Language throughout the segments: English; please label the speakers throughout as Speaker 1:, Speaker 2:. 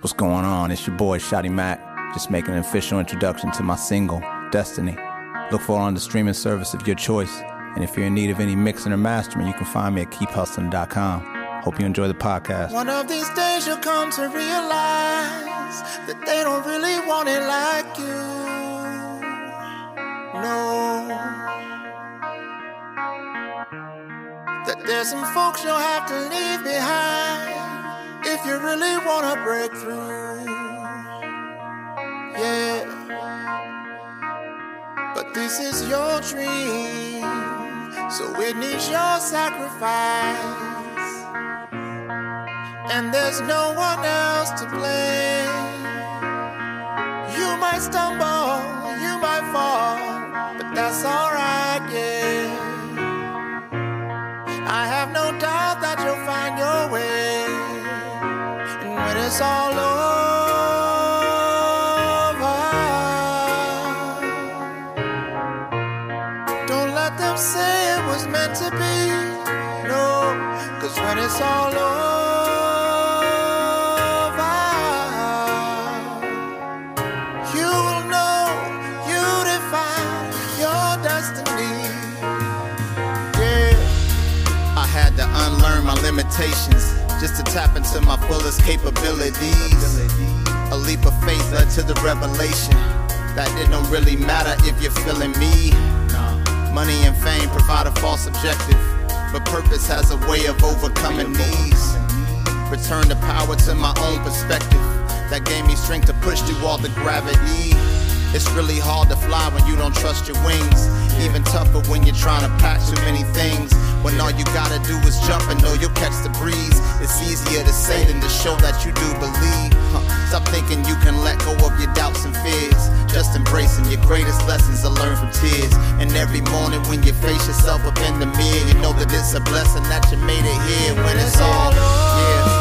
Speaker 1: What's going on? It's your boy Shotty Mac, just making an official introduction to my single, Destiny. Look for it on the streaming service of your choice. And if you're in need of any mixing or mastering, you can find me at keephustling.com. Hope you enjoy the podcast.
Speaker 2: One of these days you'll come to realize that they don't really want it like you. No. That there's some folks you'll have to leave behind if you really want to break through. Yeah. But this is your dream, so it needs your sacrifice. And there's no one else to blame. You might stumble, it's all over, don't let them say it was meant to be. No, cause when it's all over, you will know you define your destiny. Yeah.
Speaker 3: I had to unlearn my limitations just to tap into my fullest capabilities. A leap of faith led to the revelation that it don't really matter if you're feeling me. Money and fame provide a false objective, but purpose has a way of overcoming these. Return the power to my own perspective that gave me strength to push through all the gravity. It's really hard to fly when you don't trust your wings. Even tougher when you're trying to pack too many things. When all you gotta do is jump and know you'll catch the breeze. It's easier to say than to show that you do believe. Huh. Stop thinking you can let go of your doubts and fears. Just embracing your greatest lessons are learned from tears. And every morning when you face yourself up in the mirror, you know that it's a blessing that you made it here. When it's all, yeah.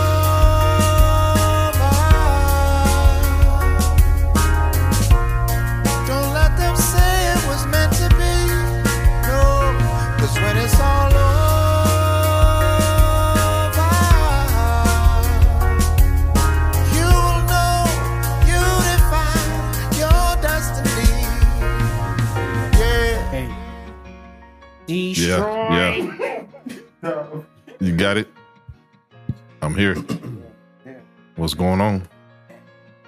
Speaker 2: Yeah,
Speaker 4: yeah. You got it. I'm here. What's going on?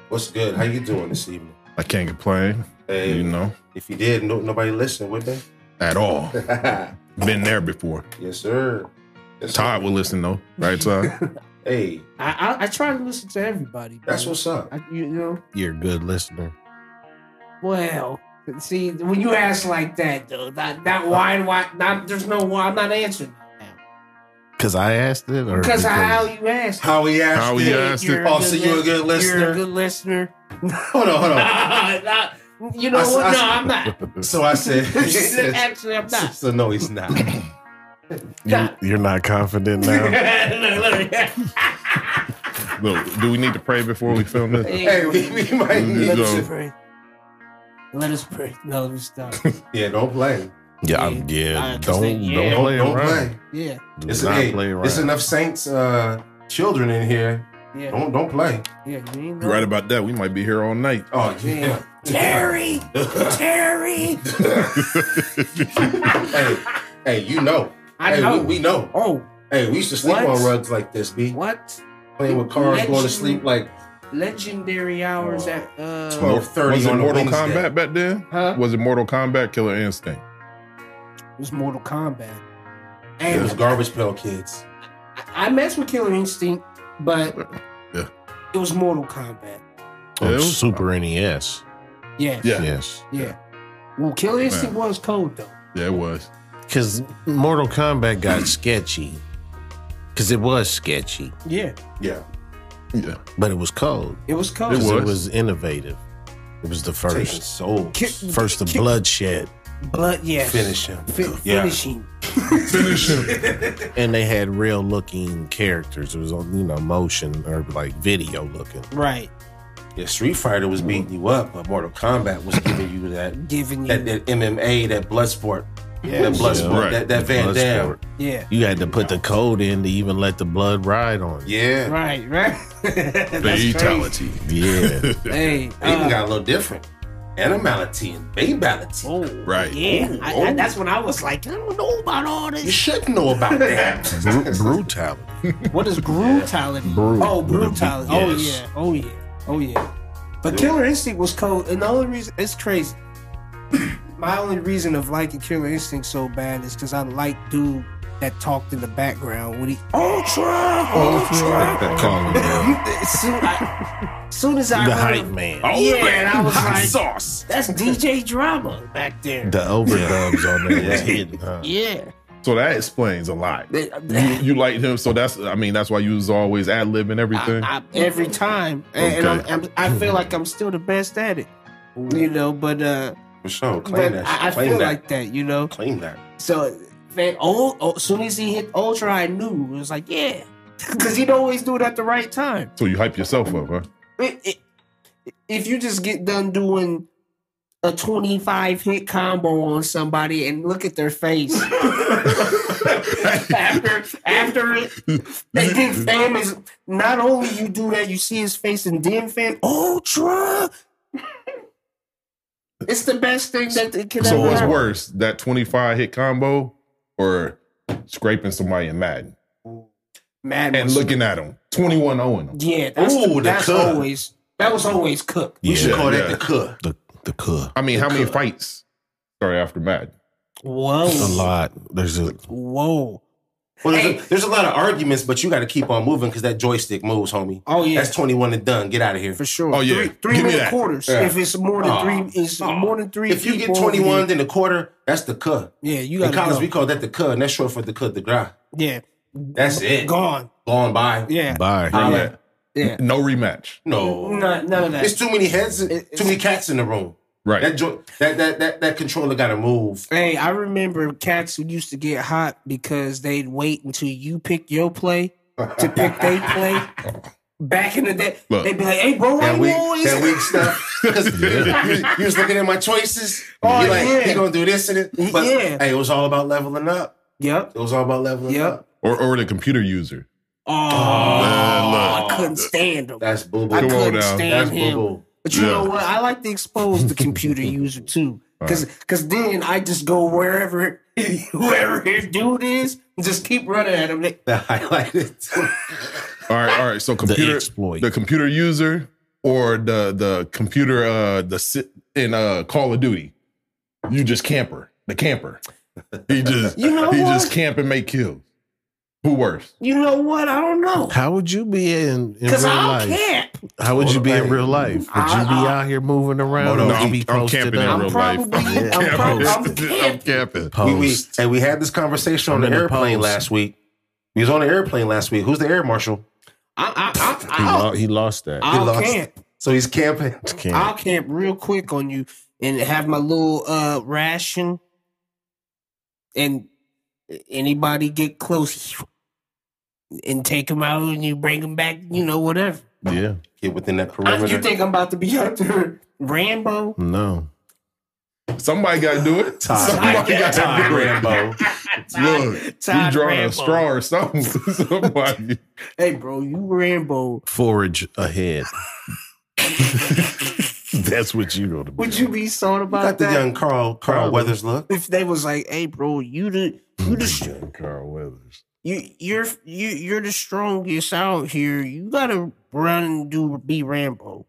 Speaker 5: What's good? How you doing this evening?
Speaker 4: I can't complain.
Speaker 5: Hey,
Speaker 4: You know,
Speaker 5: if you did, no, nobody listened, would they?
Speaker 4: at all. Been there before.
Speaker 5: yes, sir. Yes, sir.
Speaker 4: Todd will listen though, right, Todd?
Speaker 5: Hey,
Speaker 6: I, I I try to listen to everybody. bro.
Speaker 5: that's what's up.
Speaker 6: I, you know.
Speaker 7: You're a good listener.
Speaker 6: Well, see, when you ask like that, though, that that why why not? There's no why. I'm not answering that
Speaker 7: Because I asked it, or
Speaker 6: because of how you asked.
Speaker 5: How he asked
Speaker 4: How he
Speaker 5: it.
Speaker 4: asked
Speaker 6: You're
Speaker 4: it.
Speaker 5: Oh, so you a good
Speaker 6: lis- You're a
Speaker 5: listener?
Speaker 6: good listener.
Speaker 5: Hold on, hold on.
Speaker 6: Not- you know
Speaker 5: I s-
Speaker 6: what?
Speaker 5: I
Speaker 6: No, I'm not.
Speaker 5: So I said,
Speaker 6: Actually, I'm not.
Speaker 5: So no, he's not.
Speaker 7: you're, you're not confident now.
Speaker 4: Look, do we need to pray before we film this?
Speaker 5: hey, we, we might need
Speaker 6: Let
Speaker 4: Go.
Speaker 6: us
Speaker 5: to.
Speaker 6: pray. Let us pray. No, let me stop.
Speaker 5: Yeah, don't play.
Speaker 7: yeah, I'm, yeah.
Speaker 6: 'cause
Speaker 7: don't
Speaker 6: they- yeah.
Speaker 7: don't
Speaker 5: Don't,
Speaker 7: play
Speaker 5: don't
Speaker 7: around.
Speaker 5: play.
Speaker 6: Yeah,
Speaker 7: Do
Speaker 5: It's,
Speaker 7: not
Speaker 5: hey,
Speaker 7: play around.
Speaker 5: it's enough saints, uh, children in here.
Speaker 6: yeah,
Speaker 5: Don't don't play.
Speaker 6: yeah. You ain't
Speaker 4: You're right about that. We might be here all night.
Speaker 5: Oh
Speaker 6: Yeah.
Speaker 5: yeah.
Speaker 6: Terry, Terry.
Speaker 5: hey, hey, you know.
Speaker 6: I
Speaker 5: hey,
Speaker 6: know.
Speaker 5: We, we know.
Speaker 6: Oh,
Speaker 5: Hey, we used to sleep
Speaker 6: What?
Speaker 5: on rugs like this, B.
Speaker 6: what?
Speaker 5: Playing with cars, going to
Speaker 6: Legend-
Speaker 5: sleep like
Speaker 6: Legendary hours at uh.
Speaker 5: 12:30
Speaker 4: Was it
Speaker 5: on
Speaker 4: Mortal
Speaker 5: Wednesday.
Speaker 4: Kombat back then?
Speaker 6: Huh?
Speaker 4: Was it Mortal Kombat Killer Instinct?
Speaker 6: It was Mortal Kombat.
Speaker 5: It was garbage pail kids.
Speaker 6: I messed with Killer Instinct, but
Speaker 4: Yeah.
Speaker 6: it was Mortal Kombat.
Speaker 7: Oh,
Speaker 4: Yeah, it was-
Speaker 7: Super NES.
Speaker 6: Yeah,
Speaker 4: Yeah.
Speaker 7: Yes.
Speaker 6: yeah. Well, Killer Instinct was cold though.
Speaker 4: Yeah, it was.
Speaker 7: Because Mortal Kombat got sketchy. Because it was sketchy,
Speaker 6: Yeah,
Speaker 5: Yeah.
Speaker 4: Yeah.
Speaker 7: but it was cold.
Speaker 6: it was cold.
Speaker 4: It
Speaker 7: 'Cause
Speaker 4: was.
Speaker 7: It was innovative. It was the
Speaker 5: Taking
Speaker 7: first.
Speaker 5: souls.
Speaker 6: Ki-
Speaker 7: First the
Speaker 6: ki-
Speaker 7: bloodshed.
Speaker 6: blood. Yeah,
Speaker 5: Finish him.
Speaker 6: Fi-
Speaker 5: Yeah.
Speaker 6: finishing.
Speaker 4: Finish him.
Speaker 7: And they had real looking characters. It was on, you know, motion or like video looking.
Speaker 6: Right,
Speaker 5: Yeah, Street Fighter was beating you up, but Mortal Kombat was giving you that
Speaker 6: giving you
Speaker 5: that, that MMA, that blood sport. That blood
Speaker 7: Yeah.
Speaker 5: sport,
Speaker 4: Right.
Speaker 5: that, that Van
Speaker 7: Blood
Speaker 5: Dam.
Speaker 6: Yeah.
Speaker 7: You had to put the code in to even let the blood ride on. you.
Speaker 5: Yeah.
Speaker 6: Right, right. That's crazy.
Speaker 4: Fatality.
Speaker 7: Yeah.
Speaker 6: Hey,
Speaker 5: They even
Speaker 6: uh,
Speaker 5: got a little different. Animality and babality.
Speaker 6: oh,
Speaker 4: Right.
Speaker 6: Yeah, I, I, that's when I was like, I don't know about all this.
Speaker 5: You should know about that.
Speaker 7: Bru- brutality.
Speaker 6: What is brutality?
Speaker 7: Bru-
Speaker 6: oh,
Speaker 7: with a B,
Speaker 6: brutality. Oh
Speaker 7: yes.
Speaker 6: yeah. Oh yeah. Oh yeah. But Killer Instinct was cold, and the only reason it's crazy. My only reason of liking Killer Instinct so bad is because I like dude that talked in the background when he Ultra, Ultra.
Speaker 7: Call him that.
Speaker 6: As soon, I, as soon as I
Speaker 7: the
Speaker 6: heard
Speaker 7: hype
Speaker 6: him-
Speaker 7: man.
Speaker 6: yeah, and I was like,
Speaker 5: sauce.
Speaker 6: that's DJ Drama back there.
Speaker 7: The overdubs on there was hidden. Huh?
Speaker 6: yeah.
Speaker 4: So that explains a lot. You, you like him, so that's I mean that's why you was always ad lib and everything.
Speaker 6: I, I, every time, and, and I'm, I'm, I feel like I'm still the best at it, you know. But uh,
Speaker 5: For sure. Claim
Speaker 6: but
Speaker 5: that.
Speaker 6: I, I.
Speaker 5: Claim
Speaker 6: feel
Speaker 5: that.
Speaker 6: like that, you know.
Speaker 5: Claim that.
Speaker 6: So, man, oh, oh, as soon as he hit Ultra, I knew it was like, yeah, because he'd always do it at the right time.
Speaker 4: so you hype yourself up, huh?
Speaker 6: It- it- if you just get done doing a 25 hit combo on somebody and look at their face after after it, and then fam is not only you do that, you see his face and then fam ultra. It's the best thing that it can
Speaker 4: So
Speaker 6: ever
Speaker 4: what's
Speaker 6: happen.
Speaker 4: worse, that 25 hit combo or scraping somebody in Madden
Speaker 6: Mad
Speaker 4: and
Speaker 6: was-
Speaker 4: looking at them, 21 0 them.
Speaker 6: Yeah, that's,
Speaker 5: Ooh, the
Speaker 6: that's
Speaker 5: cut.
Speaker 6: always that was always cooked.
Speaker 5: We should
Speaker 4: Yeah,
Speaker 5: call that the cuh.
Speaker 7: The the cuh.
Speaker 4: I mean, how many fights Sorry, after Madden?
Speaker 6: Whoa,
Speaker 7: A lot. There's a
Speaker 6: whoa.
Speaker 5: Well, there's,
Speaker 6: Hey.
Speaker 5: a, there's a lot of arguments, but you got to keep on moving because that joystick moves, homie.
Speaker 6: Oh yeah,
Speaker 5: That's 21 and done. Get out of here.
Speaker 6: for sure.
Speaker 4: Oh, yeah.
Speaker 6: three, three
Speaker 4: Give me
Speaker 6: minute
Speaker 4: that.
Speaker 6: quarters.
Speaker 5: Yeah.
Speaker 6: If it's more than
Speaker 5: Oh.
Speaker 6: three, it's
Speaker 5: Oh.
Speaker 6: more than three.
Speaker 5: If you get 21
Speaker 6: then
Speaker 5: in a quarter, that's the cut.
Speaker 6: yeah, you
Speaker 5: In college,
Speaker 6: to
Speaker 5: we call that the cut, and that's short for the cut, the gras.
Speaker 6: Yeah,
Speaker 5: That's it.
Speaker 6: gone.
Speaker 5: Gone by.
Speaker 6: Yeah,
Speaker 7: bye.
Speaker 5: Holla.
Speaker 6: yeah.
Speaker 4: No rematch.
Speaker 5: No.
Speaker 6: None, none of that.
Speaker 5: It's too many heads,
Speaker 6: It-
Speaker 5: too many cats in the room.
Speaker 4: Right.
Speaker 5: That jo- that that that, that controller got to move.
Speaker 6: Hey, I remember cats who used to get hot because they'd wait until you pick your play to pick they play. Back in the day,
Speaker 4: Look.
Speaker 6: they'd be like, "Hey, bro,
Speaker 5: That weak,
Speaker 6: always
Speaker 5: that weak stuff. Because you, you was looking at my choices.
Speaker 6: Oh,
Speaker 5: you like,
Speaker 6: yeah.
Speaker 5: he gonna do this and it. But
Speaker 6: Yeah.
Speaker 5: hey, it was all about leveling up.
Speaker 6: Yep,
Speaker 5: It was all about leveling
Speaker 6: Yep.
Speaker 5: up.
Speaker 4: Or, or the computer user.
Speaker 6: Oh,
Speaker 4: Man,
Speaker 6: I couldn't stand him.
Speaker 5: That's boo
Speaker 6: I
Speaker 5: boo.
Speaker 4: Come on
Speaker 6: couldn't stand
Speaker 5: That's
Speaker 6: him.
Speaker 5: boo boo.
Speaker 6: But you
Speaker 4: Yeah.
Speaker 6: know what? I like to expose the computer user too, because because then I just go wherever whoever his dude is, and just keep running at him. They-
Speaker 5: The highlighted.
Speaker 4: All right, all right. So computer the,
Speaker 7: exploit.
Speaker 4: the computer user or the the computer uh the sit in uh Call of Duty. You just camper. The camper. He just
Speaker 6: You know
Speaker 4: he
Speaker 6: what?
Speaker 4: just camp and make kills. Who worse?
Speaker 6: You know what? I don't know.
Speaker 7: How would you be in, in real
Speaker 6: Because I
Speaker 7: life?
Speaker 6: can't.
Speaker 7: How would you be in real life? Would you be
Speaker 6: I-
Speaker 7: out here moving around? Or
Speaker 4: no, I'm,
Speaker 7: be
Speaker 4: I'm
Speaker 7: posted
Speaker 4: camping in
Speaker 7: up?
Speaker 6: I'm
Speaker 4: real
Speaker 6: probably-
Speaker 4: life.
Speaker 6: I'm I'm
Speaker 4: I'm
Speaker 6: camping.
Speaker 4: camping.
Speaker 5: we, we,
Speaker 7: Post.
Speaker 5: hey, we had this conversation on
Speaker 7: I'm
Speaker 5: the airplane
Speaker 7: post.
Speaker 5: last week. We was on the airplane last week. Who's the air marshal?
Speaker 6: I, I,
Speaker 7: He, lo- he lost that.
Speaker 6: I'll
Speaker 5: lost.
Speaker 6: camp.
Speaker 5: So he's camping.
Speaker 7: Can't.
Speaker 6: I'll camp real quick on you and have my little uh ration. And anybody get close and take them out and you bring them back, you know, whatever.
Speaker 7: yeah.
Speaker 5: Get within that
Speaker 6: I,
Speaker 5: perimeter.
Speaker 6: you think I'm about to be out there Rambo?
Speaker 7: No.
Speaker 4: Somebody got to do it.
Speaker 5: Todd.
Speaker 4: Somebody got to do it.
Speaker 5: Rambo.
Speaker 4: Look,
Speaker 6: Todd
Speaker 4: you drawing
Speaker 6: Rambo.
Speaker 4: a straw or something. Somebody.
Speaker 6: Hey, bro, you Rambo.
Speaker 7: Forage ahead. That's what you know to be.
Speaker 6: Would you be thought about
Speaker 5: Got the young Carl Carl
Speaker 7: Probably.
Speaker 5: Weathers look.
Speaker 6: if they was like, "Hey, bro, you the you the
Speaker 7: Young Carl Weathers.
Speaker 6: You you're you you're the strongest out here. You gotta run and do be Rambo."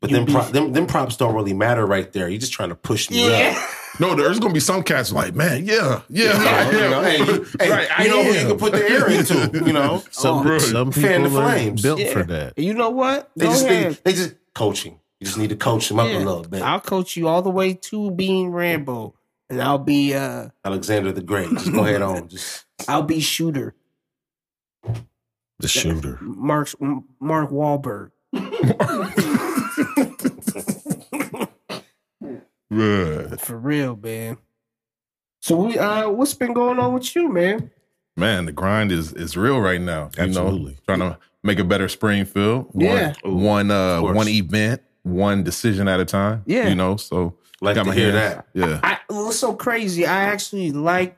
Speaker 5: But
Speaker 6: You
Speaker 5: them,
Speaker 6: be-
Speaker 5: pro- them them props don't really matter right there. You're just trying to push me up.
Speaker 4: No, there's gonna be some cats like, man, yeah, yeah,
Speaker 5: Yeah, you know, hey, you- hey,
Speaker 4: right. I
Speaker 5: you know who you can put the air into, you know?
Speaker 7: Some,
Speaker 4: Oh,
Speaker 7: some people
Speaker 5: Fan the flames.
Speaker 7: built
Speaker 6: Yeah.
Speaker 7: for that.
Speaker 6: You know what?
Speaker 5: They
Speaker 6: Go
Speaker 5: just
Speaker 6: ahead.
Speaker 5: need, they just coaching. You just need to coach them up
Speaker 6: Yeah.
Speaker 5: a little bit.
Speaker 6: I'll coach you all the way to being Rambo, and I'll be uh
Speaker 5: Alexander the Great. Just go ahead on. Just
Speaker 6: I'll be shooter.
Speaker 7: The shooter.
Speaker 6: Mark Mark Wahlberg.
Speaker 4: Yeah.
Speaker 6: For real, man. So we uh what's been going on with you, man?
Speaker 4: Man, the grind is is real right now. You
Speaker 7: Absolutely.
Speaker 4: know, trying to make a better Springfield. One,
Speaker 6: Yeah.
Speaker 4: one uh one event, one decision at a time.
Speaker 6: Yeah.
Speaker 4: You know, so
Speaker 5: Like
Speaker 4: Got
Speaker 5: to hear that.
Speaker 4: Yeah.
Speaker 6: I what's so crazy. I actually like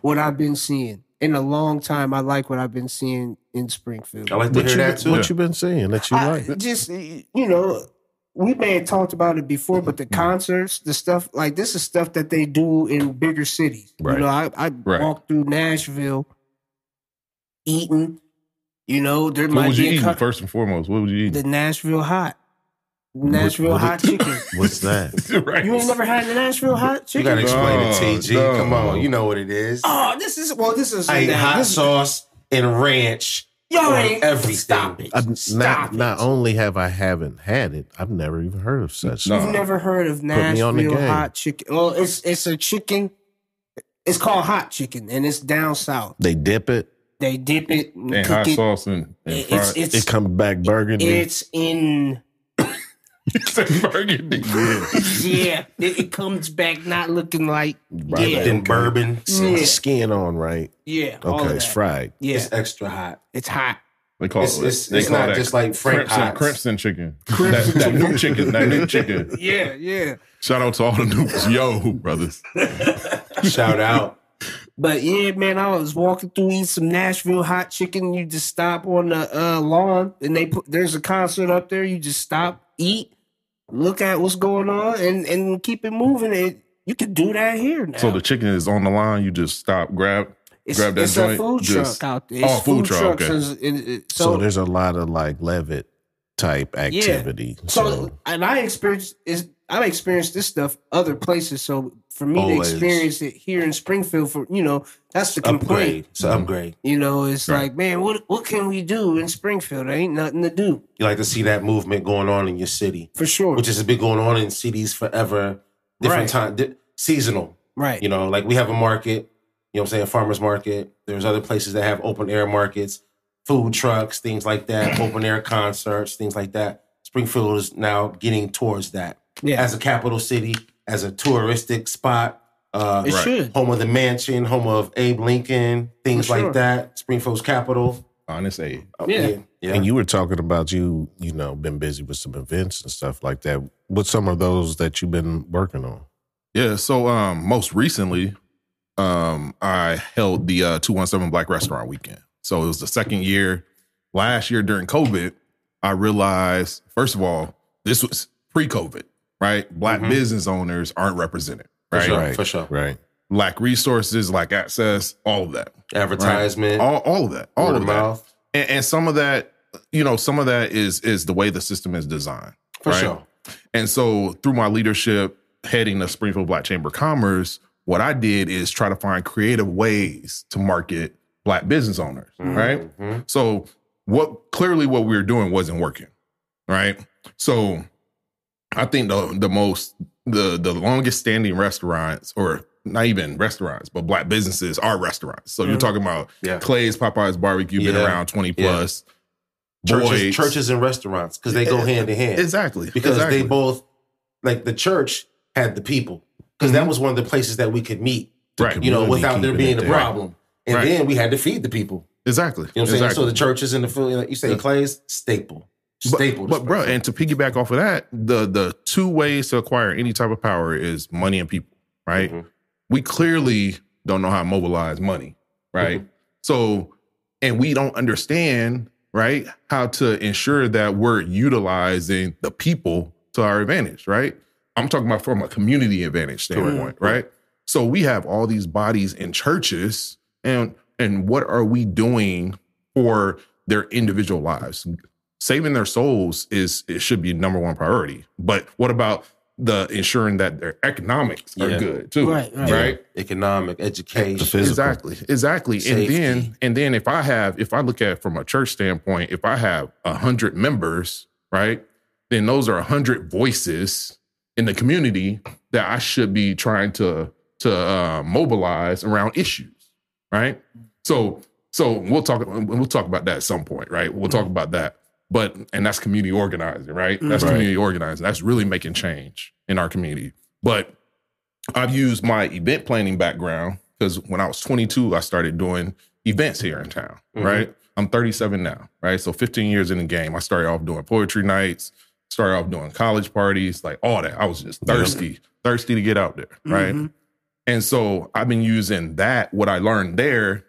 Speaker 6: what I've been seeing in a long time. I like what I've been seeing in Springfield.
Speaker 5: I like to
Speaker 7: What
Speaker 5: hear
Speaker 7: you,
Speaker 5: that too.
Speaker 7: what you been seeing that you
Speaker 6: I-
Speaker 7: like?
Speaker 6: just you know, we may have talked about it before, but the mm. concerts, the stuff like this is stuff that they do in bigger cities.
Speaker 7: Right.
Speaker 6: You know, I, I
Speaker 4: Right.
Speaker 6: walked through Nashville, eating. You know, there
Speaker 4: What
Speaker 6: might
Speaker 4: was
Speaker 6: be
Speaker 4: you eating
Speaker 6: con-
Speaker 4: first and foremost? What would you
Speaker 6: eat?
Speaker 4: the?
Speaker 6: Nashville hot, Nashville
Speaker 7: what
Speaker 6: hot
Speaker 7: it-
Speaker 6: chicken.
Speaker 7: What's that?
Speaker 4: right.
Speaker 6: You ain't never had the Nashville hot chicken.
Speaker 5: You gotta explain
Speaker 4: No,
Speaker 5: it, TG.
Speaker 4: no.
Speaker 5: Come on, you know what it is.
Speaker 6: Oh, this is well. This is
Speaker 5: I hot
Speaker 6: this,
Speaker 5: sauce and ranch.
Speaker 6: Yo,
Speaker 5: on
Speaker 6: ain't
Speaker 5: everything.
Speaker 6: Stop it.
Speaker 7: I've,
Speaker 6: Stop
Speaker 7: not,
Speaker 6: it.
Speaker 7: not only have I haven't had it, I've never even heard of such.
Speaker 4: No.
Speaker 6: You've never heard of
Speaker 7: me on the
Speaker 6: Nashville hot chicken? Well, it's it's a chicken. It's called hot chicken, and it's down south.
Speaker 7: They dip it,
Speaker 6: They dip it and
Speaker 4: And
Speaker 6: cook
Speaker 4: hot
Speaker 6: it.
Speaker 4: sauce and, and
Speaker 6: It's it's
Speaker 7: it comes back burgundy.
Speaker 6: it's in
Speaker 4: burgundy. Yeah.
Speaker 6: yeah. It, it comes back not looking like
Speaker 7: Right.
Speaker 6: yeah
Speaker 5: Then bourbon.
Speaker 6: Yeah.
Speaker 7: skin on, right?
Speaker 6: yeah.
Speaker 7: Okay,
Speaker 6: of
Speaker 7: it's fried.
Speaker 6: Yeah,
Speaker 5: It's extra hot.
Speaker 6: it's hot.
Speaker 4: They call
Speaker 5: It's-
Speaker 4: it.
Speaker 5: it's-
Speaker 4: they
Speaker 5: it's
Speaker 4: call
Speaker 5: not
Speaker 4: that
Speaker 5: just like Frank
Speaker 4: crimson, crimson chicken. That, that new chicken. That new chicken.
Speaker 6: Yeah, yeah.
Speaker 4: Shout out to all the noobs. Yo, brothers.
Speaker 5: Shout out.
Speaker 6: But yeah, man, I was walking through eating some Nashville hot chicken. You just stop on the uh, lawn, and they put there's a concert up there. You just stop, eat, look at what's going on, and and keep it moving. It you can do that here now.
Speaker 4: So the chicken is on the line. You just stop, grab,
Speaker 6: it's,
Speaker 4: grab that
Speaker 6: it's
Speaker 4: joint.
Speaker 6: a food
Speaker 4: just,
Speaker 6: truck out there.
Speaker 4: Oh,
Speaker 6: It's
Speaker 4: food truck,
Speaker 6: trucks
Speaker 4: okay.
Speaker 6: is- it- it-
Speaker 7: So,
Speaker 6: so
Speaker 7: there's a lot of like Levitt type activity.
Speaker 6: So,
Speaker 7: So,
Speaker 6: and I experienced is I've experienced this stuff other places. So for me
Speaker 5: Always.
Speaker 6: to experience it here in Springfield, for you know, that's the complaint.
Speaker 5: Upgrade. It's an mm-hmm. upgrade.
Speaker 6: You know, it's
Speaker 4: Right.
Speaker 6: like, man, what what can we do in Springfield? There ain't nothing to do
Speaker 5: You like to see that movement going on in your city,
Speaker 6: for sure.
Speaker 5: which has been going on in cities forever. Different
Speaker 6: Right.
Speaker 5: time, di- seasonal.
Speaker 6: right.
Speaker 5: You know, like we have a market, you know what I'm saying, farmer's market. There's other places that have open air markets, food trucks, things like that, open air concerts, things like that. Springfield is now getting towards that.
Speaker 6: Yeah,
Speaker 5: As a capital city, as a touristic spot, uh,
Speaker 6: it
Speaker 4: Right.
Speaker 6: should.
Speaker 5: home of the mansion, home of Abe Lincoln, things
Speaker 6: sure.
Speaker 5: like that. Springfield's capital.
Speaker 4: Honest Abe.
Speaker 5: Uh,
Speaker 6: Yeah.
Speaker 5: yeah.
Speaker 7: and you were talking about you, you know, been busy with some events and stuff like that. What's some of those that you've been working on?
Speaker 4: Yeah. So um most recently, um, I held the uh 217 Black Restaurant Weekend. So it was the second year. Last year during COVID, I realized, first of all, this was pre-COVID, right? Black
Speaker 5: Mhm.
Speaker 4: business owners aren't represented,
Speaker 5: For
Speaker 4: right?
Speaker 5: sure.
Speaker 7: Right.
Speaker 5: For sure.
Speaker 7: Right.
Speaker 4: Lack resources, lack access, all of that.
Speaker 5: Advertisement,
Speaker 4: All, all of that. All
Speaker 5: word
Speaker 4: of
Speaker 5: of
Speaker 4: that. And, and some of that, you know, some of that is is the way the system is designed.
Speaker 5: For
Speaker 4: right?
Speaker 5: sure.
Speaker 4: And so through my leadership heading the Springfield Black Chamber of Commerce, what I did is try to find creative ways to market black business owners, right?
Speaker 5: Mhm.
Speaker 4: So what clearly what we were doing wasn't working, right? So I think the the most the the longest standing restaurants or not even restaurants, but black businesses are restaurants. So you're
Speaker 6: Mhm.
Speaker 4: talking about
Speaker 5: Yeah.
Speaker 4: Clay's Popeyes Barbecue, been around 20
Speaker 5: Yeah.
Speaker 4: plus.
Speaker 5: Churches, churches and restaurants because they go hand in hand.
Speaker 4: Exactly.
Speaker 5: because
Speaker 4: exactly.
Speaker 5: they both like the church had the people because that was one of the places that we could meet
Speaker 4: right.
Speaker 5: you know without there being a problem and
Speaker 4: Right.
Speaker 5: then we had to feed the people
Speaker 4: Exactly.
Speaker 5: you know what i'm saying so the churches and the food like you say
Speaker 4: Yeah.
Speaker 5: clay's staple staple
Speaker 4: but bro, and to piggyback off of that, the the two ways to acquire any type of power is money and people, right?
Speaker 5: Mhm.
Speaker 4: We clearly don't know how to mobilize money, right?
Speaker 5: Mm-hmm.
Speaker 4: So, and we don't understand, right, how to ensure that we're utilizing the people to our advantage, right? I'm talking about from a community advantage standpoint, right? So we have all these bodies in churches, and and what are we doing for their individual lives? Saving their souls is it should be number one priority. But what about the ensuring that their economics are
Speaker 5: Yeah.
Speaker 4: good too?
Speaker 6: Right, right.
Speaker 4: right?
Speaker 5: economic education
Speaker 7: physical.
Speaker 4: Exactly. Exactly.
Speaker 5: Safety.
Speaker 4: And then and then if I have if I look at it from a church standpoint, if I have a hundred members, right, then those are a hundred voices in the community that I should be trying to to uh, mobilize around issues, right? So so we'll talk we'll talk about that at some point, right? We'll talk about that. But and that's community organizing, right? That's
Speaker 7: Right.
Speaker 4: community organizing. That's really making change in our community. But I've used my event planning background because when I was 22, I started doing events here in town,
Speaker 5: Mhm.
Speaker 4: right? I'm 37 now, right? So 15 years in the game. I started off doing poetry nights, Started off doing college parties, like all that. I was just thirsty, thirsty to get out there, right?
Speaker 6: Mhm.
Speaker 4: And so I've been using that, what I learned there,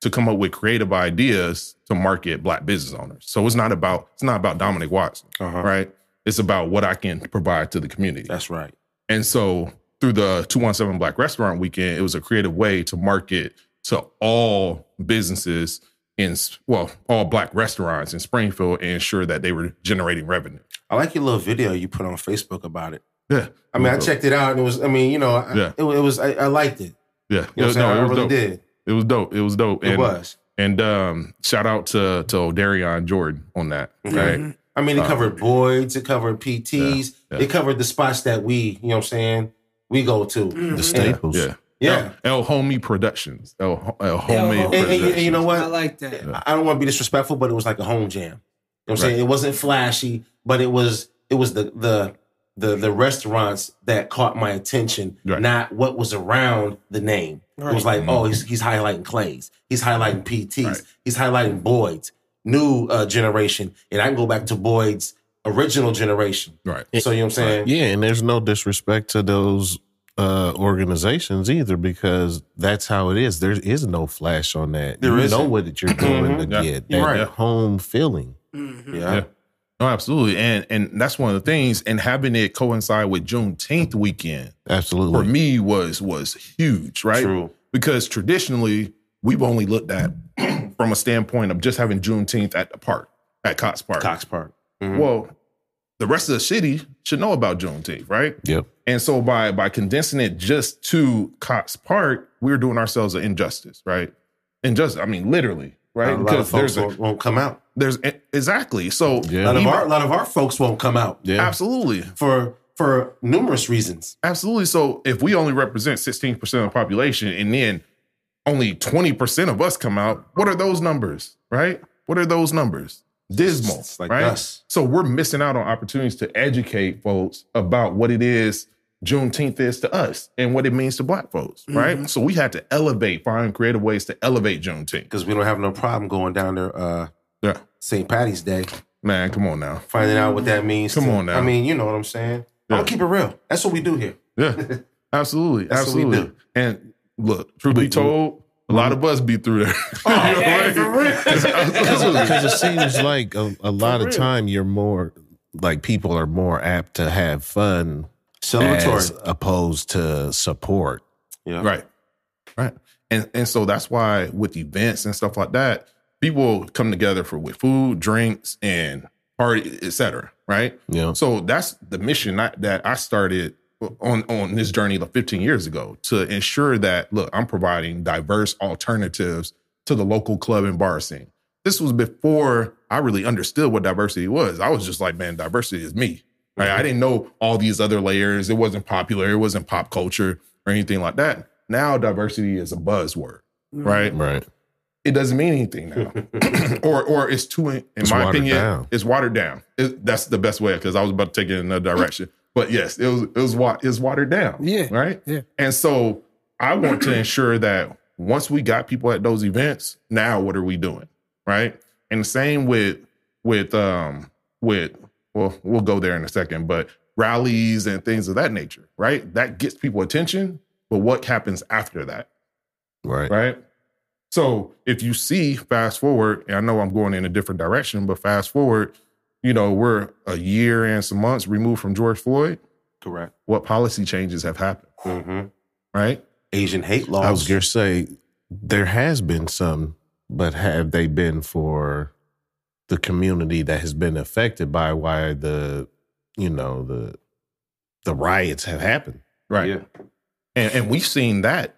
Speaker 4: to come up with creative ideas to market black business owners. So it's not about it's not about Dominic Watson,
Speaker 5: Uh-huh.
Speaker 4: right? It's about what I can provide to the community.
Speaker 5: That's right.
Speaker 4: And so through the 217 Black Restaurant Weekend, it was a creative way to market to all businesses in, well, all black restaurants in Springfield and ensure that they were generating revenue.
Speaker 5: I like your little video you put on Facebook about it.
Speaker 4: Yeah.
Speaker 5: I mean, I checked it out and it was. I mean, you know, I,
Speaker 4: Yeah.
Speaker 5: it, it was. I, I liked it.
Speaker 4: Yeah.
Speaker 5: You know what I'm saying?
Speaker 4: no,
Speaker 5: I
Speaker 4: it was
Speaker 5: really
Speaker 4: dope.
Speaker 5: did.
Speaker 4: It was dope. It was dope.
Speaker 5: It
Speaker 4: and,
Speaker 5: was.
Speaker 4: And um, shout out to to Darion Jordan on that. Right.
Speaker 5: I mean, it
Speaker 4: Uh,
Speaker 5: covered Boyd's, it covered PTs,
Speaker 4: yeah.
Speaker 5: it covered the spots that we, you know what I'm saying, we go to.
Speaker 7: The staples.
Speaker 4: Yeah.
Speaker 5: Yeah.
Speaker 4: El, El Homie Productions. El, El Homie
Speaker 6: Homie.
Speaker 5: And, and-
Speaker 4: Productions.
Speaker 5: and you know what?
Speaker 6: I like that.
Speaker 5: I don't want to be disrespectful, but it was like a home jam. You know what I'm saying? It wasn't flashy, but it was it was the the the the restaurants that caught my attention,
Speaker 4: Right.
Speaker 5: not what was around the name. It was like, oh, he's he's highlighting Clays, he's highlighting PTs,
Speaker 4: Right.
Speaker 5: he's highlighting Boyd's new uh, generation, and I can go back to Boyd's original generation.
Speaker 4: Right.
Speaker 5: So you know what I'm saying?
Speaker 7: Yeah, and there's no disrespect to those uh, organizations either because that's how it is. There is no flash on that.
Speaker 5: There
Speaker 7: you know
Speaker 5: isn't.
Speaker 7: what you're doing to
Speaker 4: Yeah.
Speaker 7: get that
Speaker 5: right.
Speaker 7: home feeling.
Speaker 6: Mhm.
Speaker 5: Yeah.
Speaker 4: Yeah. No, absolutely. And and that's one of the things. And having it coincide with Juneteenth weekend
Speaker 7: absolutely, for
Speaker 4: me was was huge, right?
Speaker 5: True.
Speaker 4: Because traditionally we've only looked at from a standpoint of just having Juneteenth at the park, at Cox Park.
Speaker 5: Cox Park. Mhm.
Speaker 4: Well, the rest of the city should know about Juneteenth, right?
Speaker 7: Yep.
Speaker 4: And so by by condensing it just to Cox Park, we're doing ourselves an injustice, right? Injustice. I mean, literally, right?
Speaker 5: a lot of folks
Speaker 4: there's a,
Speaker 5: won't, won't come out.
Speaker 4: there's exactly so.
Speaker 7: Yeah.
Speaker 5: A lot of our a lot of our folks won't come out
Speaker 7: Yeah.
Speaker 4: absolutely,
Speaker 5: for for numerous reasons.
Speaker 4: absolutely. So if we only represent 16 percent of the population, and then only 20 percent of us come out, what are those numbers, right? What are those numbers? Dismal,
Speaker 5: like
Speaker 4: right?
Speaker 5: us.
Speaker 4: So we're missing out on opportunities to educate folks about what it is Juneteenth is to us and what it means to Black folks, right? So we had to elevate, find creative ways to elevate Juneteenth.
Speaker 5: because we don't have no problem going down there uh
Speaker 4: Yeah,
Speaker 5: St. Patty's Day,
Speaker 4: man, come on now.
Speaker 5: finding out what that means.
Speaker 4: Come
Speaker 5: to-
Speaker 4: on now.
Speaker 5: I mean, you know what I'm saying.
Speaker 4: Yeah.
Speaker 5: I'm gonna keep it real. That's what we do here.
Speaker 4: Yeah, absolutely,
Speaker 5: That's what we
Speaker 4: absolutely.
Speaker 5: do.
Speaker 4: And look, truth be told, a lot of us be through there.
Speaker 6: yeah, for real.
Speaker 7: Because it seems like a, a lot of time you're more like people are more apt to have fun
Speaker 5: Celebratory.
Speaker 7: as opposed to support.
Speaker 5: yeah.
Speaker 4: Right. Right. And and so that's why with events and stuff like that, people come together for with food, drinks, and party, et cetera. Right.
Speaker 7: Yeah.
Speaker 4: So that's the mission I, that I started on on this journey like 15 years ago to ensure that look, I'm providing diverse alternatives to the local club and bar scene. This was before I really understood what diversity was. I was just like, man, diversity is me. Right? I didn't know all these other layers. It wasn't popular. It wasn't pop culture or anything like that. Now diversity is a buzzword, right?
Speaker 7: right.
Speaker 4: It doesn't mean anything now, or or it's too. In
Speaker 7: It's
Speaker 4: my opinion,
Speaker 7: down.
Speaker 4: it's watered down. It, that's the best way because I was about to take it in another direction. But yes, it was it was wa- it's watered down.
Speaker 6: Yeah,
Speaker 4: right.
Speaker 6: yeah.
Speaker 4: And so I want to ensure that once we got people at those events, now what are we doing, right? And the same with with um with well we'll go there in a second, but rallies and things of that nature, right? That gets people attention. But what happens after that?
Speaker 7: Right.
Speaker 4: right? So if you see fast forward, and I know I'm going in a different direction, but fast forward, you know, we're a year and some months removed from George Floyd.
Speaker 5: Correct.
Speaker 4: What policy changes have happened,
Speaker 5: hmm
Speaker 4: right?
Speaker 5: Asian hate laws.
Speaker 7: I was going to say there has been some, but have they been for the community that has been affected by why the, you know, the the riots have happened?
Speaker 4: Right.
Speaker 5: Yeah.
Speaker 4: And and we've seen that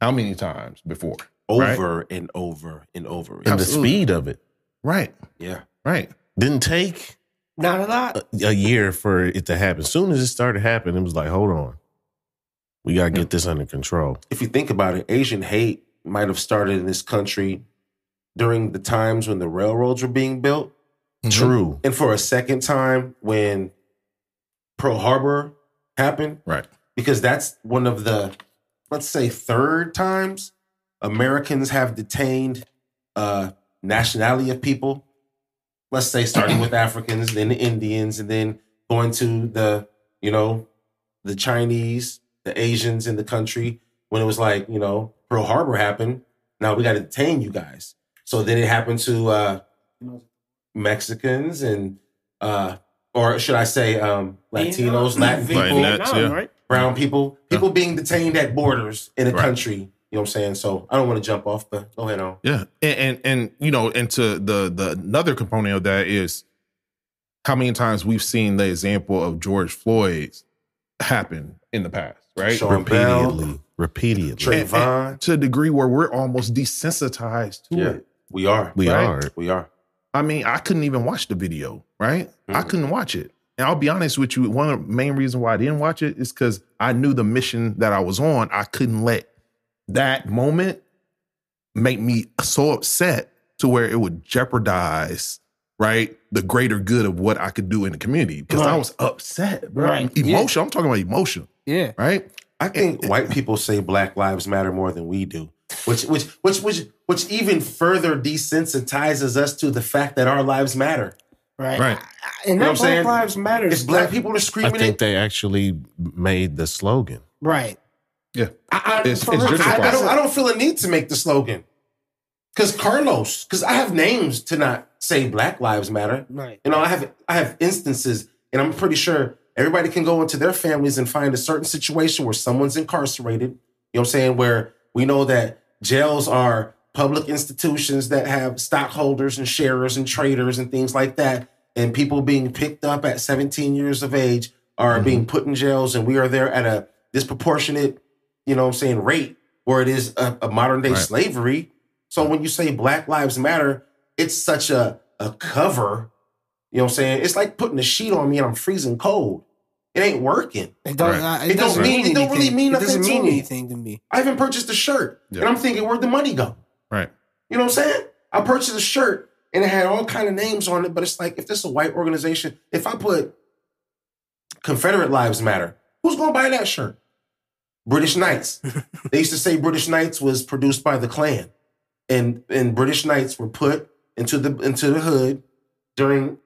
Speaker 4: how many times before? right?
Speaker 5: Over and over and over.
Speaker 7: And the speed of it
Speaker 4: Right.
Speaker 5: Yeah.
Speaker 4: Right.
Speaker 7: didn't take
Speaker 6: Not a lot.
Speaker 7: a, a year for it to happen. As soon as it started happening, it was like, hold on, we got to get this under control.
Speaker 5: If you think about it, Asian hate might have started in this country during the times when the railroads were being built.
Speaker 7: True.
Speaker 5: And for a second time when Pearl Harbor happened,
Speaker 4: Right.
Speaker 5: because that's one of the, let's say, third times Americans have detained uh, nationality of people. let's say starting with Africans, then the Indians, and then going to the, you know, the Chinese, the Asians in the country. When it was like, you know, Pearl Harbor happened, now we got to detain you guys. So then it happened to uh, Mexicans and, uh, or should I say, um, Latinos, Latin people,
Speaker 4: Latinx, yeah.
Speaker 6: right?
Speaker 5: brown people, people being detained at borders in a
Speaker 4: Right.
Speaker 5: country. You know what I'm saying? So I don't want to jump off, but go ahead on.
Speaker 4: Yeah, and, and and you know, and to the the another component of that is how many times we've seen the example of George Floyd's happen in the past, right?
Speaker 5: Sean Bell,
Speaker 7: repeatedly, repeatedly.
Speaker 5: Trayvon.
Speaker 4: To a degree where we're almost desensitized to
Speaker 5: Yeah,
Speaker 4: it.
Speaker 5: We are.
Speaker 7: we
Speaker 4: right?
Speaker 7: are.
Speaker 5: We are.
Speaker 4: I mean, I couldn't even watch the video, right? I
Speaker 5: Mhm.
Speaker 4: couldn't watch it. And I'll be honest with you, one of the main reasons why I didn't watch it is because I knew the mission that I was on. I couldn't let that moment make me so upset to where it would jeopardize, right, the greater good of what I could do in the community. Because I was upset, bro.
Speaker 6: Right.
Speaker 4: Emotion. I'm talking about emotion,
Speaker 6: Yeah.
Speaker 4: right?
Speaker 5: I think white people say Black Lives Matter more than we do, which which which which which even further desensitizes us to the fact that our lives matter.
Speaker 6: Right.
Speaker 4: Right.
Speaker 6: And
Speaker 5: know
Speaker 6: that
Speaker 5: what I'm saying?
Speaker 6: Black Lives Matter.
Speaker 5: If black people are screaming.
Speaker 7: I
Speaker 5: screaming
Speaker 7: think
Speaker 5: it,
Speaker 7: they actually made the slogan.
Speaker 6: Right.
Speaker 4: Yeah.
Speaker 6: I, I,
Speaker 4: It's- it's
Speaker 6: real.
Speaker 5: I, I don't I don't feel a need to make the slogan. Cause Carlos, because I have names to not say Black Lives Matter.
Speaker 6: Right.
Speaker 5: You know, I have I have instances, and I'm pretty sure everybody can go into their families and find a certain situation where someone's incarcerated. You know what I'm saying? Where we know that jails are public institutions that have stockholders and sharers and traders and things like that. And people being picked up at 17 years of age are mm-hmm. being put in jails, and we are there at a disproportionate, you know what I'm saying, rate where it is a, a modern day
Speaker 4: Right.
Speaker 5: slavery. So when you say Black Lives Matter, it's such a, a cover. You know what I'm saying? It's like putting a sheet on me and I'm freezing cold. It ain't working.
Speaker 6: It don't,
Speaker 4: Right.
Speaker 6: uh,
Speaker 5: It
Speaker 6: it,
Speaker 5: don't
Speaker 6: doesn't
Speaker 5: mean-
Speaker 6: mean,
Speaker 5: it don't really mean
Speaker 6: It doesn't
Speaker 5: nothing to
Speaker 6: mean
Speaker 5: me.
Speaker 6: anything to me.
Speaker 5: I even purchased a shirt
Speaker 4: Yeah.
Speaker 5: and I'm thinking, where'd the money go?
Speaker 4: Right.
Speaker 5: You know what I'm saying? I purchased a shirt and it had all kind of names on it, but it's like if this is a white organization, if I put Confederate Lives Matter, who's gonna buy that shirt? British Knights. they used to say British Knights was produced by the Klan. And and British Knights were put into the into the hood during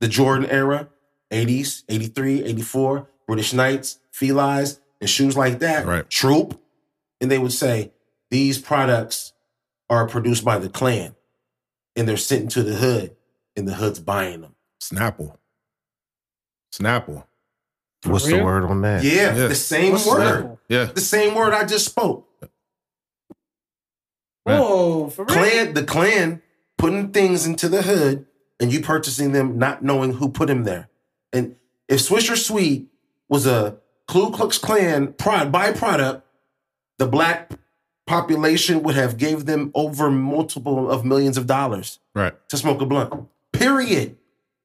Speaker 5: the Jordan era, 80s, 83, 84, British Knights, felines, and shoes like that.
Speaker 4: Right.
Speaker 5: Troop. And they would say, these products are produced by the Klan. And they're sent into the hood, and the hood's buying them.
Speaker 4: Snapple. Snapple.
Speaker 7: What's the word on that?
Speaker 5: Yeah,
Speaker 4: Yeah.
Speaker 5: the same
Speaker 6: What's
Speaker 5: word.
Speaker 6: Snapple?
Speaker 4: Yeah.
Speaker 5: The same word I just spoke.
Speaker 6: Whoa, for real?
Speaker 5: Klan, the Klan putting things into the hood and you purchasing them not knowing who put them there. And if Swisher Sweet was a Ku Klux Klan prod byproduct, the black population would have gave them over multiple of millions of dollars
Speaker 4: Right.
Speaker 5: to smoke a blunt. Period.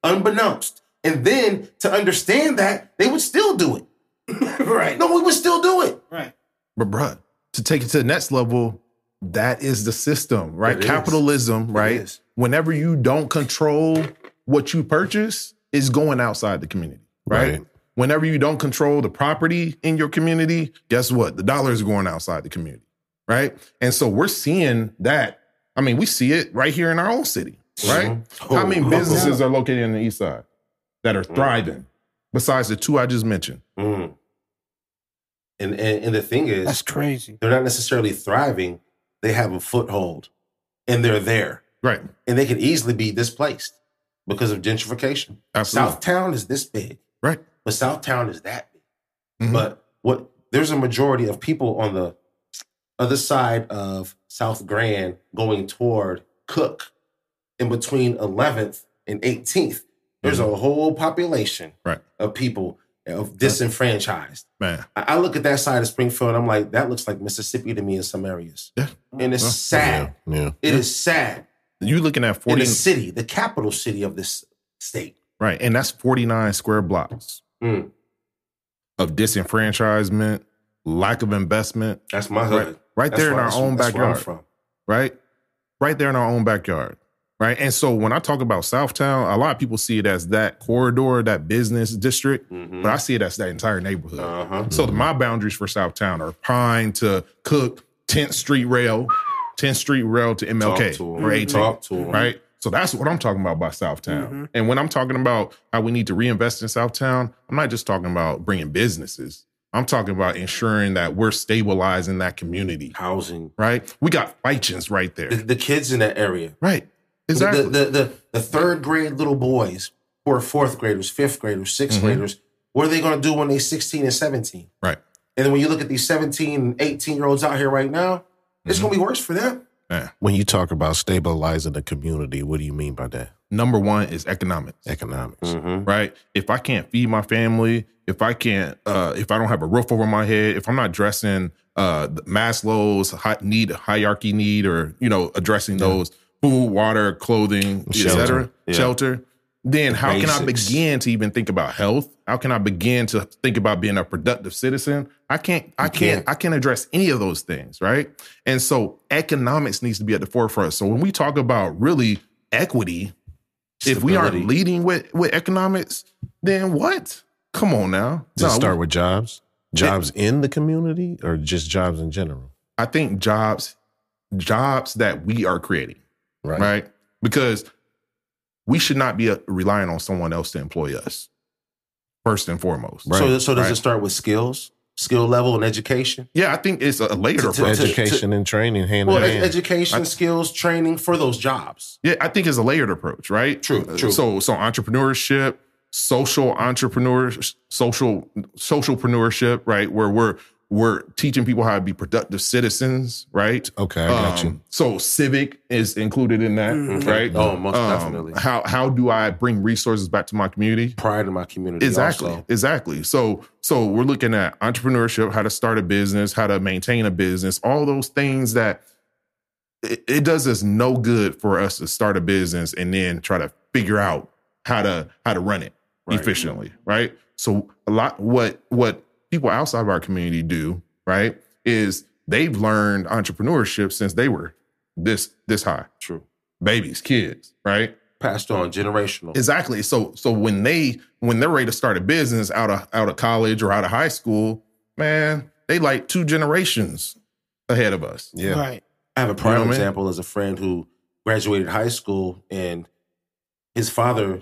Speaker 5: Unbeknownst. And then to understand that, they would still do it.
Speaker 6: right.
Speaker 5: No, we would still do it.
Speaker 6: Right.
Speaker 4: But bruh, to take it to the next level, that is the system, right?
Speaker 5: It is.
Speaker 4: Capitalism, right? Whenever you don't control what you purchase, is going outside the community, right?
Speaker 7: Right.
Speaker 4: Whenever you don't control the property in your community, guess what? The dollar is going outside the community, right? And so we're seeing that. I mean, we see it right here in our own city, right?
Speaker 5: Mhm.
Speaker 4: How many
Speaker 5: Oh,
Speaker 4: businesses are located in the east side that are thriving besides the two I just mentioned?
Speaker 5: Mm. And, and and the thing is,
Speaker 6: That's crazy.
Speaker 5: they're not necessarily thriving. They have a foothold, and they're there,
Speaker 4: Right.
Speaker 5: and they can easily be displaced because of gentrification.
Speaker 4: Absolutely.
Speaker 5: Southtown is this big,
Speaker 4: Right.
Speaker 5: but Southtown is that big.
Speaker 4: Mhm.
Speaker 5: But what there's a majority of people on the other side of South Grand going toward Cook, in between 11th and 18th. There's a whole population
Speaker 4: Mm-hmm. Right.
Speaker 5: of people of disenfranchised.
Speaker 4: Man.
Speaker 5: I look at that side of Springfield and I'm like, that looks like Mississippi to me in some areas.
Speaker 4: Yeah.
Speaker 5: And it's
Speaker 4: Well,
Speaker 5: sad.
Speaker 7: Yeah.
Speaker 5: It is sad.
Speaker 4: You looking at
Speaker 5: In the city, the capital city of this state.
Speaker 4: right, and that's 49 square blocks
Speaker 5: Mm,
Speaker 4: of disenfranchisement, lack of investment,
Speaker 5: that's my
Speaker 4: right,
Speaker 5: hood.
Speaker 4: right
Speaker 5: That's
Speaker 4: there in our
Speaker 5: that's-
Speaker 4: own
Speaker 5: that's where I'm
Speaker 4: backyard,
Speaker 5: from.
Speaker 4: right? Right there in our own backyard. Right. And so when I talk about Southtown, a lot of people see it as that corridor, that business district,
Speaker 5: Mhm.
Speaker 4: but I see it as that entire neighborhood.
Speaker 5: Uh-huh.
Speaker 4: So my boundaries for Southtown are Pine to Cook, 10th Street Rail, 10th Street Rail to MLK,
Speaker 5: to
Speaker 4: or 18,
Speaker 5: Talk to 'em.
Speaker 4: right? So that's what I'm talking about by Southtown.
Speaker 6: Mhm.
Speaker 4: And when I'm talking about how we need to reinvest in Southtown, I'm not just talking about bringing businesses. I'm talking about ensuring that we're stabilizing that community,
Speaker 5: Housing.
Speaker 4: right? We got Feitshans right there.
Speaker 5: The, the kids in that area.
Speaker 4: right. Exactly.
Speaker 5: The, the, the, the third grade little boys who are fourth graders, fifth graders, 6th
Speaker 4: Mhm.
Speaker 5: graders, what are they going to do when they're 16 and 17?
Speaker 4: right.
Speaker 5: And then when you look at these 17 and 18 year olds out here right now, it's
Speaker 4: Mm-hmm.
Speaker 5: going to be worse for them.
Speaker 4: Yeah.
Speaker 7: When you talk about stabilizing the community, what do you mean by that?
Speaker 4: Number one is economics.
Speaker 7: Economics.
Speaker 5: Mm-hmm.
Speaker 4: right? If I can't feed my family, if I can't, uh, if I don't have a roof over my head, if I'm not addressing uh, the Maslow's hi- need hierarchy need, or you know, addressing those food, water, clothing,
Speaker 7: Shelter.
Speaker 4: etc.,
Speaker 5: Yeah.
Speaker 4: shelter, then how can I begin to even think about health? How can I begin to think about being a productive citizen? I can't. I can't.
Speaker 5: can't.
Speaker 4: I can't address any of those things, right? And so economics needs to be at the forefront. So when we talk about really equity, if we aren't leading with with economics, then what? Come on now.
Speaker 7: Does
Speaker 4: No,
Speaker 7: start with jobs? Jobs in the community or just jobs in general?
Speaker 4: I think jobs, jobs that we are creating,
Speaker 7: Right.
Speaker 4: right? Because we should not be uh, relying on someone else to employ us. First and foremost.
Speaker 7: Right.
Speaker 5: So, so does
Speaker 4: right.
Speaker 5: it start with skills, skill level, and education?
Speaker 4: Yeah, I think it's a layered
Speaker 5: To-
Speaker 4: approach.
Speaker 5: to-
Speaker 7: Education and training hand
Speaker 5: Well,
Speaker 7: in hand.
Speaker 5: education, skills, training for those jobs.
Speaker 4: Yeah, I think it's a layered approach, right?
Speaker 5: True,
Speaker 4: Uh,
Speaker 5: true.
Speaker 4: So, so entrepreneurship, social entrepreneur, social socialpreneurship, right? Where we're we're teaching people how to be productive citizens, right?
Speaker 7: okay, I got
Speaker 4: Um,
Speaker 7: you.
Speaker 4: So civic is included in that,
Speaker 6: Mhm.
Speaker 4: right?
Speaker 5: Oh, most
Speaker 4: Um,
Speaker 5: definitely.
Speaker 4: How how do I bring resources back to my community?
Speaker 5: Pride in my community.
Speaker 4: Exactly,
Speaker 5: Also.
Speaker 4: exactly. So so we're looking at entrepreneurship, how to start a business, how to maintain a business, all those things that it, it does us no good for us to start a business and then try to figure out how to how to run it
Speaker 5: Right.
Speaker 4: efficiently, right? So a lot what what people outside of our community do, right, is they've learned entrepreneurship since they were this this high,
Speaker 5: True.
Speaker 4: babies, kids, right?
Speaker 5: Passed on, generational.
Speaker 4: Exactly. So so when they when they're ready to start a business out of out of college or out of high school, man, they like two generations ahead of us.
Speaker 7: Yeah.
Speaker 6: Right.
Speaker 5: I have a prime
Speaker 4: know what I
Speaker 5: example as a friend who graduated high school and his father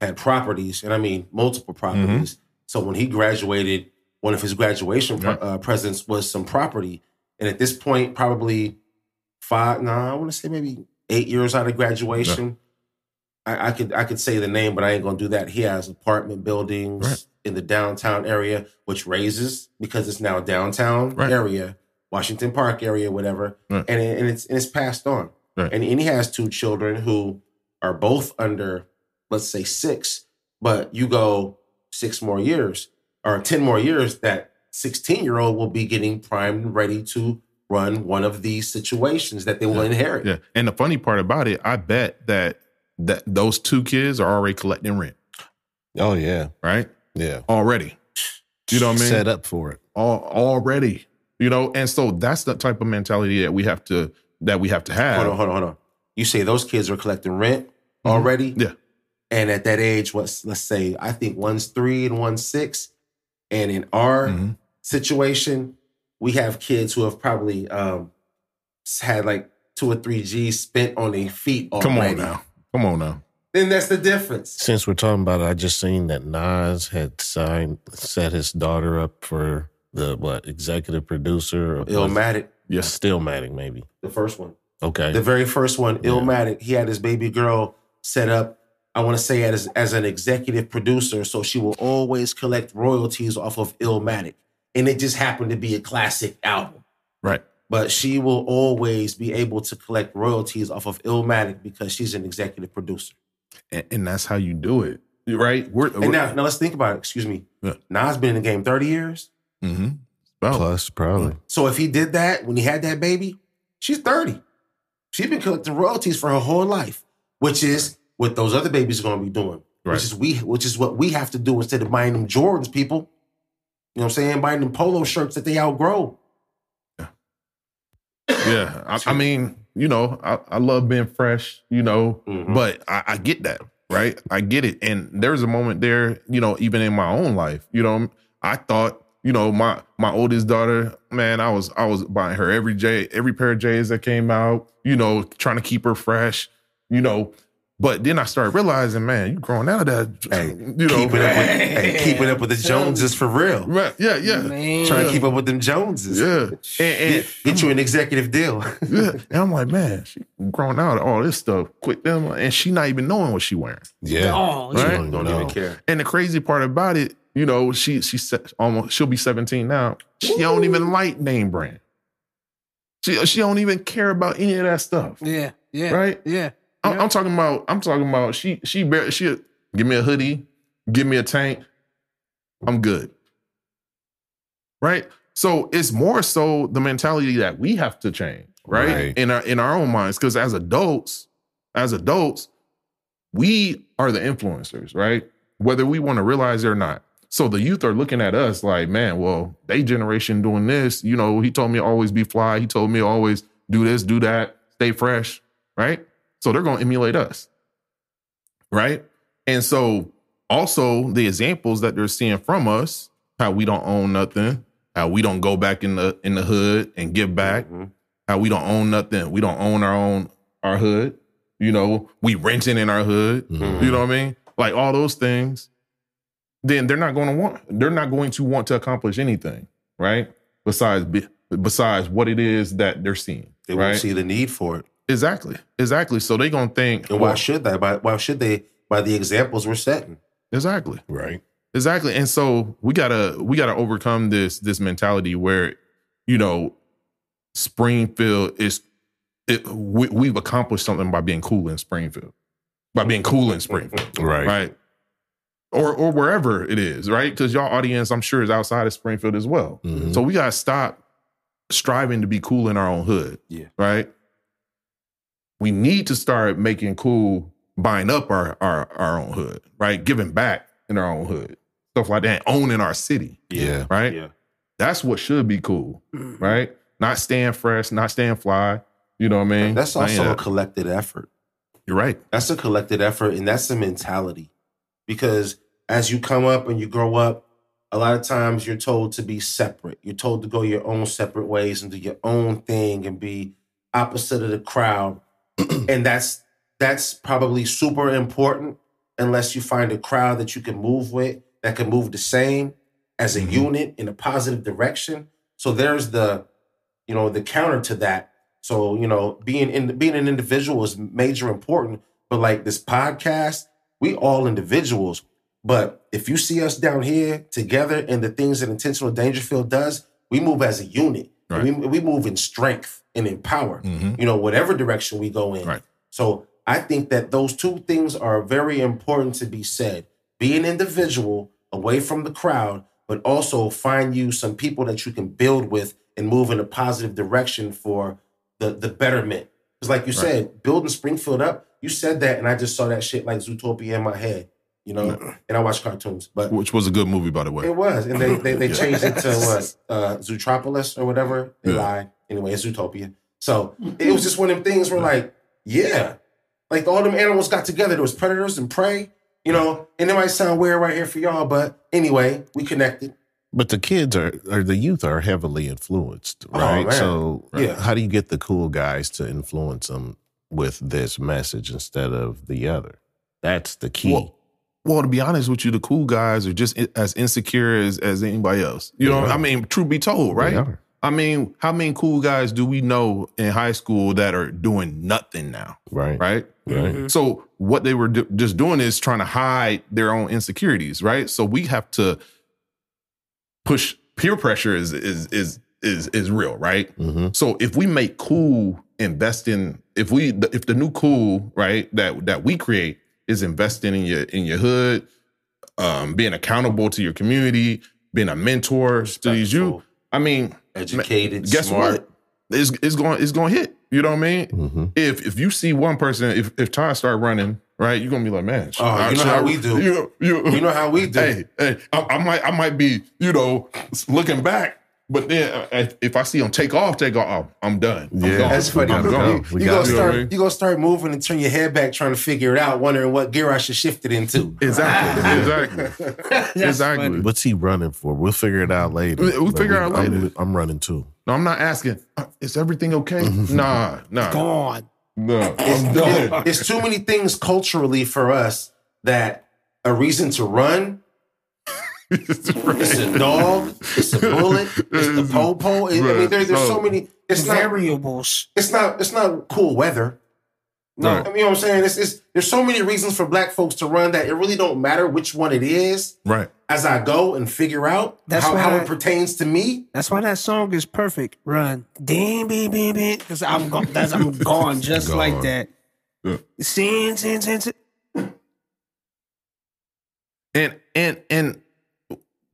Speaker 5: had properties, and I mean multiple properties.
Speaker 4: Mm-hmm.
Speaker 5: So when he graduated, one of his graduation
Speaker 4: Yeah.
Speaker 5: uh, presents was some property. And at this point, probably five, no, I want to say maybe eight years out of graduation. I, I could I could say the name, but I ain't gonna do that. He has apartment buildings
Speaker 4: Right.
Speaker 5: in the downtown area, which raises because it's now downtown
Speaker 4: Right.
Speaker 5: area, Washington Park area, whatever,
Speaker 4: Right.
Speaker 5: and it, and it's and it's passed on. And and he has two children who are both under, let's say six, but you go six more years or ten more years, that sixteen year old will be getting primed and ready to run one of these situations that they will inherit.
Speaker 4: Yeah. And the funny part about it, I bet that that those two kids are already collecting rent,
Speaker 7: Oh yeah.
Speaker 4: right?
Speaker 7: Yeah.
Speaker 4: Already. You know what I mean?
Speaker 7: Set up for it.
Speaker 4: All, already. You know, and so that's the type of mentality that we have to that we have to have.
Speaker 5: Hold on, hold on, hold on. You say those kids are collecting rent already?
Speaker 4: Mm-hmm. Yeah.
Speaker 5: And at that age, what's let's say I think one's three and one's six. And in our
Speaker 4: Mhm.
Speaker 5: situation, we have kids who have probably um had like two or three G's spent on their feet already.
Speaker 4: Come on now. Come on now.
Speaker 5: Then that's the difference.
Speaker 7: Since we're talking about it, I just seen that Nas had signed set his daughter up for the what executive producer of
Speaker 5: Illmatic,
Speaker 4: Yeah.
Speaker 7: Stillmatic, maybe.
Speaker 5: the first one.
Speaker 7: Okay.
Speaker 5: The very first one,
Speaker 7: Yeah.
Speaker 5: Illmatic, he had his baby girl set up, I want to say as, as an executive producer, so she will always collect royalties off of Illmatic. And it just happened to be a classic album.
Speaker 4: Right.
Speaker 5: But she will always be able to collect royalties off of Illmatic because she's an executive producer.
Speaker 4: And, and that's how you do it. Right? We're,
Speaker 5: And now, now let's think about it. Excuse me.
Speaker 4: Yeah.
Speaker 5: Nas been in the game 30 years.
Speaker 4: hmm Well,
Speaker 7: Plus, probably.
Speaker 5: So if he did that when he had that baby, she's 30. She's been collecting royalties for her whole life, which is what those other babies are going to be doing.
Speaker 4: Right.
Speaker 5: Which is we, which is what we have to do instead of buying them Jordans, people. You know what I'm saying? Buying them polo shirts that they outgrow.
Speaker 4: yeah. I, I mean, you know, I, I love being fresh, you know,
Speaker 5: Mhm.
Speaker 4: but I, I get that, right? I get it. And there's a moment there, you know, even in my own life, you know, I thought, you know, my my oldest daughter, man, I was I was buying her every J, every pair of J's that came out, you know, trying to keep her fresh, you know. But then I started realizing, man, you growing out of that.
Speaker 5: Hey,
Speaker 4: you know,
Speaker 5: keeping up with, hey, keeping up with the Joneses for real.
Speaker 4: Right, yeah, yeah,
Speaker 6: Man.
Speaker 5: Trying to keep up with them Joneses.
Speaker 4: yeah. And, and,
Speaker 5: Get you an executive deal.
Speaker 4: yeah. And I'm like, man, she growing out of all this stuff Quit Them and she not even knowing what she wearing.
Speaker 7: Yeah.
Speaker 6: Oh,
Speaker 4: Right?
Speaker 7: Don't
Speaker 5: Don't even care.
Speaker 4: And the crazy part about it, you know, she she se- almost she'll be 17 now. She don't even like name brand. She she don't even care about any of that stuff.
Speaker 6: yeah, yeah,
Speaker 4: Right?
Speaker 6: yeah.
Speaker 4: I'm, I'm talking about. I'm talking about. She she bar- she give me a hoodie, give me a tank. I'm good. Right. So it's more so the mentality that we have to change, right?
Speaker 7: Right.
Speaker 4: In our in our own minds, because as adults, as adults, we are the influencers, right? Whether we want to realize it or not. So the youth are looking at us like, man, well, they generation doing this. You know, he told me always be fly. He told me always do this, do that, stay fresh, right? So they're going to emulate us, right? And so also the examples that they're seeing from us, how we don't own nothing, how we don't go back in the in the hood and give back,
Speaker 5: Mhm.
Speaker 4: how we don't own nothing, we don't own our own our hood. You know, we renting in our hood.
Speaker 7: Mhm.
Speaker 4: You know what I mean? Like all those things. Then they're not going to want. They're not going to want to accomplish anything, right? Besides, be, besides what it is that they're seeing,
Speaker 5: They
Speaker 4: right?
Speaker 5: won't see the need for it.
Speaker 4: Exactly, exactly. So they gonna think,
Speaker 5: And why
Speaker 4: well,
Speaker 5: should they? By, why should they? By the examples we're setting.
Speaker 4: exactly,
Speaker 7: Right.
Speaker 4: exactly. And so we gotta we gotta overcome this this mentality where, you know, Springfield is it, we, we've accomplished something by being cool in Springfield, by being cool in Springfield,
Speaker 7: Right.
Speaker 4: right? Or or wherever it is, right? Because y'all audience, I'm sure, is outside of Springfield as well.
Speaker 7: Mhm.
Speaker 4: So we gotta stop striving to be cool in our own hood.
Speaker 5: Yeah.
Speaker 4: Right. We need to start making cool, buying up our our our own hood, right? Giving back in our own hood. Stuff like that. Owning our city.
Speaker 7: Yeah.
Speaker 4: Right.
Speaker 5: Yeah.
Speaker 4: That's what should be cool. Mm-hmm. Right. Not staying fresh, not staying fly. You know what I mean?
Speaker 5: That's also
Speaker 4: yeah,
Speaker 5: a collected effort.
Speaker 4: you're right.
Speaker 5: That's a collected effort, and that's the mentality. Because as you come up and you grow up, a lot of times you're told to be separate. You're told to go your own separate ways and do your own thing and be opposite of the crowd. and that's that's probably super important unless you find a crowd that you can move with that can move the same as a
Speaker 4: Mhm.
Speaker 5: unit in a positive direction. So there's the, you know, the counter to that. So you know, being in being an individual is major important. But like this podcast, we all individuals. But if you see us down here together and the things that Intentional Dangerfield does, we move as a unit.
Speaker 4: Right.
Speaker 5: We, we move in strength and in power.
Speaker 4: Mhm.
Speaker 5: You know, whatever direction we go in.
Speaker 4: Right.
Speaker 5: So I think that those two things are very important to be said. Be an individual away from the crowd, but also find you some people that you can build with and move in a positive direction for the the betterment. Because like you
Speaker 4: Right.
Speaker 5: said, building Springfield up, you said that, and I just saw that shit like Zootopia in my head, you know. And I watch cartoons, but
Speaker 4: Which was a good movie, by the way.
Speaker 5: it was, and they they, they
Speaker 4: Yeah.
Speaker 5: changed it to what uh, Zootropolis or whatever. They
Speaker 4: Yeah.
Speaker 5: lied anyway. It's Zootopia. So it was just one of them things where like, yeah, like all them animals got together. There was predators and prey, you know. And it might sound weird right here for y'all, but anyway, we connected.
Speaker 7: But the kids are, or the youth are heavily influenced,
Speaker 5: Oh,
Speaker 7: right?
Speaker 5: man.
Speaker 7: so,
Speaker 5: Yeah.
Speaker 7: Uh, how do you get the cool guys to influence them with this message instead of the other? That's the key.
Speaker 4: Well, well, to be honest with you, the cool guys are just as insecure as, as anybody else. You know, I mean, truth be told,
Speaker 7: They
Speaker 4: right?
Speaker 7: Are.
Speaker 4: I mean, how many cool guys do we know in high school that are doing nothing now,
Speaker 7: Right.
Speaker 4: right?
Speaker 7: Right.
Speaker 4: So what they were do- just doing is trying to hide their own insecurities, right? So we have to push peer pressure is is is is is real, right?
Speaker 7: hmm
Speaker 4: So if we make cool invest in if we if the new cool right that that we create is investing in your in your hood, um, being accountable to your community, being a mentor to these you. I mean,
Speaker 5: educated,
Speaker 4: guess
Speaker 5: smart.
Speaker 4: what? It's it's going it's going to hit. You know what I mean?
Speaker 7: hmm
Speaker 4: If if you see one person, if if Ty start running, right, you're gonna be like, man.
Speaker 5: Oh,
Speaker 4: I-
Speaker 5: you know
Speaker 4: should
Speaker 5: how
Speaker 4: I-
Speaker 5: we do.
Speaker 4: You you,
Speaker 5: You know how we do.
Speaker 4: Hey, hey, I, I might I might be you know looking back, but then uh, if- if I see him take off, take off, I'm done. I'm
Speaker 7: Yeah.
Speaker 4: gone.
Speaker 5: That's funny.
Speaker 4: I'm
Speaker 7: gotta
Speaker 4: gone.
Speaker 7: go.
Speaker 5: You
Speaker 7: got
Speaker 5: gonna start.
Speaker 4: You know what I mean?
Speaker 5: You gonna start moving and turn your head back, trying to figure it out, wondering what gear I should shift it into.
Speaker 4: Exactly, exactly, exactly.
Speaker 7: What's he running for? We'll figure it out later.
Speaker 4: We- we'll
Speaker 7: But
Speaker 4: figure it out
Speaker 7: I'm-
Speaker 4: later.
Speaker 7: I'm running too.
Speaker 4: No, I'm not asking. uh, Is everything okay?
Speaker 7: Mm-hmm.
Speaker 4: Nah, nah.
Speaker 6: Gone.
Speaker 4: No, I'm done.
Speaker 5: It's too many things culturally for us that a reason to run. It's a dog. It's a bullet. It's the popo. I mean, there, there's so many. It's not.
Speaker 6: variables.
Speaker 5: It's not. It's not cool weather.
Speaker 4: No.
Speaker 5: I mean, you know what I'm saying? It's, it's there's so many reasons for black folks to run that it really don't matter which one it is.
Speaker 4: Right.
Speaker 5: As I go and figure out
Speaker 6: That's
Speaker 5: how, how
Speaker 6: I-
Speaker 5: it pertains to me.
Speaker 6: That's why that song is perfect. Run, damn, bam, bam, bam. Because I'm go- that's I'm gone just like that.
Speaker 4: Yeah.
Speaker 6: Sin, sin, sin, sin.
Speaker 4: and and and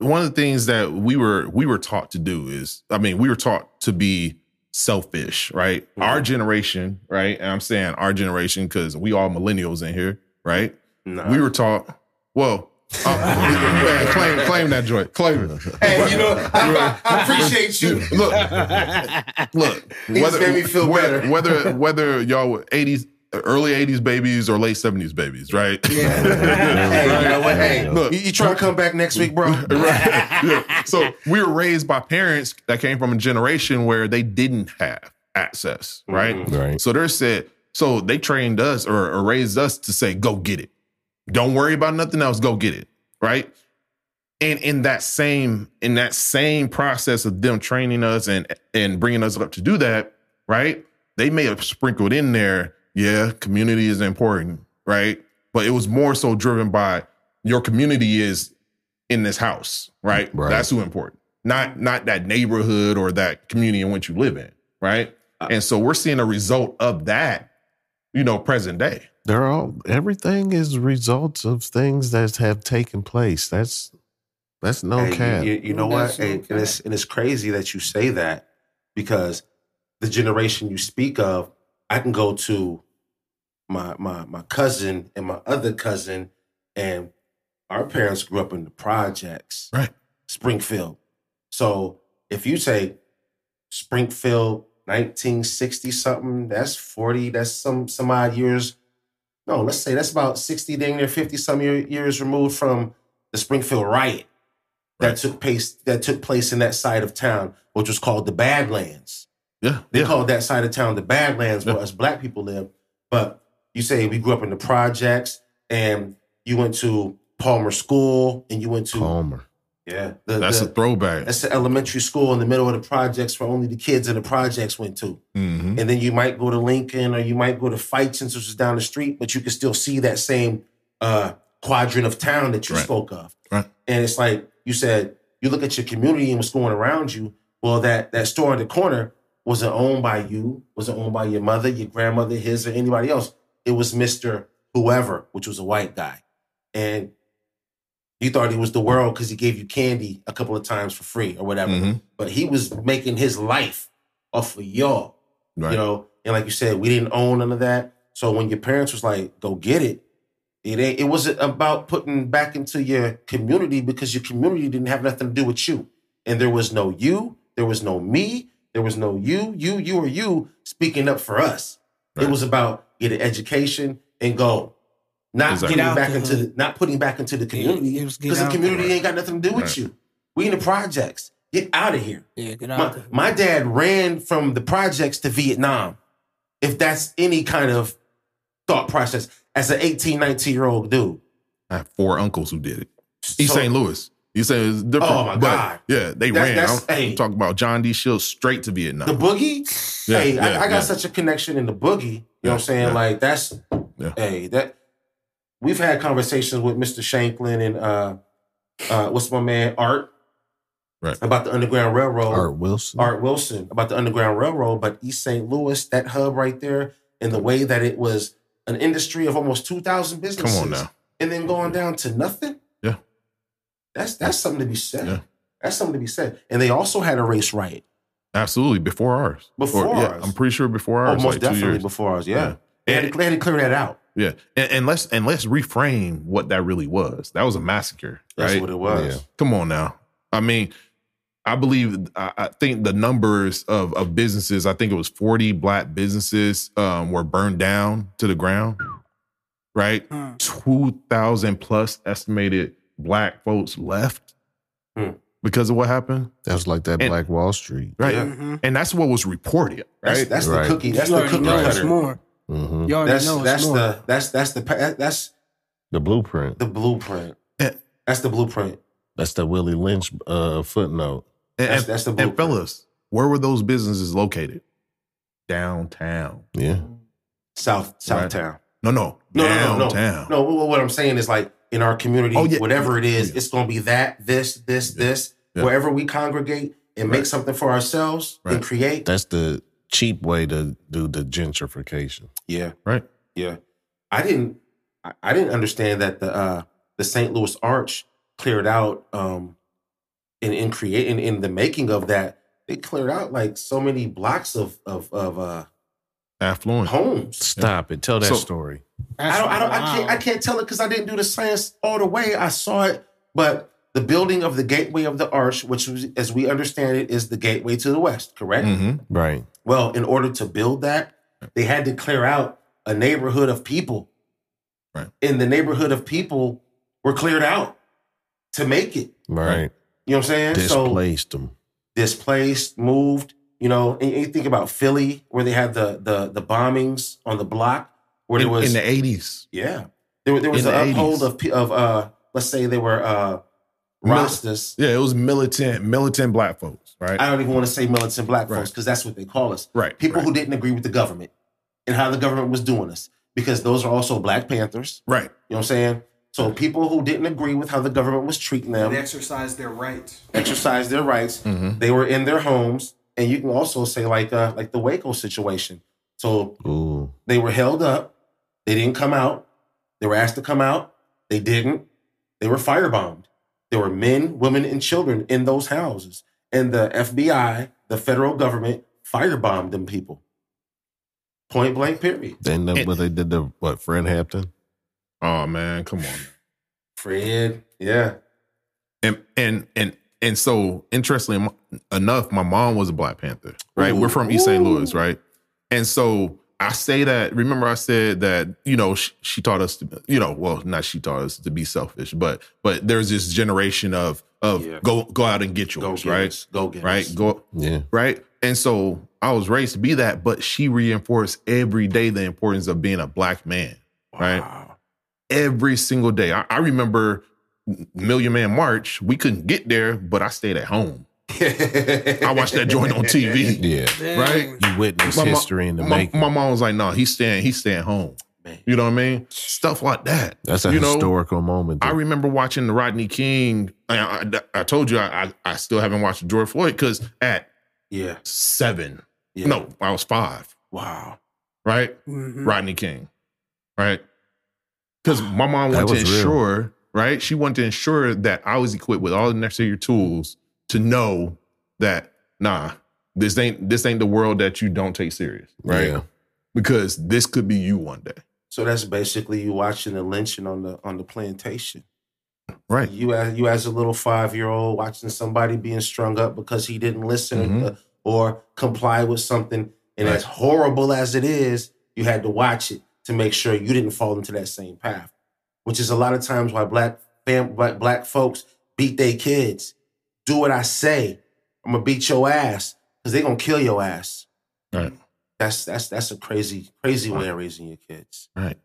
Speaker 4: one of the things that we were we were taught to do is i mean we were taught to be selfish right our generation right and i'm saying our generation because we all millennials in here right
Speaker 5: Nah.
Speaker 4: we were taught well uh, claim claim that joy claim it
Speaker 5: Hey, you know, I, I appreciate you.
Speaker 4: look look
Speaker 5: He just made me feel
Speaker 4: whether,
Speaker 5: better.
Speaker 4: whether whether y'all were 80s early 80s babies or late 70s babies right
Speaker 5: Hey, you know what? Hey,
Speaker 4: Look.
Speaker 5: you, you trying to come back next week, bro?
Speaker 4: right. Yeah. So we were raised by parents that came from a generation where they didn't have access, right?
Speaker 5: Mm-hmm.
Speaker 7: Right.
Speaker 4: So they're said, so they trained us or, or raised us to say, go get it. Don't worry about nothing else, go get it. Right. And in that same, in that same process of them training us and and bringing us up to do that, right? They may have sprinkled in there, yeah, community is important, right? But it was more so driven by your community is in this house, right?
Speaker 7: Right.
Speaker 4: That's who important. Not not that neighborhood or that community in which you live in, right? Uh, and so we're seeing a result of that, you know, present day.
Speaker 7: They're all everything is results of things that have taken place. That's that's no
Speaker 5: Hey,
Speaker 7: cap.
Speaker 5: You, you know what?
Speaker 6: That's
Speaker 5: Hey,
Speaker 6: no
Speaker 5: and it's and it's crazy that you say that because the generation you speak of, I can go to my my my cousin and my other cousin, and our parents grew up in the projects,
Speaker 4: Right.
Speaker 5: Springfield. So if you say Springfield, 1960 something, that's 40, that's some some odd years. No, let's say that's about 60, dang near 50 some year, years removed from the Springfield riot that
Speaker 4: Right.
Speaker 5: took place that took place in that side of town, which was called the Badlands.
Speaker 4: Yeah.
Speaker 5: They
Speaker 4: Yeah.
Speaker 5: called that side of town the Badlands where
Speaker 4: Yeah.
Speaker 5: us black people live. But you say we grew up in the projects and you went to Palmer School and you went to
Speaker 7: Palmer.
Speaker 5: yeah the,
Speaker 4: That's
Speaker 5: the,
Speaker 4: a throwback.
Speaker 5: that's the elementary school in the middle of the projects where only the kids in the projects went to.
Speaker 4: Mhm.
Speaker 5: And then you might go to Lincoln or you might go to Feitshans which is down the street, but you can still see that same uh, quadrant of town that you
Speaker 4: Right.
Speaker 5: spoke of.
Speaker 4: Right.
Speaker 5: And it's like you said, you look at your community and what's going around you. Well, that that store in the corner wasn't owned by you, wasn't owned by your mother, your grandmother, his, or anybody else. It was Mr. Whoever, which was a white guy. And you thought he was the world because he gave you candy a couple of times for free or whatever.
Speaker 4: Mhm.
Speaker 5: But he was making his life off of y'all.
Speaker 4: Right.
Speaker 5: You know, and like you said, we didn't own none of that. So when your parents was like, "Go get it," it ain't. It wasn't about putting back into your community because your community didn't have nothing to do with you, and there was no you, there was no me, there was no you, you, you, or you speaking up for us.
Speaker 4: Right.
Speaker 5: It was about get an education and go, not
Speaker 4: Exactly.
Speaker 5: getting
Speaker 6: Get
Speaker 5: back into the, not putting back into the community
Speaker 6: it was get
Speaker 5: because the community ain't got nothing to do with
Speaker 4: Right.
Speaker 5: you. We in the projects. Get out of here.
Speaker 6: Yeah, get out
Speaker 5: My,
Speaker 6: there.
Speaker 5: my dad ran from the projects to Vietnam. If that's any kind of thought process as an 18, 19 year old dude.
Speaker 4: I have four uncles who did it. East
Speaker 5: So-
Speaker 4: St. Louis. You say it's different.
Speaker 5: Oh, my
Speaker 4: but
Speaker 5: God.
Speaker 4: Yeah, they
Speaker 5: That's-
Speaker 4: ran.
Speaker 5: that's-
Speaker 4: I'm,
Speaker 5: hey.
Speaker 4: I'm talking about John D. Shields straight to Vietnam.
Speaker 5: The boogie,
Speaker 4: Yeah,
Speaker 5: hey,
Speaker 4: yeah,
Speaker 5: I, I got
Speaker 4: yeah.
Speaker 5: such a connection in the boogie. You know what I'm saying?
Speaker 4: yeah.
Speaker 5: Like that's
Speaker 4: Yeah.
Speaker 5: hey, that we've had conversations with Mr. Shanklin and uh uh what's my man Art
Speaker 4: Right.
Speaker 5: about the Underground Railroad.
Speaker 7: Art Wilson.
Speaker 5: Art Wilson about the Underground Railroad, but East St. Louis, that hub right there, and the way that it was an industry of almost two thousand businesses.
Speaker 4: Come on now.
Speaker 5: and then going down to nothing.
Speaker 4: Yeah.
Speaker 5: that's that's something to be said.
Speaker 4: Yeah.
Speaker 5: That's something to be said. And they also had a race riot.
Speaker 4: Absolutely. Before ours.
Speaker 5: Before
Speaker 4: Or- yeah,
Speaker 5: ours.
Speaker 4: I'm pretty sure before
Speaker 5: Oh,
Speaker 4: ours.
Speaker 5: most
Speaker 4: like two
Speaker 5: definitely
Speaker 4: years.
Speaker 5: before ours. Yeah,
Speaker 4: Yeah.
Speaker 5: They, had to, they had to clear that out.
Speaker 4: Yeah. And, and let's and let's reframe what that really was. That was a massacre.
Speaker 5: That's
Speaker 4: right?
Speaker 5: what it was.
Speaker 7: Yeah.
Speaker 4: Come on now. I mean, I believe I, I think the numbers of of businesses, I think it was 40 black businesses um were burned down to the ground. Right?
Speaker 6: Hmm.
Speaker 4: 2,000 plus estimated black folks left
Speaker 5: Hmm.
Speaker 4: Because of what happened.
Speaker 7: That was like that
Speaker 4: And-
Speaker 7: Black Wall Street.
Speaker 4: Right.
Speaker 5: Yeah.
Speaker 6: Mhm.
Speaker 4: And that's what was reported.
Speaker 5: That's
Speaker 4: Right.
Speaker 5: that's
Speaker 7: Right.
Speaker 5: the cookie. That's
Speaker 6: You
Speaker 5: the cookie
Speaker 6: know it's
Speaker 5: cutter.
Speaker 6: more.
Speaker 7: hmm
Speaker 6: You already
Speaker 5: That's
Speaker 6: know it's
Speaker 5: that's
Speaker 6: more.
Speaker 5: the that's that's the that's
Speaker 7: The blueprint.
Speaker 5: the blueprint.
Speaker 4: And-
Speaker 5: That's the blueprint.
Speaker 7: That's the Willie Lynch uh, footnote.
Speaker 4: And,
Speaker 5: That's- that's the
Speaker 4: and fellas, where were those businesses located? Downtown.
Speaker 7: Yeah.
Speaker 5: South
Speaker 4: Right.
Speaker 5: Southtown.
Speaker 4: No, no,
Speaker 5: No, no, no, no.
Speaker 4: downtown.
Speaker 5: No, what, what I'm saying is like in our community,
Speaker 4: Oh, yeah.
Speaker 5: whatever it is,
Speaker 4: Yeah.
Speaker 5: it's going to be that, this, this, this.
Speaker 4: Yeah.
Speaker 5: Wherever we congregate and make something for ourselves
Speaker 4: Right.
Speaker 5: and create.
Speaker 7: That's the cheap way to do the gentrification.
Speaker 5: yeah,
Speaker 4: Right.
Speaker 5: yeah. I didn't, I, I didn't understand that the uh the St. Louis Arch cleared out um in in creating in the making of that. They cleared out like so many blocks of of of uh
Speaker 4: Affluent.
Speaker 5: homes.
Speaker 7: Stop it. Tell that
Speaker 4: So-
Speaker 7: story.
Speaker 5: I don't, I don't, I can't, I can't tell it because I didn't do the science all the way. I saw it, but the building of the gateway of the arch, which was, as we understand it, is the gateway to the west. Correct.
Speaker 4: hmm
Speaker 7: Right.
Speaker 5: Well, in order to build that, they had to clear out a neighborhood of people.
Speaker 4: Right.
Speaker 5: And the neighborhood of people were cleared out to make it.
Speaker 7: Right.
Speaker 5: You know what I'm saying? So
Speaker 7: Displaced them.
Speaker 5: displaced, moved. You know, and you think about Philly, where they had the the the bombings on the block, where
Speaker 4: In,
Speaker 5: there was
Speaker 4: in the eighties.
Speaker 5: yeah. There, there was
Speaker 4: In the
Speaker 5: an uphold
Speaker 4: 80s.
Speaker 5: of of uh let's say they were uh
Speaker 4: Mil-
Speaker 5: Rastas.
Speaker 4: Yeah, it was militant, militant black folks, right?
Speaker 5: I don't even want to say militant black folks because that's what they call us.
Speaker 4: right.
Speaker 5: People
Speaker 4: right,
Speaker 5: who didn't agree with the government and how the government was doing us. Because those are also Black Panthers.
Speaker 4: right.
Speaker 5: You know what I'm saying? So people who didn't agree with how the government was treating them
Speaker 8: They exercise their right.
Speaker 5: exercised their rights.
Speaker 4: Mhm.
Speaker 5: They were in their homes. And you can also say like uh like the Waco situation. So
Speaker 7: Ooh.
Speaker 5: They were held up. They didn't come out. They were asked to come out. They didn't. They were firebombed. There were men, women, and children in those houses. And the FBI, the federal government, firebombed them people. Point blank, period.
Speaker 7: They know what they did to what Fred Hampton.
Speaker 4: Oh man, come on.
Speaker 5: Fred, yeah.
Speaker 4: And and and and so interestingly enough, my mom was a Black Panther, right?
Speaker 5: Ooh.
Speaker 4: We're from East St. Louis, right? And so I say that. Remember, I said that you know she, she taught us to, you know, well, not she taught us to be selfish, but but there's this generation of of
Speaker 5: Yeah.
Speaker 4: go go out and get
Speaker 5: Go
Speaker 4: yours,
Speaker 5: get
Speaker 4: right?
Speaker 5: us. Go get
Speaker 4: Right?
Speaker 5: us.
Speaker 4: Go
Speaker 7: Yeah.
Speaker 4: right? And so I was raised to be that, but she reinforced every day the importance of being a black man, right? Every single day. I, I remember Million Man March. We couldn't get there, but I stayed at home. I watched that joint on TV,
Speaker 7: Yeah.
Speaker 4: right?
Speaker 7: You witness
Speaker 4: My mo-
Speaker 7: history in the
Speaker 4: my,
Speaker 7: making.
Speaker 4: my mom was like, "No, he's staying. He's staying home."
Speaker 5: Man.
Speaker 4: You know what I mean? Stuff like that.
Speaker 7: That's a
Speaker 4: you know,
Speaker 7: historical moment.
Speaker 4: I remember watching the Rodney King. I, I, I told you I, I, I still haven't watched George Floyd because at
Speaker 5: Yeah.
Speaker 4: seven,
Speaker 5: yeah.
Speaker 4: no, I was five,
Speaker 5: Wow.
Speaker 4: right?
Speaker 6: Mhm.
Speaker 4: Rodney King, right? Because my mom
Speaker 7: That
Speaker 4: wanted to
Speaker 7: was real.
Speaker 4: ensure, right? She wanted to ensure that I was equipped with all the necessary tools to know that nah, this ain't this ain't the world that you don't take serious, right?
Speaker 7: Yeah.
Speaker 4: Because this could be you one day,
Speaker 5: So that's basically you watching the lynching on the on the plantation.
Speaker 4: right?
Speaker 5: You as you as a little five year old watching somebody being strung up because he didn't listen
Speaker 4: Mhm.
Speaker 5: or, or comply with something, and
Speaker 4: Right.
Speaker 5: as horrible as it is, you had to watch it to make sure you didn't fall into that same path. Which is a lot of times why black fam, black, black folks beat their kids. Do what I say. I'm gonna beat your ass because they're gonna kill your ass.
Speaker 4: Right.
Speaker 5: That's that's that's a crazy crazy way of raising your kids.
Speaker 4: Right.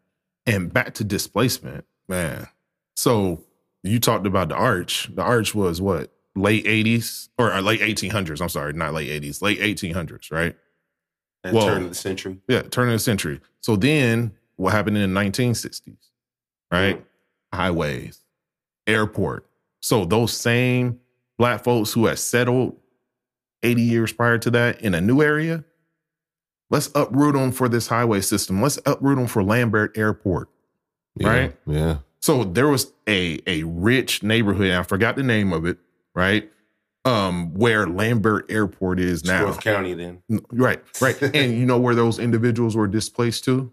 Speaker 4: And back to displacement, man. So you talked about the arch. The arch was what? Late 80s or uh, late 1800s. I'm sorry, not late 80s, late 1800s, right?
Speaker 5: At
Speaker 4: Whoa.
Speaker 5: turn of the century.
Speaker 4: Yeah, turn of the century. So then what happened in the 1960s, right? Highways, airport. So those same black folks who had settled 80 years prior to that in a new area, let's uproot them for this highway system. Let's uproot them for Lambert Airport.
Speaker 7: Yeah.
Speaker 4: Right?
Speaker 7: Yeah.
Speaker 4: So there was a a rich neighborhood, I forgot the name of it, right? Um, where Lambert Airport is now.
Speaker 5: North County then.
Speaker 4: Right, right. and you know where those individuals were displaced to?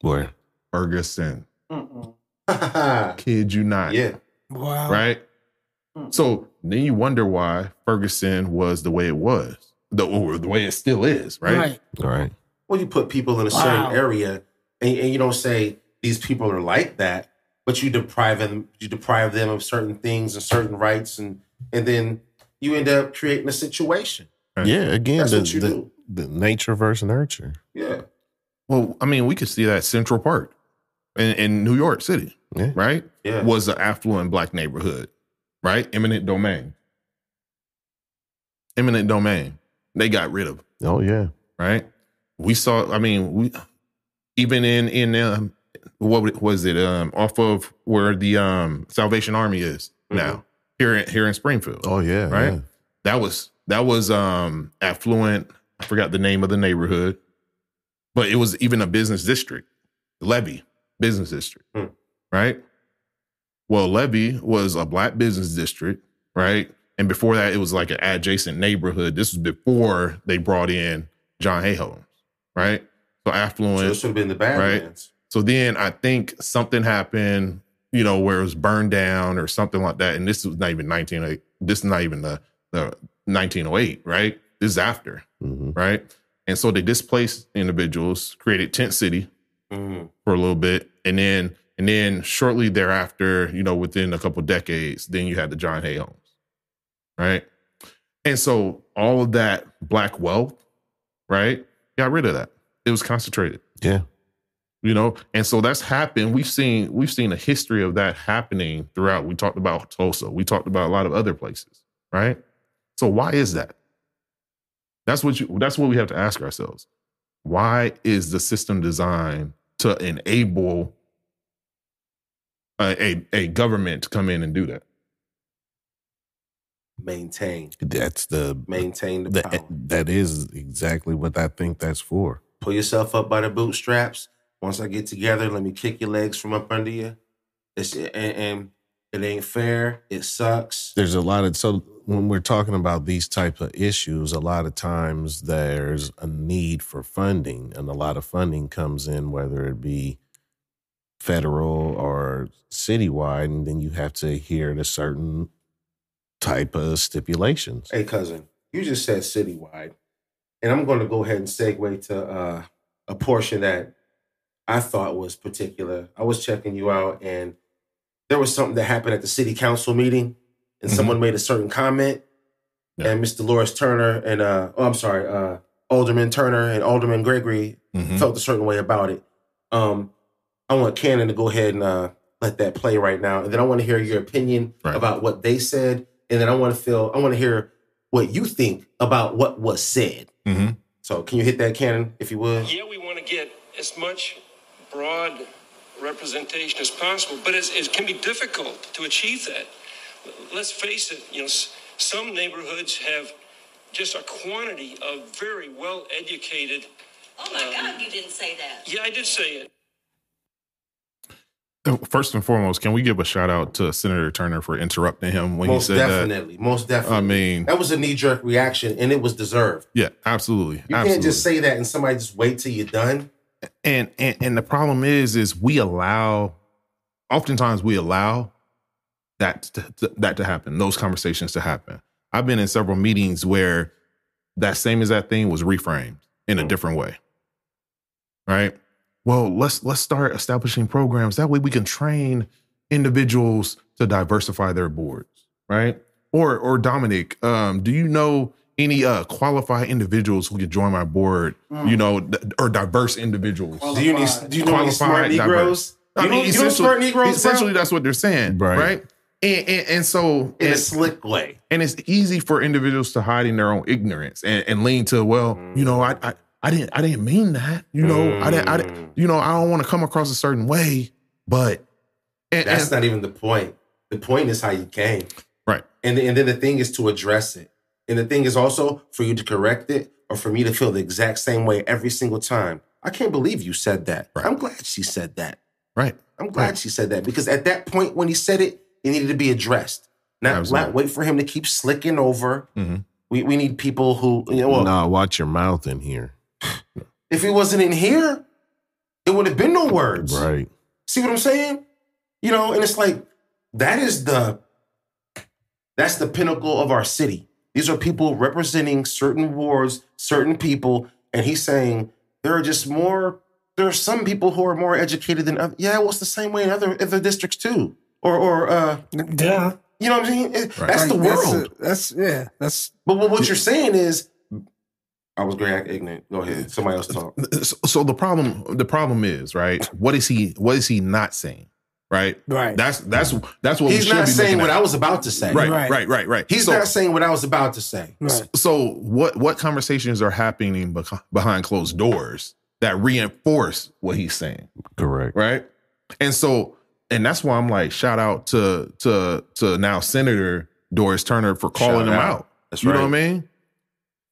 Speaker 7: Where?
Speaker 4: Ferguson.
Speaker 5: Yeah.
Speaker 4: Kid you not. Yeah.
Speaker 6: Wow.
Speaker 4: Right? So then you wonder why Ferguson was the way it was. The, or the way it still is, right?
Speaker 6: Right.
Speaker 7: All right.
Speaker 5: Well, you put people in a
Speaker 6: Wow.
Speaker 5: certain area and, and you don't say these people are like that, but you deprive them you deprive them of certain things and certain rights and and then you end up creating a situation.
Speaker 4: Right.
Speaker 7: Yeah. Again,
Speaker 5: That's
Speaker 7: the,
Speaker 5: what you
Speaker 7: the,
Speaker 5: do.
Speaker 7: the nature versus nurture.
Speaker 5: Yeah.
Speaker 4: Well, I mean, we could see that Central Park in, in New York City,
Speaker 7: Yeah.
Speaker 4: right?
Speaker 5: Yeah.
Speaker 4: Was an affluent black neighborhood, right? Eminent domain. Eminent domain. They got rid of,
Speaker 7: Oh yeah.
Speaker 4: right? We saw, I mean, we even in in um what was it? Um off of where the um Salvation Army is now. Here in here in Springfield.
Speaker 7: Oh yeah.
Speaker 4: right?
Speaker 7: yeah.
Speaker 4: That was that was um affluent. I forgot the name of the neighborhood, but it was even a business district, Levee Business District,
Speaker 5: Hmm.
Speaker 4: right? Well, Levee was a black business district, right? And before that, it was like an adjacent neighborhood. This was before they brought in John Hay Homes, right? So
Speaker 5: So
Speaker 4: affluent.
Speaker 5: it should have been the
Speaker 4: Right.
Speaker 5: Badlands.
Speaker 4: So then I think something happened, you know, where it was burned down or something like that. And this was not even 1908. This is not even the, the 1908, right? This is after,
Speaker 7: hmm
Speaker 4: right? And so they displaced individuals, created Tent City
Speaker 5: Mhm.
Speaker 4: for a little bit. And then, and then shortly thereafter, you know, within a couple decades, then you had the John Hay homes, right? And so all of that black wealth, right? Got rid of that. It was concentrated
Speaker 7: Yeah.
Speaker 4: you know and so that's happened we've seen we've seen a history of that happening throughout we talked about tulsa we talked about a lot of other places right so why is that that's what you that's what we have to ask ourselves why is the system designed to enable a, a, a government to come in and do that
Speaker 5: Maintain.
Speaker 7: That's the,
Speaker 5: Maintain the,
Speaker 7: the
Speaker 5: power.
Speaker 7: that is exactly what I think that's for.
Speaker 5: Pull yourself up by the bootstraps. Once I get together, let me kick your legs from up under you. It's, and, and it ain't fair. It sucks.
Speaker 7: There's a lot of so when we're talking about these type of issues, a lot of times there's a need for funding, and a lot of funding comes in, whether it be federal or citywide, and then you have to adhere to certain type of stipulations.
Speaker 5: Hey, cousin, you just said citywide. And I'm going to go ahead and segue to uh, a portion that I thought was particular. I was checking you out, and there was something that happened at the city council meeting, and
Speaker 4: Mhm.
Speaker 5: someone made a certain comment,
Speaker 4: Yeah.
Speaker 5: and Mr. Dolores Turner and uh, oh, I'm sorry, uh, Alderman Turner and Alderman Gregory
Speaker 4: Mhm.
Speaker 5: felt a certain way about it. Um, I want Cannon to go ahead and uh, let that play right now, and then I want to hear your opinion
Speaker 4: Right.
Speaker 5: about what they said, and then I want to feel, I want to hear what you think about what was said.
Speaker 4: Mhm.
Speaker 5: So, can you hit that cannon if you would?
Speaker 8: Yeah, we want to get as much broad representation as possible, but it's, it can be difficult to achieve that. Let's face it, you know, s- some neighborhoods have just a quantity of very well educated.
Speaker 9: Oh my God, you didn't say that.
Speaker 8: Yeah, I did say it.
Speaker 4: Uh, First and foremost, can we give a shout out to Senator Turner for interrupting him when
Speaker 5: most
Speaker 4: he said that?
Speaker 5: definitely, most definitely.
Speaker 4: I mean,
Speaker 5: that was a knee jerk reaction, and it was deserved.
Speaker 4: yeah, absolutely.
Speaker 5: You
Speaker 4: absolutely.
Speaker 5: can't just say that and somebody just wait till you're done.
Speaker 4: And, and and the problem is is we allow oftentimes we allow that to, that to happen those conversations to happen. I've been in several meetings where that same as that thing was reframed in a different way. Right? Well let's let's start establishing programs. That way we can train individuals to diversify their boards right? Or or dominic um do you know any uh qualified individuals who can join my board you know th- or diverse individuals
Speaker 5: Do you need? Do you know any smart
Speaker 4: Qualified,
Speaker 5: Negroes?
Speaker 4: I
Speaker 5: You know,
Speaker 4: mean,
Speaker 5: you know smart Negroes,
Speaker 4: essentially
Speaker 5: bro?
Speaker 4: that's what they're saying, right?
Speaker 7: Right.
Speaker 4: And, and, and so,
Speaker 5: in a slick way.
Speaker 4: and it's easy for individuals to hide in their own ignorance and, and lean to, well, you know, I, I, I didn't, I didn't mean that, you know, I didn't, I
Speaker 5: Mm.
Speaker 4: didn't, you know, I don't want to come across a certain way, but, and,
Speaker 5: That's
Speaker 4: and-
Speaker 5: not even the point. The point is how you came.
Speaker 4: right,
Speaker 5: And, and then the thing is to address it. And the thing is also for you to correct it or for me to feel the exact same way every single time. I can't believe you said that.
Speaker 4: Right.
Speaker 5: I'm glad she said that.
Speaker 4: right,
Speaker 5: I'm glad
Speaker 4: Right.
Speaker 5: she said that because at that point when he said it, it needed to be addressed. Not, not wait for him to keep slicking over.
Speaker 4: Mhm.
Speaker 5: We, we need people who, you know, well,
Speaker 7: nah, watch your mouth in here.
Speaker 5: if he wasn't in here, it would have been no words.
Speaker 7: Right.
Speaker 5: See what I'm saying? You know, and it's like that is the that's the pinnacle of our city. These are people representing certain wards, certain people, and he's saying there are just more. There are some people who are more educated than other. Yeah, well, it's the same way in other other districts too. Or or uh,
Speaker 6: Yeah.
Speaker 5: you know what I mean? saying? It- That's the
Speaker 6: Like,
Speaker 5: world.
Speaker 6: That's, yeah. That's
Speaker 5: but what, what you're saying is I was very ignorant. Go ahead. Somebody else talk.
Speaker 4: So, so the problem the problem is right. What is he? What is he not saying? Right.
Speaker 6: Right.
Speaker 4: That's that's that's what we
Speaker 5: He's
Speaker 4: should
Speaker 5: not
Speaker 4: be
Speaker 5: saying what
Speaker 4: at.
Speaker 5: I was about to say.
Speaker 4: Right,
Speaker 6: Right.
Speaker 4: right, right, right.
Speaker 5: He's
Speaker 4: so,
Speaker 5: not saying what I was about to say.
Speaker 6: Right.
Speaker 4: So what what conversations are happening behind closed doors that reinforce what he's saying,
Speaker 7: Correct.
Speaker 4: right? And so and that's why I'm like shout out to to to now Senator Doris Turner for calling
Speaker 5: Shout
Speaker 4: him
Speaker 5: out.
Speaker 4: out.
Speaker 5: That's
Speaker 4: you know what I mean?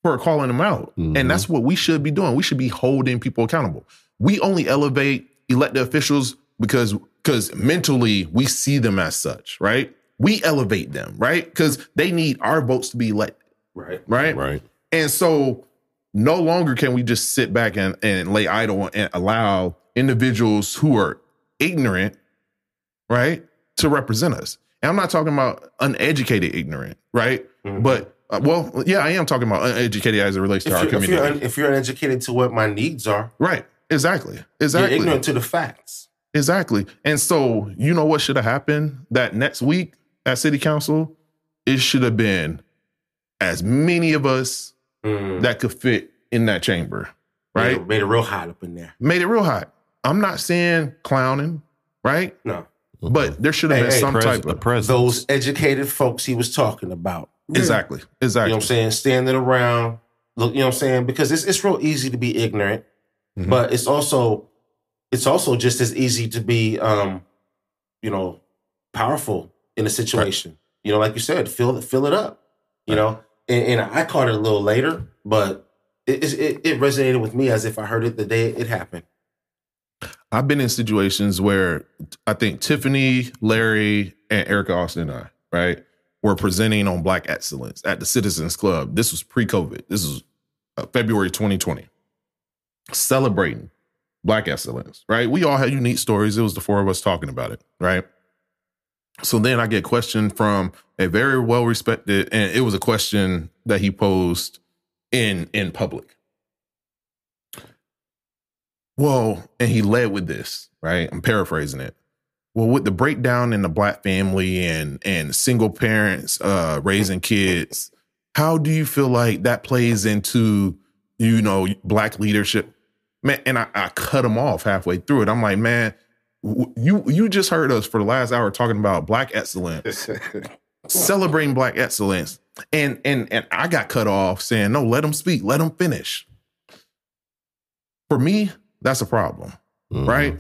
Speaker 4: For calling him out.
Speaker 7: Mhm.
Speaker 4: And that's what we should be doing. We should be holding people accountable. We only elevate elected officials because because mentally we see them as such, right? We elevate them, right? Because they need our votes to be elected
Speaker 5: Right.
Speaker 4: right?
Speaker 7: Right.
Speaker 4: And so no longer can we just sit back and, and lay idle and allow individuals who are ignorant, right, to represent us. And I'm not talking about uneducated ignorant, right?
Speaker 5: Mhm.
Speaker 4: But uh, well, yeah, I am talking about uneducated as it relates to
Speaker 5: If
Speaker 4: our
Speaker 5: you're, if,
Speaker 4: community.
Speaker 5: you're un, if you're uneducated to what my needs are,
Speaker 4: right. Exactly. Exactly.
Speaker 5: you're ignorant to the facts.
Speaker 4: Exactly. And so, you know what should have happened that next week at city council? It should have been as many of us
Speaker 5: Mm.
Speaker 4: that could fit in that chamber,
Speaker 5: Made
Speaker 4: right?
Speaker 5: it, made it real hot up in there.
Speaker 4: Made it real hot. I'm not saying clowning, right?
Speaker 5: No.
Speaker 4: But there should have
Speaker 5: Hey,
Speaker 4: been
Speaker 5: hey,
Speaker 4: some
Speaker 7: Pres-
Speaker 4: type of
Speaker 7: presence.
Speaker 5: Those educated folks he was talking about.
Speaker 4: exactly, Exactly.
Speaker 5: You know what I'm saying? Standing around, look, you know what I'm saying? Because it's it's real easy to be ignorant,
Speaker 4: Mhm.
Speaker 5: but it's also it's also just as easy to be um, you know, powerful in a situation. You know, like you said, fill fill it up. You know, and, and I caught it a little later, but it, it it resonated with me as if I heard it the day it happened.
Speaker 4: I've been in situations where I think Tiffany, Larry, and Erica Austin and I, right, were presenting on Black excellence at the Citizens Club. This was pre-COVID. This was uh, February 2020. Celebrating Black excellence, right? We all had unique stories. It was the four of us talking about it, right? So then I get questioned from a very well respected, and it was a question that he posed in in public. Well, and he led with this, right? I'm paraphrasing it. Well, with the breakdown in the black family and and single parents uh raising kids, how do you feel like that plays into you know black leadership? Man, and I, I cut him off halfway through it. I'm like, man, you you just heard us for the last hour talking about black excellence, celebrating black excellence, and and and I got cut off saying, no, let him speak, let him finish. For me, that's a problem
Speaker 7: Mhm.
Speaker 4: right?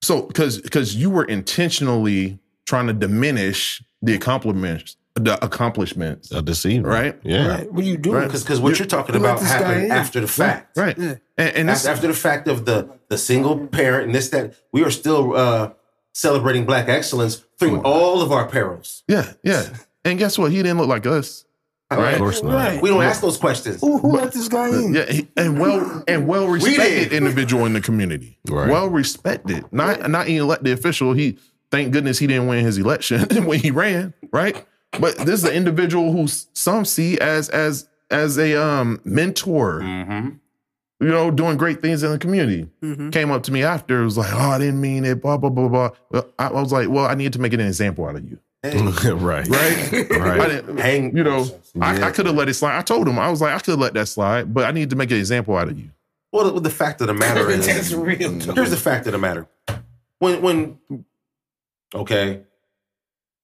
Speaker 4: So because because you were intentionally trying to diminish the accomplishments, the accomplishments,
Speaker 7: the deceiver.
Speaker 4: right?
Speaker 7: Yeah.
Speaker 6: Right. What are you doing?
Speaker 4: Right.
Speaker 5: Because because what you're talking
Speaker 6: you let
Speaker 5: about happened after the fact.
Speaker 4: Right.
Speaker 6: Yeah.
Speaker 4: And, and this,
Speaker 5: after, after the fact of the the single parent and this that we are still uh celebrating black excellence through all of our perils
Speaker 4: yeah, yeah. And guess what? He didn't look like us. Right.
Speaker 7: Of course not.
Speaker 6: Right.
Speaker 5: we don't ask those questions
Speaker 6: Who, who let this guy in?
Speaker 4: Yeah, he- and well and well respected
Speaker 5: did.
Speaker 4: individual in the community.
Speaker 7: Right.
Speaker 4: Well respected. Not not an elected official. He thank goodness he didn't win his election when he ran, right? But this is an individual who some see as as as a um mentor.
Speaker 5: mm-hmm.
Speaker 4: you know, doing great things in the community.
Speaker 6: Mhm.
Speaker 4: Came up to me after, was like, "Oh, I didn't mean it." Blah blah blah blah. Well, I, I was like, "Well, I need to make an example out of you,
Speaker 7: right.
Speaker 4: right?
Speaker 7: Right.
Speaker 4: I didn't,
Speaker 5: hang
Speaker 4: you know, I,
Speaker 5: Yeah.
Speaker 4: I could have let it slide. I told him, I was like, I could let that slide, but I need to make an example out of you.
Speaker 5: well the, the fact of the matter is
Speaker 6: That's real. though.
Speaker 5: here's the fact of the matter when when okay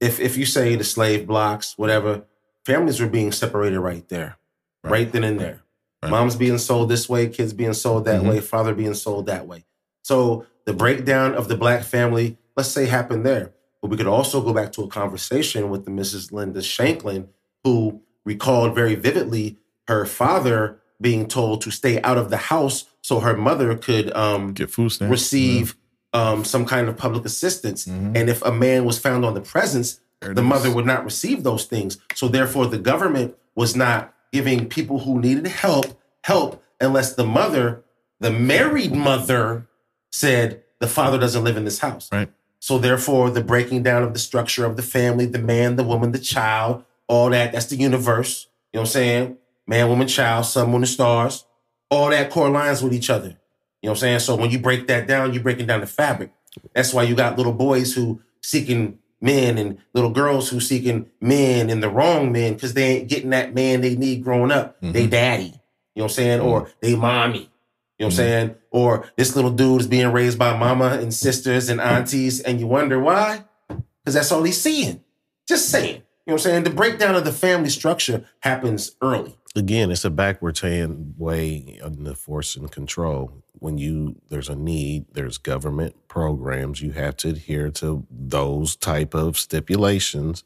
Speaker 5: if if you say the slave blocks whatever families were being separated right there right,
Speaker 4: Right.
Speaker 5: then and there
Speaker 4: Right.
Speaker 5: mom's being sold this way kids being sold that
Speaker 4: Mhm.
Speaker 5: way father being sold that way so the breakdown of the black family let's say happened there but we could also go back to a conversation with the mrs linda shanklin who recalled very vividly her father being told to stay out of the house so her mother could um,
Speaker 4: Get food stamps.
Speaker 5: receive um, some kind of public assistance.
Speaker 4: Mhm.
Speaker 5: And if a man was found on the presence, the mother would not receive those things. So therefore, the government was not giving people who needed help help unless the mother, the married mother, said the father doesn't live in this house.
Speaker 4: Right.
Speaker 5: So therefore, the breaking down of the structure of the family, the man, the woman, the child, all that, that's the universe. You know what I'm saying? Man, woman, child, sun, moon, and stars. All that correlines with each other. You know what I'm saying? So when you break that down, you're breaking down the fabric. That's why you got little boys who seeking men and little girls who seeking men and the wrong men because they ain't getting that man they need growing up. They mm-hmm. daddy. You know what I'm saying? Or mm-hmm. they mommy. You know what I'm mm-hmm. saying? Or this little dude is being raised by mama and sisters and aunties, and you wonder why? Because that's all he's seeing. Just saying. You know what I'm saying? The breakdown of the family structure happens early.
Speaker 7: again, it's a backwards hand way on the force and control. When you there's a need, there's government programs. You have to adhere to those type of stipulations,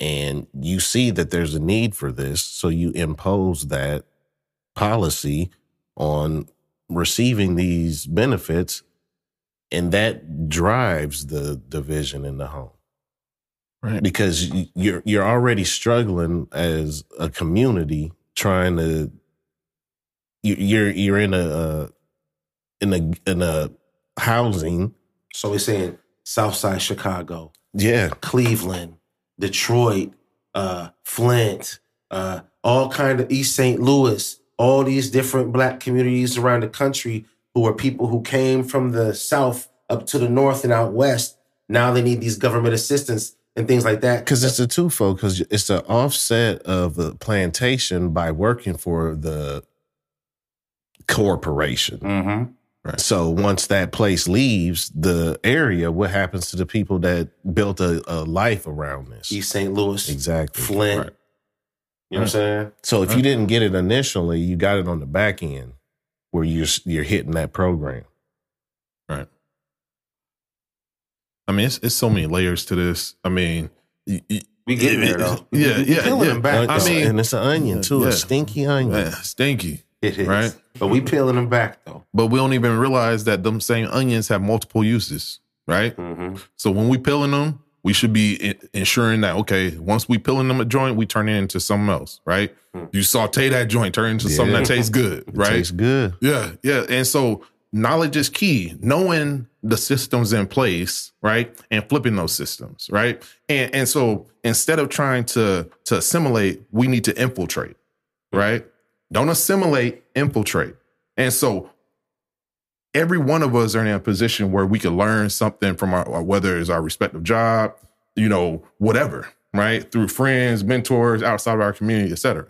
Speaker 7: and you see that there's a need for this, so you impose that policy on receiving these benefits, and that drives the division in the home
Speaker 4: Right.
Speaker 7: because you're you're already struggling as a community trying to you- you're you're in a uh, in a in a housing
Speaker 5: So we're saying Southside Chicago,
Speaker 7: yeah
Speaker 5: Cleveland, Detroit, uh, Flint, uh, all kind of East St. Louis, all these different black communities around the country who are people who came from the south up to the north and out west. Now they need these government assistance and things like that.
Speaker 7: because it's a twofold because it's an offset of the plantation by working for the corporation.
Speaker 5: mm-hmm.
Speaker 7: So once that place leaves the area, what happens to the people that built a, a life around this?
Speaker 5: East St. Louis,
Speaker 7: Exactly.
Speaker 5: Flint.
Speaker 4: Right.
Speaker 5: You know what I'm saying?
Speaker 7: So if you didn't get it initially, you got it on the back end where you're you're hitting that program.
Speaker 4: Right. I mean, it's, it's so many layers to this. I mean, y- y-
Speaker 5: We getting there though.
Speaker 4: Yeah,
Speaker 5: We
Speaker 4: yeah, yeah.
Speaker 5: back.
Speaker 4: I mean-
Speaker 7: and it's an onion too,
Speaker 4: Yeah.
Speaker 7: a stinky onion.
Speaker 4: man, stinky.
Speaker 5: It is.
Speaker 4: right.
Speaker 5: But we peeling them back though.
Speaker 4: But we don't even realize that them same onions have multiple uses, right?
Speaker 5: Mm-hmm.
Speaker 4: So when we peeling them, we should be ensuring that okay, once we peeling them a joint, we turn it into something else, right? You saute that joint, turn it into something that tastes good,
Speaker 7: It
Speaker 4: right?
Speaker 7: tastes good.
Speaker 4: Yeah, yeah. And so knowledge is key. Knowing the systems in place, right? And flipping those systems, right? And and so instead of trying to to assimilate, we need to infiltrate, right? Don't assimilate, infiltrate. And so every one of us are in a position where we can learn something from our whether it's our respective job, you know, whatever, right? Through friends, mentors, outside of our community, et cetera.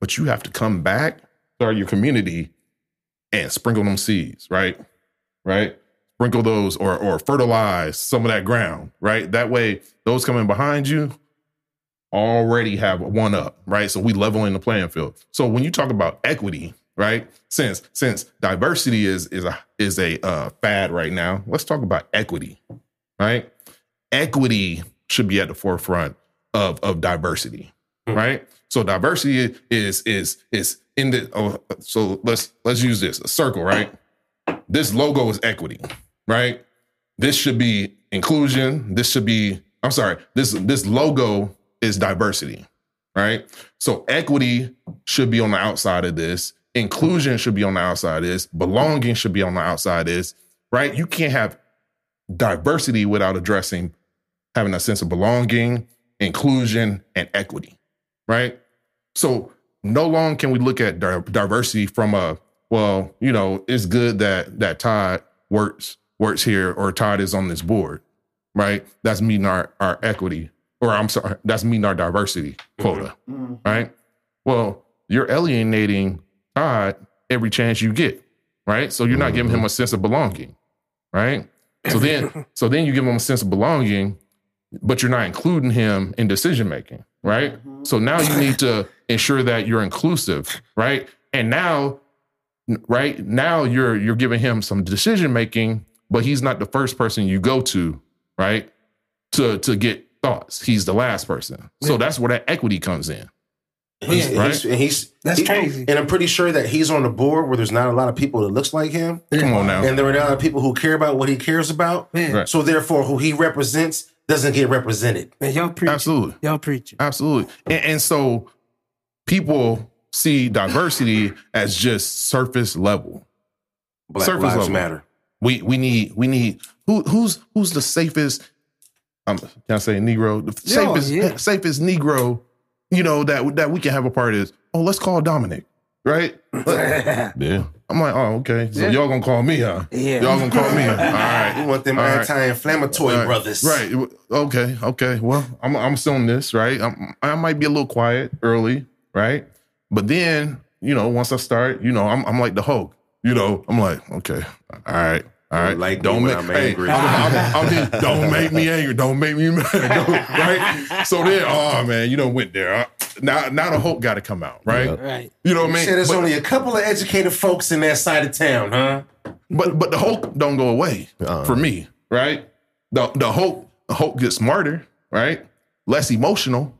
Speaker 4: But you have to come back to your community and sprinkle them seeds, right? Right? Sprinkle those or or fertilize some of that ground, right? That way, those coming behind you already have one up, right? So we leveling the playing field. So when you talk about equity, right? Since since diversity is is a is a uh, fad right now, let's talk about equity, right? Equity should be at the forefront of of diversity, right? So diversity is is is in the oh, so let's let's use this a circle, right? This logo is equity, right? This should be inclusion. This should be I'm sorry. This this logo is diversity, right? So equity should be on the outside of this. Inclusion should be on the outside of this. Belonging should be on the outside of this, right? You can't have diversity without addressing having a sense of belonging, inclusion, and equity, right? So no longer can we look at di- diversity from a well, you know, it's good that that Todd works works here or Todd is on this board, right? That's meeting our our equity, or I'm sorry, that's meeting our diversity mm-hmm. quota, mm-hmm. right? Well, you're alienating Todd every chance you get, right? So you're not giving him mm-hmm. a sense of belonging, right? So then, so then you give him a sense of belonging, but you're not including him in decision making, right? So now you need to ensure that you're inclusive, right? And now, right now you're you're giving him some decision making, but he's not the first person you go to, right? To to get thoughts. He's the last person. So that's where that equity comes in.
Speaker 5: And he's, and
Speaker 4: Right.
Speaker 5: he's, and he's
Speaker 6: That's
Speaker 5: he-
Speaker 6: crazy.
Speaker 5: And I'm pretty sure that he's on the board where there's not a lot of people that looks like him,
Speaker 4: Come on now.
Speaker 5: and there are not a lot of people who care about what he cares about.
Speaker 6: Man,
Speaker 4: Right.
Speaker 5: So therefore, who he represents doesn't get represented.
Speaker 6: man, y'all preach.
Speaker 4: Absolutely.
Speaker 6: Y'all preach.
Speaker 4: Absolutely. And, and so people see diversity as just surface level.
Speaker 5: Black
Speaker 4: Surface
Speaker 5: lives
Speaker 4: level.
Speaker 5: matter.
Speaker 4: We we need we need who who's who's the safest um can I say Negro? The
Speaker 6: Yeah,
Speaker 4: safest
Speaker 6: yeah.
Speaker 4: safest Negro, you know, that that we can have a part is, oh, let's call Dominic. Right?
Speaker 7: Yeah.
Speaker 4: I'm like, oh, okay. So
Speaker 6: Yeah.
Speaker 4: y'all gonna call me, huh?
Speaker 6: Yeah.
Speaker 4: Y'all gonna call me. All
Speaker 5: We
Speaker 4: right.
Speaker 5: want them
Speaker 4: All
Speaker 5: anti-inflammatory
Speaker 4: Right.
Speaker 5: brothers.
Speaker 4: Right. Okay. Okay. Well, I'm I'm still on this, right? I'm, I might be a little quiet early, right? But then you know, once I start, you know, I'm I'm like the Hulk. You know, I'm like, okay, all right. All right,
Speaker 5: like
Speaker 4: don't make
Speaker 5: I'm
Speaker 4: hey,
Speaker 5: angry.
Speaker 4: I'm, I'm- I'm just- don't make me angry. Don't make me mad. Right? So then, oh man, you don't went there. Uh, Now, now the hope got to come out, right?
Speaker 6: Right.
Speaker 4: You know what I mean?
Speaker 5: said there's
Speaker 4: But-
Speaker 5: only a couple of educated folks in that side of town, huh?
Speaker 4: But but the hope don't go away for me, right? The the hope the Hulk gets smarter, right? Less emotional,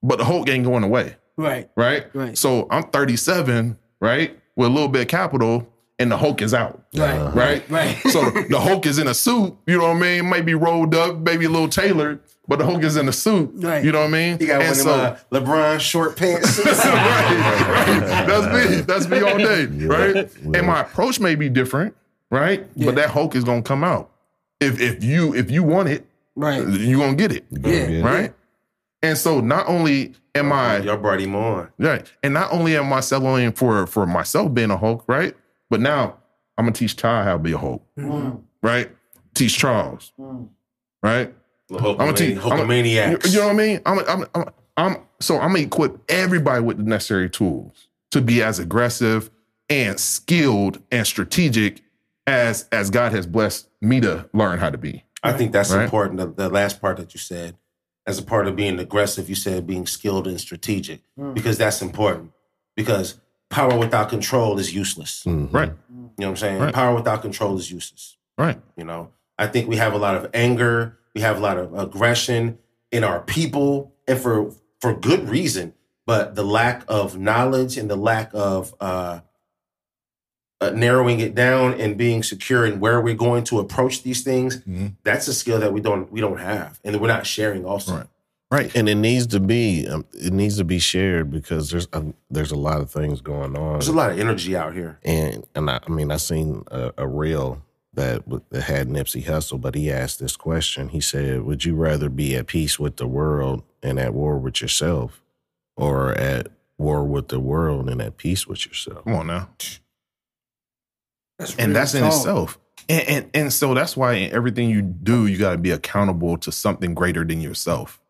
Speaker 4: but the hope ain't going away,
Speaker 6: Right.
Speaker 4: right?
Speaker 6: Right.
Speaker 4: So I'm 37, right, with a little bit of capital, and the Hulk is out,
Speaker 6: Right.
Speaker 4: right?
Speaker 6: Right.
Speaker 4: So the Hulk is in a suit, you know what I mean? Might be rolled up, maybe a little tailored, but the Hulk is in a suit,
Speaker 6: Right.
Speaker 4: you know what I mean?
Speaker 5: He got one
Speaker 4: And
Speaker 5: of them uh, LeBron short pants.
Speaker 4: right, right. That's me. That's me all day, right? And my approach may be different, right? But that Hulk is gonna come out. If if you if you want it,
Speaker 6: Right.
Speaker 4: you're gonna get it,
Speaker 6: Yeah.
Speaker 4: right? And so not only am I
Speaker 5: Y'all brought him on.
Speaker 4: right, and not only am I settling for for myself being a Hulk, right? But now I'm gonna teach Ty how to be a Hulk, mm-hmm. Mm-hmm. right? Teach Charles, mm-hmm. right? I'm gonna teach I'm-
Speaker 5: Hulkamaniacs.
Speaker 4: You know what I mean? I'm, I'm, I'm, I'm so I'm gonna equip everybody with the necessary tools to be as aggressive and skilled and strategic as as God has blessed me to learn how to be.
Speaker 5: I think that's
Speaker 4: Right.
Speaker 5: important. The, the last part that you said, as a part of being aggressive, you said being skilled and strategic, mm. because that's important. Because power without control is useless.
Speaker 4: Right,
Speaker 5: You know what I'm saying?
Speaker 4: Right.
Speaker 5: Power without control is useless.
Speaker 4: right,
Speaker 5: You know, I think we have a lot of anger, we have a lot of aggression in our people, and for for good reason. But the lack of knowledge and the lack of uh, uh, narrowing it down and being secure in where we're going to approach these things,
Speaker 4: Mhm.
Speaker 5: that's a skill that we don't we don't have, and we're not sharing. Also,
Speaker 4: Right. Right.
Speaker 7: and it needs to be um, it needs to be shared because there's um, there's a lot of things going on
Speaker 5: there's a lot of energy out here.
Speaker 7: and and I, I mean I seen a, a reel that w- that had Nipsey Hussle, but he asked this question. He said, "Would you rather be at peace with the world and at war with yourself, or at war with the world and at peace with yourself?"
Speaker 4: Come on now.
Speaker 6: That's
Speaker 4: and
Speaker 6: real
Speaker 4: that's in
Speaker 6: talk.
Speaker 4: itself. And, and and so that's why in everything you do, you got to be accountable to something greater than yourself,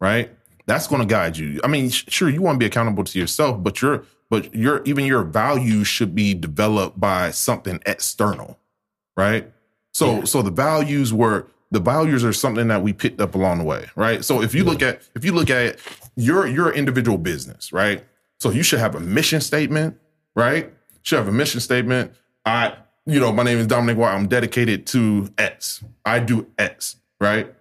Speaker 4: right? That's going to guide you. I mean, sure, you want to be accountable to yourself, but your but your even your values should be developed by something external, right? So so the values were the values are something that we picked up along the way, right? So if you look at if you look at your your individual business, right? So you should have a mission statement, right? Should have a mission statement. I, you know, my name is Dominic White. I'm dedicated to X. I do X, right?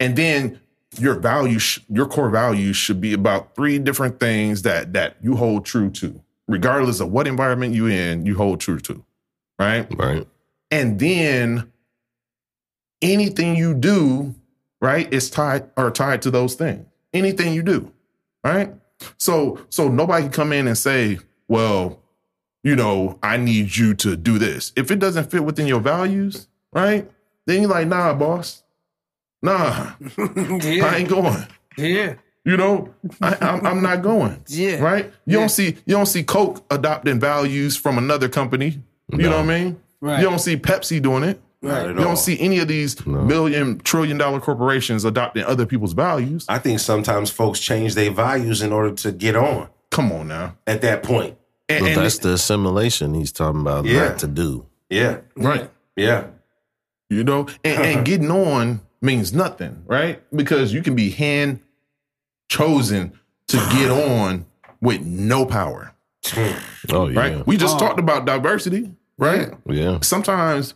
Speaker 4: And then your values, your core values should be about three different things that that you hold true to, regardless of what environment you in, you hold true to, right?
Speaker 7: Right.
Speaker 4: And then anything you do, right, is tied or tied to those things. Anything you do, right? So so nobody can come in and say, well, you know, I need you to do this. If it doesn't fit within your values, right? Then you're like, nah, boss. Nah, I ain't going.
Speaker 6: Yeah.
Speaker 4: You know, I, I'm, I'm not going.
Speaker 6: Yeah.
Speaker 4: Right? You don't see you don't see Coke adopting values from another company. You know what I mean?
Speaker 6: Right.
Speaker 4: You don't see Pepsi doing it.
Speaker 5: Not at
Speaker 4: You don't see any of these million trillion dollar corporations adopting other people's values.
Speaker 5: I think sometimes folks change their values in order to get on
Speaker 4: Come on now.
Speaker 5: at that point.
Speaker 4: And,
Speaker 7: But
Speaker 4: and-
Speaker 7: that's the assimilation he's talking about
Speaker 5: Yeah.
Speaker 7: not to do.
Speaker 5: Yeah,
Speaker 4: right.
Speaker 5: yeah.
Speaker 4: You know, and, and getting on means nothing, right? Because you can be hand chosen to get on with no power,
Speaker 7: Oh yeah.
Speaker 4: right? We just oh. talked about diversity, right?
Speaker 7: yeah.
Speaker 4: sometimes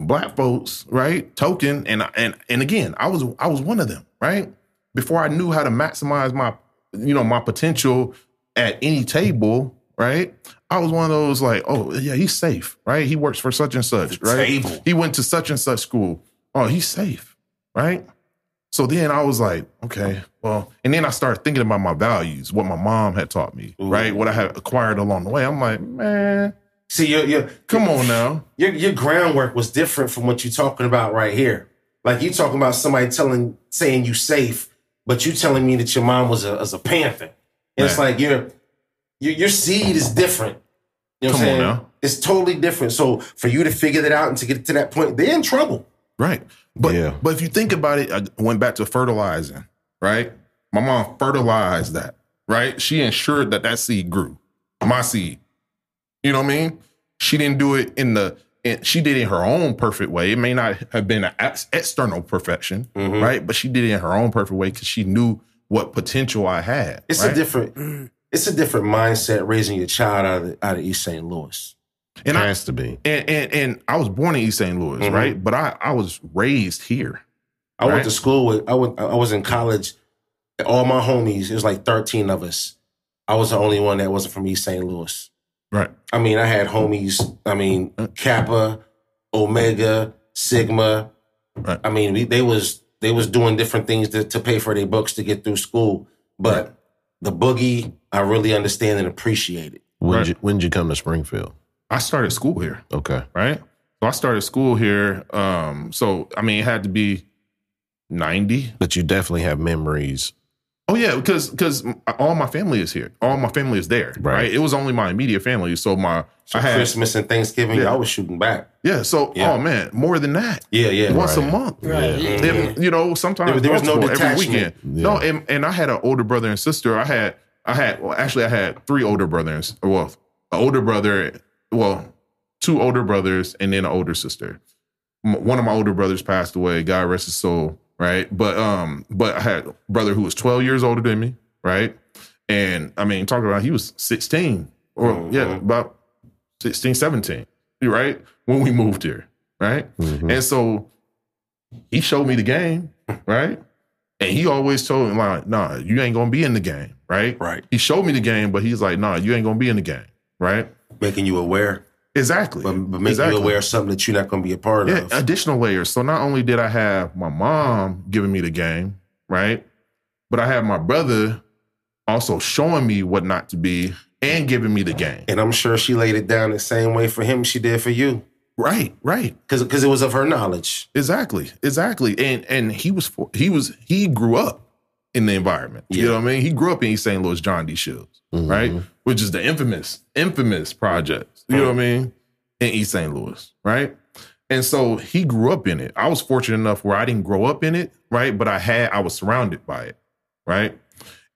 Speaker 4: black folks, right, token, and and and again, I was I was one of them, right? Before I knew how to maximize my, you know, my potential at any table, right? I was one of those like, oh yeah, he's safe, right? He works for such and such, right?
Speaker 5: table.
Speaker 4: He went to such and such school. Oh, he's safe, right? So then I was like, okay, well, and then I started thinking about my values, what my mom had taught me, right? What I had acquired along the way. I'm like, man,
Speaker 5: See, your your
Speaker 4: come on now.
Speaker 5: your your groundwork was different from what you're talking about right here. Like you talking about somebody telling saying you safe, but you telling me that your mom was a was a panther. And it's like your your your seed is different. You know what I'm
Speaker 4: Come on
Speaker 5: saying?
Speaker 4: now.
Speaker 5: It's totally different. So for you to figure that out and to get to that point, they're in trouble.
Speaker 4: Right. But
Speaker 7: Yeah.
Speaker 4: but if you think about it, I went back to fertilizing, right? My mom fertilized that, right? She ensured that that seed grew, my seed. You know what I mean? She didn't do it in the. In, she did it in her own perfect way. It may not have been an ex- external perfection,
Speaker 5: Mhm.
Speaker 4: right? But she did it in her own perfect way because she knew what potential I had.
Speaker 5: It's
Speaker 4: right?
Speaker 5: a different. It's a different mindset raising your child out of out of East St. Louis.
Speaker 4: And I,
Speaker 7: Has to be.
Speaker 4: and, and and I was born in East St. Louis,
Speaker 5: Mhm.
Speaker 4: right? But I I was raised here.
Speaker 5: I went to school with. I went. I was in college. All my homies. It was like thirteen of us. I was the only one that wasn't from East St. Louis.
Speaker 4: Right.
Speaker 5: I mean, I had homies. I mean, Kappa, Omega, Sigma.
Speaker 4: Right.
Speaker 5: I mean, we, they was they was doing different things to, to pay for their books to get through school. But the boogie, I really understand and appreciate it.
Speaker 7: When
Speaker 4: Right.
Speaker 7: you, when did you come to Springfield?
Speaker 4: I started school here.
Speaker 7: Okay.
Speaker 4: right? So I started school here. Um, so I mean, it had to be ninety.
Speaker 7: But you definitely have memories.
Speaker 4: Oh yeah, because because all my family is here. All my family is there,
Speaker 7: Right.
Speaker 4: right? It was only my immediate family. So my
Speaker 5: So
Speaker 4: I had
Speaker 5: Christmas and Thanksgiving,
Speaker 4: Yeah.
Speaker 5: I was shooting back.
Speaker 4: yeah. So
Speaker 5: Yeah.
Speaker 4: oh man, more than that.
Speaker 5: Yeah, yeah.
Speaker 4: Once
Speaker 7: Right.
Speaker 4: a month.
Speaker 6: Right.
Speaker 4: And, you know, sometimes
Speaker 5: There- there was no
Speaker 4: multiple every weekend.
Speaker 7: Yeah.
Speaker 4: No, and, and I had an older brother and sister. I had I had well, actually I had three older brothers. Well, an older brother, well, two older brothers, and then an older sister. One of my older brothers passed away. God rest his soul. Right, but um, but I had a brother who was twelve years older than me. Right, and I mean, talking about he was sixteen or yeah, about 16, 17, right? When we moved here, right?
Speaker 7: Mhm.
Speaker 4: And so he showed me the game, right? And he always told me, like, nah, you ain't gonna be in the game, right?
Speaker 5: Right.
Speaker 4: He showed me the game, but he's like, nah, you ain't gonna be in the game, right?
Speaker 5: Making you aware,
Speaker 4: Exactly.
Speaker 5: but, but making
Speaker 4: exactly.
Speaker 5: you aware of something that you're not going to be a part
Speaker 4: Yeah,
Speaker 5: of.
Speaker 4: additional layers. So not only did I have my mom giving me the game, right? But I had my brother also showing me what not to be and giving me the game.
Speaker 5: And I'm sure she laid it down the same way for him she did for you.
Speaker 4: Right, right.
Speaker 5: Because cuz it was of her knowledge.
Speaker 4: Exactly, exactly. And and he was for, he was he grew up in the environment. You know what I mean? He grew up in East St. Louis, John DeShields,
Speaker 7: Mhm.
Speaker 4: right? Which is the infamous, infamous project. You know what I mean? In East St. Louis, right? And so he grew up in it. I was fortunate enough where I didn't grow up in it, right? But I had I was surrounded by it, right?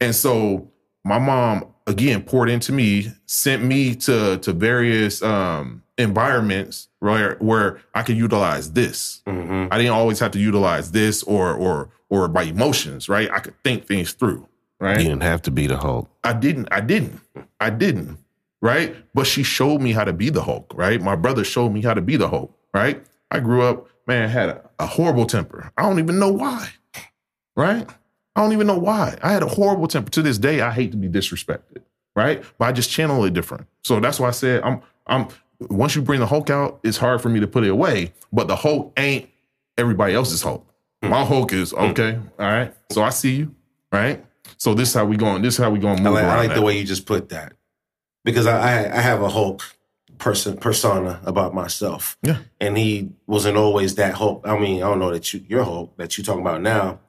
Speaker 4: And so my mom again poured into me, sent me to to various um environments where where I could utilize this.
Speaker 5: Mm-hmm.
Speaker 4: I didn't always have to utilize this or or or by emotions, right? I could think things through, right?
Speaker 7: You didn't have to be the Hulk.
Speaker 4: I didn't. I didn't. I didn't. Right. But she showed me how to be the Hulk. Right. My brother showed me how to be the Hulk. Right. I grew up, man, had a, a horrible temper. I don't even know why. Right. I don't even know why. I had a horrible temper. To this day, I hate to be disrespected. Right. But I just channel it different. So that's why I said I'm. I'm. Once you bring the Hulk out, it's hard for me to put it away. But the Hulk ain't everybody else's Hulk. My Hulk is hmm. okay. All right. So I see you. Right. So this is how we going. This is how we going to
Speaker 5: I
Speaker 4: move
Speaker 5: like, I like
Speaker 4: that.
Speaker 5: the way you just put that. Because I, I, I have a Hulk person persona about myself.
Speaker 4: Yeah.
Speaker 5: And he wasn't always that Hulk. I mean, I don't know that you your Hulk that you talking about now,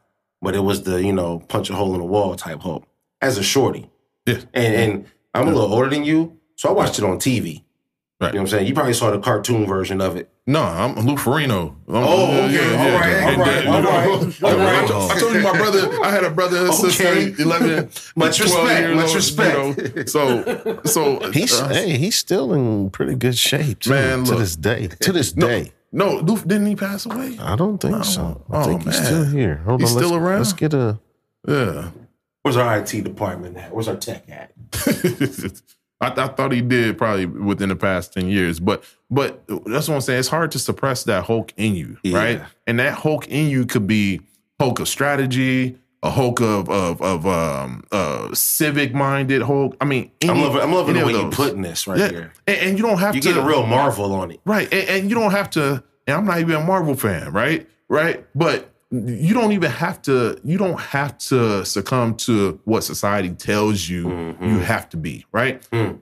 Speaker 5: but it was the, you know, punch a hole in the wall type Hulk. As a shorty.
Speaker 4: Yeah.
Speaker 5: And and I'm a little older than you, so I watched it on TV.
Speaker 4: Right.
Speaker 5: You know what I'm saying? You probably saw the cartoon version of it.
Speaker 4: No, I'm Lou Ferrigno. I'm-
Speaker 5: Oh, okay. All right, all
Speaker 4: And,
Speaker 5: right, all
Speaker 4: you know, I- I told you my brother. I had a brother and sister,
Speaker 5: Okay.
Speaker 4: eleven,
Speaker 5: Much
Speaker 4: 12
Speaker 5: respect,
Speaker 4: years
Speaker 5: much
Speaker 4: old,
Speaker 5: respect.
Speaker 4: You know, so, so
Speaker 7: He's
Speaker 4: uh,
Speaker 7: hey, he's still in pretty good shape too,
Speaker 4: Man,
Speaker 7: to this day. To this
Speaker 4: no,
Speaker 7: day.
Speaker 4: no, Lou, didn't he pass away?
Speaker 7: I don't think
Speaker 4: Oh,
Speaker 7: so. I
Speaker 4: oh,
Speaker 7: think he's still here. Hold
Speaker 4: He's
Speaker 7: on. let's,
Speaker 4: still around?
Speaker 7: Let's get a
Speaker 4: Yeah.
Speaker 5: Where's our IT department at? Where's our tech at?
Speaker 4: I, I thought he did probably within the past 10 years, but but that's what I'm saying. It's hard to suppress that Hulk in you,
Speaker 5: Yeah.
Speaker 4: right? And that Hulk in you could be Hulk of strategy, a Hulk of of of um uh civic minded Hulk. I mean,
Speaker 5: I'm loving, I'm loving
Speaker 4: any
Speaker 5: the way you're putting this right
Speaker 4: Yeah.
Speaker 5: here.
Speaker 4: And, and you don't have
Speaker 5: You
Speaker 4: to
Speaker 5: get a real Marvel on it.
Speaker 4: right, and, and you don't have to. And I'm not even a Marvel fan, right? Right, but you don't even have to. You don't have to succumb to what society tells you
Speaker 5: Mm-hmm.
Speaker 4: you have to be, right?
Speaker 5: Mm.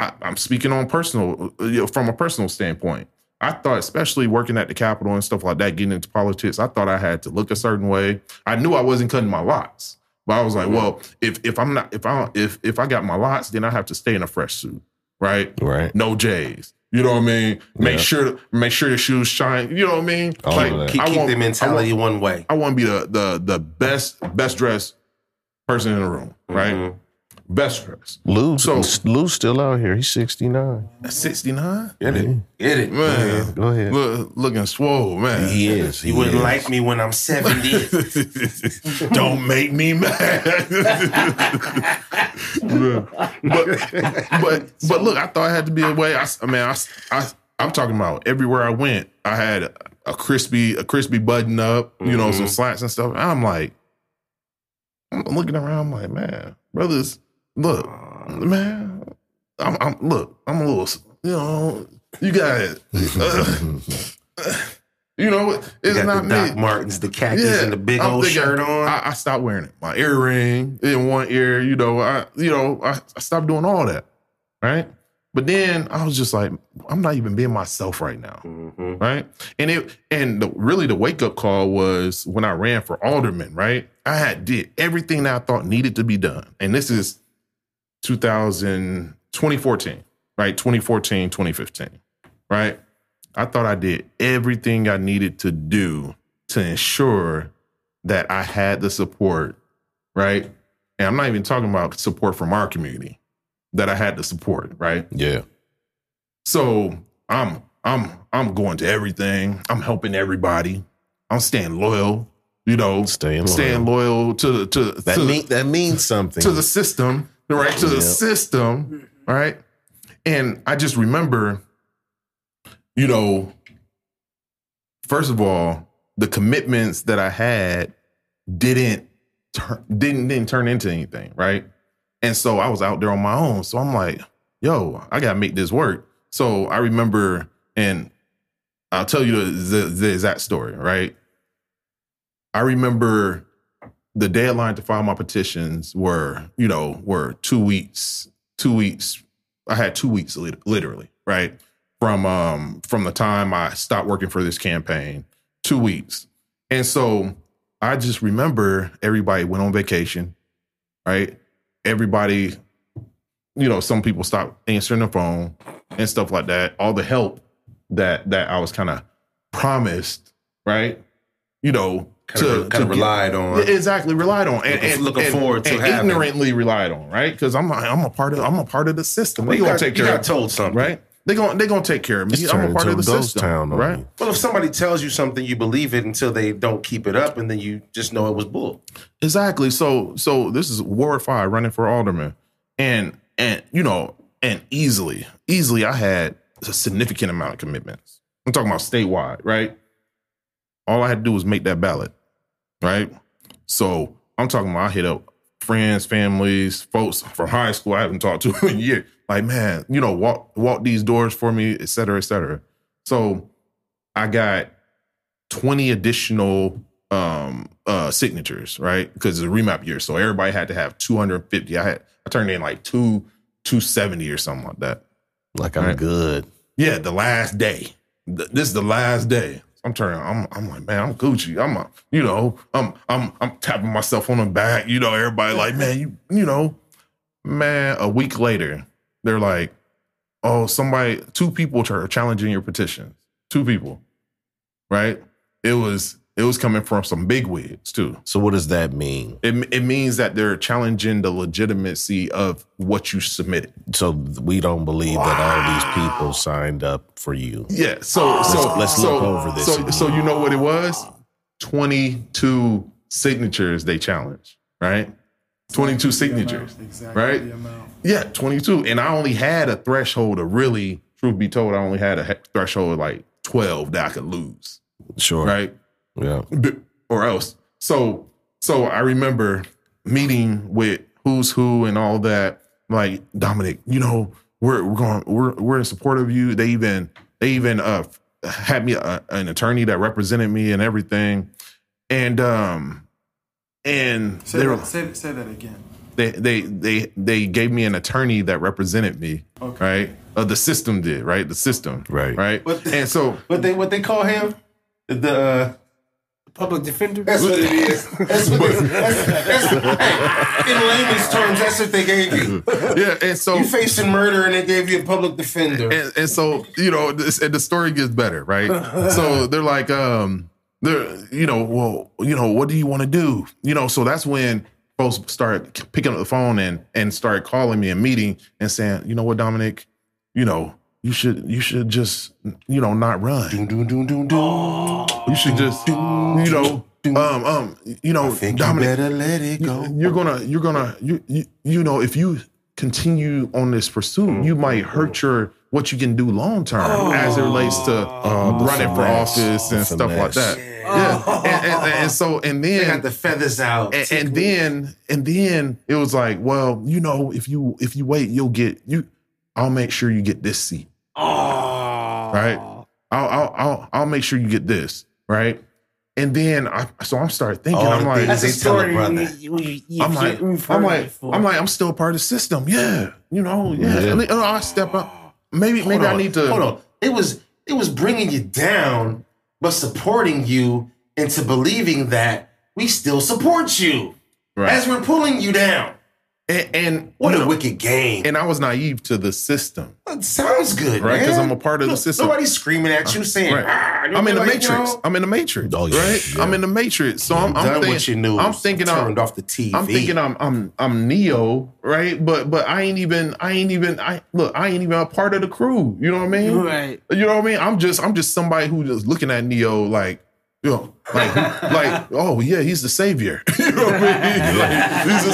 Speaker 4: I, I'm speaking on personal, uh, you know, from a personal standpoint. I thought, especially working at the Capitol and stuff like that, getting into politics, I thought I had to look a certain way. I knew I wasn't cutting my locs, but I was like, well, if if I'm not, if I if if I got my locs, then I have to stay in a fresh suit, right?
Speaker 7: right.
Speaker 4: No J's. You know what I mean? Make
Speaker 7: Yeah.
Speaker 4: sure make sure your shoes shine. You know what I mean?
Speaker 7: All of that.
Speaker 5: Keep,
Speaker 4: I
Speaker 5: keep
Speaker 4: want-
Speaker 5: the mentality
Speaker 4: I want,
Speaker 5: one way.
Speaker 4: I want to be the the the best best dressed person in the room, right?
Speaker 5: Mhm.
Speaker 4: Best dressed.
Speaker 7: Lou,
Speaker 4: So-
Speaker 7: Lou's still out here. He's 69.
Speaker 4: Sixty nine.
Speaker 5: Get it. Get it.
Speaker 4: Man,
Speaker 7: Go ahead.
Speaker 4: Look, looking swole, man.
Speaker 7: He is.
Speaker 5: You wouldn't like me when I'm 70.
Speaker 4: Don't make me mad. but, but but look, I thought I had to be away. I mean, I I'm talking about everywhere I went. I had a crispy a crispy button up, you know, some mm-hmm. slacks and stuff. And I'm like, I'm looking around. I'm like, man, brothers, look, man, I'm, I'm look, I'm a little, you know, you got it. Uh, you know, it's
Speaker 5: got
Speaker 4: not
Speaker 5: the
Speaker 4: me.
Speaker 5: Doc Martens, the khakis, and the big
Speaker 4: I'm
Speaker 5: old shirt on.
Speaker 4: I, I stopped wearing it. My earring in one ear, you know, I you know, I, I stopped doing all that. Right. But then I was just like, I'm not even being myself right now.
Speaker 5: Mm-hmm.
Speaker 4: Right. And it and the, really the wake up call was when I ran for alderman, right? I had did everything that I thought needed to be done. And this is 2000, 2014, right? 2014, 2015, right? I thought I did everything I needed to do to ensure that I had the support, right? And I'm not even talking about support from our community, that I had the support, right?
Speaker 7: Yeah.
Speaker 4: So I'm I'm I'm going to everything. I'm helping everybody. I'm staying loyal, you know,
Speaker 7: Staying loyal.
Speaker 4: staying loyal to to
Speaker 7: That,
Speaker 4: to,
Speaker 7: mean, that means something.
Speaker 4: to the system, right? To the
Speaker 7: Yep.
Speaker 4: system, mm-hmm. right? And I just remember, you know, first of all, the commitments that I had didn't turn didn't didn't turn into anything, right? And so I was out there on my own. So I'm like, yo, I gotta make this work. So I remember, and I'll tell you the, the, the exact story, right? I remember the deadline to file my petitions were, you know, were two weeks, two weeks. I had two weeks literally, right? From um from the time I stopped working for this campaign, two weeks. And so I just remember everybody went on vacation, right? Everybody, you know, some people stopped answering the phone and stuff like that. All the help that that I was kind of promised, right? You know,
Speaker 5: Kind of, kind of
Speaker 4: get-
Speaker 5: relied on.
Speaker 4: exactly relied on and,
Speaker 5: Looking-
Speaker 4: and
Speaker 5: looking
Speaker 4: and-
Speaker 5: forward to
Speaker 4: and
Speaker 5: having.
Speaker 4: ignorantly relied on, right? Because I'm I'm a part of I'm a part of the system.
Speaker 5: Well,
Speaker 4: They
Speaker 5: you
Speaker 4: gonna
Speaker 5: got-
Speaker 4: take
Speaker 5: you
Speaker 4: care
Speaker 5: got
Speaker 4: of
Speaker 5: told something.
Speaker 4: right? They gonna they gonna take care of me.
Speaker 7: It's
Speaker 4: I'm a part of the
Speaker 7: ghost
Speaker 4: system,
Speaker 7: town
Speaker 4: right?
Speaker 7: you.
Speaker 5: Well, if somebody tells you something, you believe it until they don't keep it up, and then you just know it was bull.
Speaker 4: Exactly. So so this is Ward Five running for alderman, and and you know and easily easily I had a significant amount of commitments. I'm talking about statewide, right? All I had to do was make that ballot, right? So I'm talking about I hit up friends, families, folks from high school I haven't talked to in years. Like, man, you know, walk walk these doors for me, et cetera, et cetera. So I got 20 additional um uh signatures, right? Because it's a remap year. So everybody had to have 250. I had I turned in like two 270 or something like that.
Speaker 7: like I'm
Speaker 4: Right.
Speaker 7: good.
Speaker 4: Yeah, the last day. Th- This is the last day. I'm turning. I'm. I'm like, man, I'm Gucci. I'm a. You know, I'm. I'm. I'm tapping myself on the back. You know, everybody like, man, you. You know, man. A week later, they're like, oh, somebody. Two people are challenging your petitions. Two people, right? It was. It was coming from some big wigs too.
Speaker 7: So what does that mean?
Speaker 4: It, it means that they're challenging the legitimacy of what you submitted.
Speaker 7: So we don't believe that all these people signed up for you.
Speaker 4: Yeah. So so
Speaker 7: let's
Speaker 4: so,
Speaker 7: look over this
Speaker 4: So so you know what it was? Twenty two signatures they challenged, right? Twenty two signatures,
Speaker 2: Exactly
Speaker 4: right?
Speaker 2: the.
Speaker 4: Yeah, twenty two. And I only had a threshold of really, truth be told, I only had a threshold of like twelve that I could lose,
Speaker 7: Sure.
Speaker 4: right?
Speaker 7: Yeah.
Speaker 4: B- Or else. So so I remember meeting with who's who and all that. Like Dominic, you know, we're we're going we're we're in support of you. They even they even uh had me a, an attorney that represented me and everything. And um and
Speaker 2: Say
Speaker 4: they were
Speaker 2: that, say, say that again.
Speaker 4: they they they they gave me an attorney that represented me,
Speaker 2: Okay.
Speaker 4: right? Uh, the system did, right? The system,
Speaker 7: Right.
Speaker 4: right?
Speaker 5: What the-
Speaker 4: and so
Speaker 5: What they what they call him? The uh,
Speaker 6: Public defender.
Speaker 5: that's what it is. That's what they, that's, that's, hey, in layman's terms, that's what they gave you.
Speaker 4: yeah, and so
Speaker 5: You facing murder, and they gave you a public defender.
Speaker 4: and, and so you know this, and the story gets better right so they're like um they're you know well you know what do you want to do you know so that's when folks start picking up the phone and and start calling me and meeting and saying, you know what, Dominic, you know, you should you should just you know not run. You should just you know um um you know Dominic
Speaker 5: you let it go.
Speaker 4: You, are gonna you're gonna you you, you know if you continue on this pursuit you might hurt your what you can do long term as it relates to
Speaker 7: the
Speaker 4: running for office and stuff like that. Yeah. And, and, and so and
Speaker 5: They
Speaker 4: then
Speaker 5: got the feathers out.
Speaker 4: and, and then and then it was like well you know if you if you wait you'll get you i'll make sure you get this seat right I'll, I'll i'll i'll make sure you get this right and then i so i'm start thinking
Speaker 5: All
Speaker 4: i'm
Speaker 5: the
Speaker 4: like
Speaker 5: things they tell a brother.
Speaker 4: I'm like, I'm like, I'm like, I'm still part of the system. Yeah, you know, yeah.
Speaker 7: Yeah.
Speaker 4: I, mean, oh, I step up. Maybe,
Speaker 5: Hold
Speaker 4: maybe I need to.
Speaker 5: hold on. It was it was bringing you down, but supporting you into believing that we still support you
Speaker 4: Right.
Speaker 5: as we're pulling you down.
Speaker 4: And, and
Speaker 5: What a
Speaker 4: know,
Speaker 5: wicked game!
Speaker 4: And I was naive to the system,
Speaker 5: It sounds good,
Speaker 4: right? Because. I'm a part of the system.
Speaker 5: Nobody's screaming at you saying,
Speaker 4: Right.
Speaker 5: "Ah,"
Speaker 4: I'm in the
Speaker 5: like,
Speaker 4: matrix.
Speaker 5: yo,
Speaker 4: I'm in the matrix.
Speaker 7: Oh, yeah,
Speaker 4: right?
Speaker 7: yeah.
Speaker 4: I'm in the matrix. So I'm, I'm
Speaker 5: done
Speaker 4: thinking.
Speaker 5: what you knew.
Speaker 4: I'm thinking. I'm,
Speaker 5: turned off the TV.
Speaker 4: I'm thinking I'm I'm I'm Neo, right? But but I ain't even I ain't even I look I ain't even a part of the crew. You know what I mean?
Speaker 6: Right.
Speaker 4: You know what I mean? I'm just I'm just somebody who just looking at Neo like. You know, like, like, oh yeah, he's the savior. you know what I mean? Like, he's the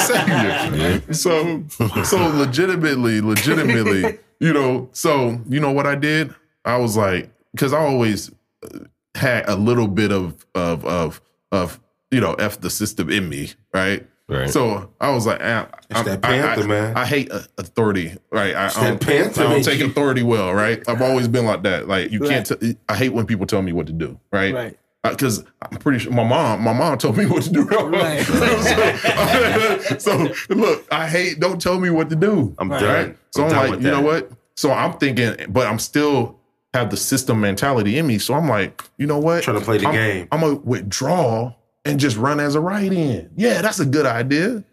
Speaker 4: savior. So, so legitimately, legitimately, you know. So, you know what I did? I was like, because I always uh, had a little bit of of of of you know f the system in me, right?
Speaker 7: Right.
Speaker 4: So I was like, ah,
Speaker 5: It's
Speaker 4: I'm-
Speaker 5: that
Speaker 4: I-
Speaker 5: Panther,
Speaker 4: I,
Speaker 5: man.
Speaker 4: I hate uh, authority, right? I, I
Speaker 5: that
Speaker 4: don't,
Speaker 5: Panther
Speaker 4: I don't take authority well, right? I've always been like that. Like you can't.
Speaker 6: Right.
Speaker 4: T- I hate when people tell me what to do, right?
Speaker 6: Right.
Speaker 4: Uh, because I'm pretty sure my mom, my mom told me what to do.
Speaker 6: Right.
Speaker 4: so, so, look, I hate. Don't tell me what to do.
Speaker 5: I'm
Speaker 6: Right.
Speaker 5: done.
Speaker 4: So
Speaker 5: I'm
Speaker 4: I'm,
Speaker 5: done
Speaker 4: like,
Speaker 5: with
Speaker 4: you know what? So I'm thinking, but I'm still have the system mentality in me. So I'm like, you know what?
Speaker 5: Trying to play the
Speaker 4: I'm,
Speaker 5: game.
Speaker 4: I'm gonna withdraw and just run as a write-in. Yeah, that's a good idea.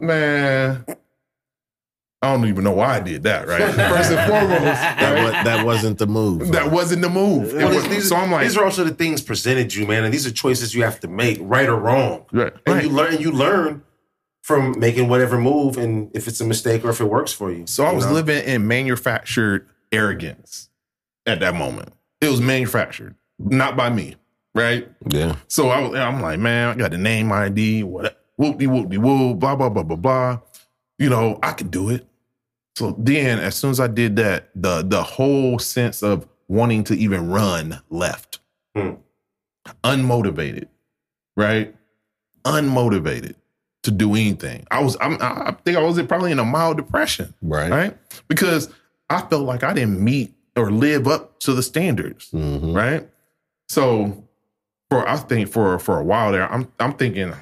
Speaker 4: Man, I don't even know why I did that. Right. First and foremost,
Speaker 7: That,
Speaker 4: right?
Speaker 7: that wasn't the move.
Speaker 4: that wasn't the move. It
Speaker 5: Well,
Speaker 4: was-
Speaker 5: these,
Speaker 4: so I'm like,
Speaker 5: these are also the things presented you, man, and these are choices you have to make, right or wrong.
Speaker 4: right,
Speaker 5: And
Speaker 4: right.
Speaker 5: you learn. You learn from making whatever move, and if it's a mistake or if it works for you.
Speaker 4: So I was
Speaker 5: know?
Speaker 4: living in manufactured arrogance at that moment. It was manufactured, not by me, right?
Speaker 7: yeah.
Speaker 4: So I was, I'm like, man, I got the name ID, what, whoop de whoop de woo, blah blah blah blah blah. You know, I could do it. So then, as soon as I did that, the the whole sense of wanting to even run left,
Speaker 5: Hmm.
Speaker 4: unmotivated, right? Unmotivated to do anything. I was, I'm, I think I was probably in a mild depression
Speaker 7: Right.
Speaker 4: right? Because I felt like I didn't meet or live up to the standards,
Speaker 7: Mhm.
Speaker 4: right? So for I think for for a while there, I'm I'm thinking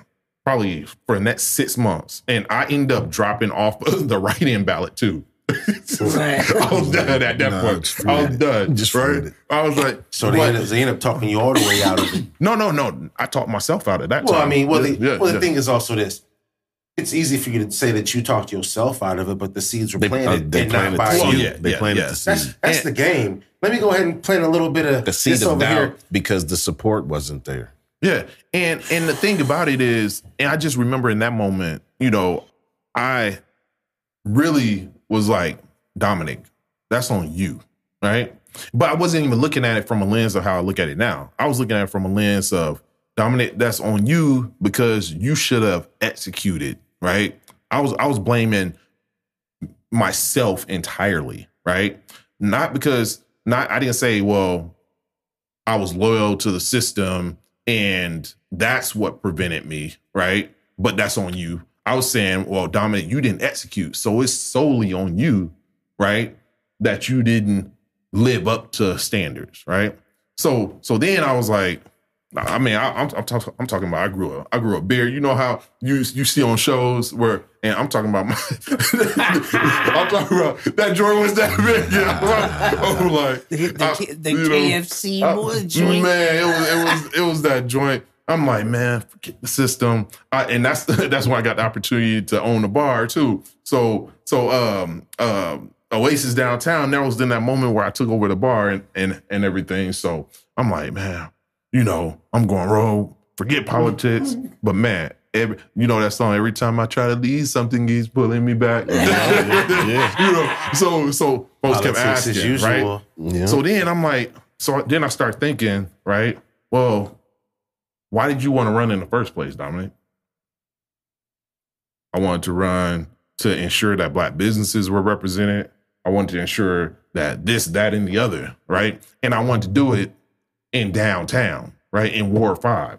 Speaker 4: probably for the next six months, and I end up dropping off the write-in ballot too. I was done at that
Speaker 7: No,
Speaker 4: point.
Speaker 7: just
Speaker 4: I was done.
Speaker 7: Just
Speaker 4: right?
Speaker 7: it.
Speaker 4: I was like,
Speaker 5: So they end, up, they end up talking you all the way out of it.
Speaker 4: no, no, no. I talked myself out of that.
Speaker 5: Well, I mean, well, the,
Speaker 4: Yeah,
Speaker 5: well, the
Speaker 4: yeah.
Speaker 5: thing is also this. It's easy for you to say that you talked yourself out of it, but the seeds were
Speaker 7: They,
Speaker 5: planted
Speaker 7: uh, they
Speaker 5: and not
Speaker 7: planted
Speaker 5: by
Speaker 7: the
Speaker 4: Well,
Speaker 5: you.
Speaker 4: yeah,
Speaker 7: they
Speaker 4: yeah,
Speaker 7: planted
Speaker 4: yeah.
Speaker 7: the seed.
Speaker 5: That's that's the game. Let me go ahead and plant a little bit of
Speaker 7: the seed
Speaker 5: this
Speaker 7: of
Speaker 5: over
Speaker 7: doubt
Speaker 5: here.
Speaker 7: because the support wasn't there.
Speaker 4: Yeah. And and the thing about it is, and I just remember in that moment, you know, I really was like, Dominic, that's on you. Right. But I wasn't even looking at it from a lens of how I look at it now. I was looking at it from a lens of Dominic, that's on you because you should have executed. Right. I was I was blaming myself entirely, right? Not because not I didn't say, well, I was loyal to the system and that's what prevented me, right? But that's on you. I was saying, well, Dominic, you didn't execute. So it's solely on you, right? That you didn't live up to standards, right? So so then I was like, I mean, I, I'm I'm, talk, I'm talking about I grew up I grew up big. You know how you you see on shows where, and I'm talking about my, I'm talking about that joint was that big. You know? I'm like
Speaker 6: The, the,
Speaker 4: I-
Speaker 6: the
Speaker 4: know,
Speaker 6: KFC
Speaker 4: I-
Speaker 6: joint.
Speaker 4: Man, it was it was it was that joint. I'm like, man, forget the system. I, and that's that's when I got the opportunity to own a bar too. So so um um Oasis downtown, that was in that moment where I took over the bar and and, and everything. So I'm like, man, you know, I'm going rogue, forget mm-hmm. politics. But man, every you know that song. Every time I try to leave, something keeps pulling me back.
Speaker 7: yeah.
Speaker 4: you know, so so folks kept asking,
Speaker 5: as usual.
Speaker 4: right?
Speaker 7: Yeah.
Speaker 4: So then I'm like, so then I start thinking, right? Well, why did you want to run in the first place, Dominic? I wanted to run to ensure that black businesses were represented. I wanted to ensure that this, that, and the other, right? And I wanted to do it in downtown, right? In Ward 5,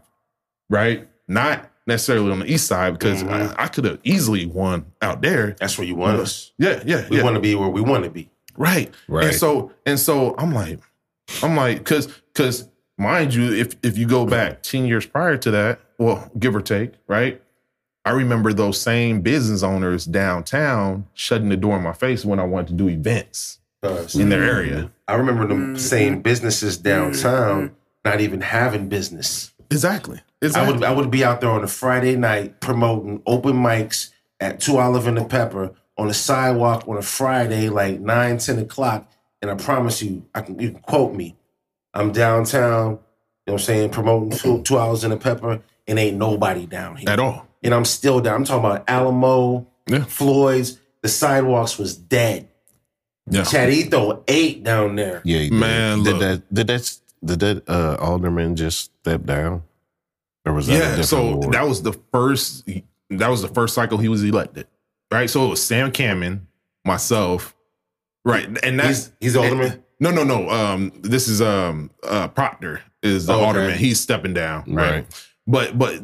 Speaker 4: right? Not necessarily on the east side because
Speaker 5: Mhm.
Speaker 4: I, I could have easily won out there.
Speaker 5: That's where you want us.
Speaker 4: Yeah, yeah,
Speaker 5: We
Speaker 4: yeah.
Speaker 5: want to be where we want to be.
Speaker 4: Right.
Speaker 7: Right.
Speaker 4: And so and so I'm like, I'm like, cause cause mind you, if if you go back 10 years prior to that, well, give or take, right? I remember those same business owners downtown shutting the door in my face when I wanted to do events
Speaker 5: Cause
Speaker 4: in their area.
Speaker 5: I remember them
Speaker 6: Mhm.
Speaker 5: same businesses downtown not even having business.
Speaker 4: Exactly.
Speaker 5: I would I would be out there on a Friday night promoting open mics at Two Olive and the Pepper on the sidewalk on a Friday, like 9, 10 o'clock. And I promise you, I can you can quote me. I'm downtown, you know what I'm saying, promoting two, two hours in the pepper, and ain't nobody down here.
Speaker 4: At all.
Speaker 5: And I'm still down. I'm talking about Alamo,
Speaker 4: Yeah.
Speaker 5: Floyd's. The sidewalks was dead.
Speaker 4: Yeah.
Speaker 5: Chadito ate down there.
Speaker 7: Yeah, he did.
Speaker 4: Man,
Speaker 7: did
Speaker 4: look.
Speaker 7: that did that did that uh, alderman just step down, or was that a
Speaker 4: Yeah.
Speaker 7: different
Speaker 4: So
Speaker 7: ward?
Speaker 4: that was the first that was the first cycle he was elected. Right. So it was Sam Cahnman, myself. Right. And that's
Speaker 5: He's he's alderman.
Speaker 4: No, no, no. Um, this is um uh Proctor is the
Speaker 5: Okay.
Speaker 4: alderman. He's stepping down, right?
Speaker 7: Right.
Speaker 4: But but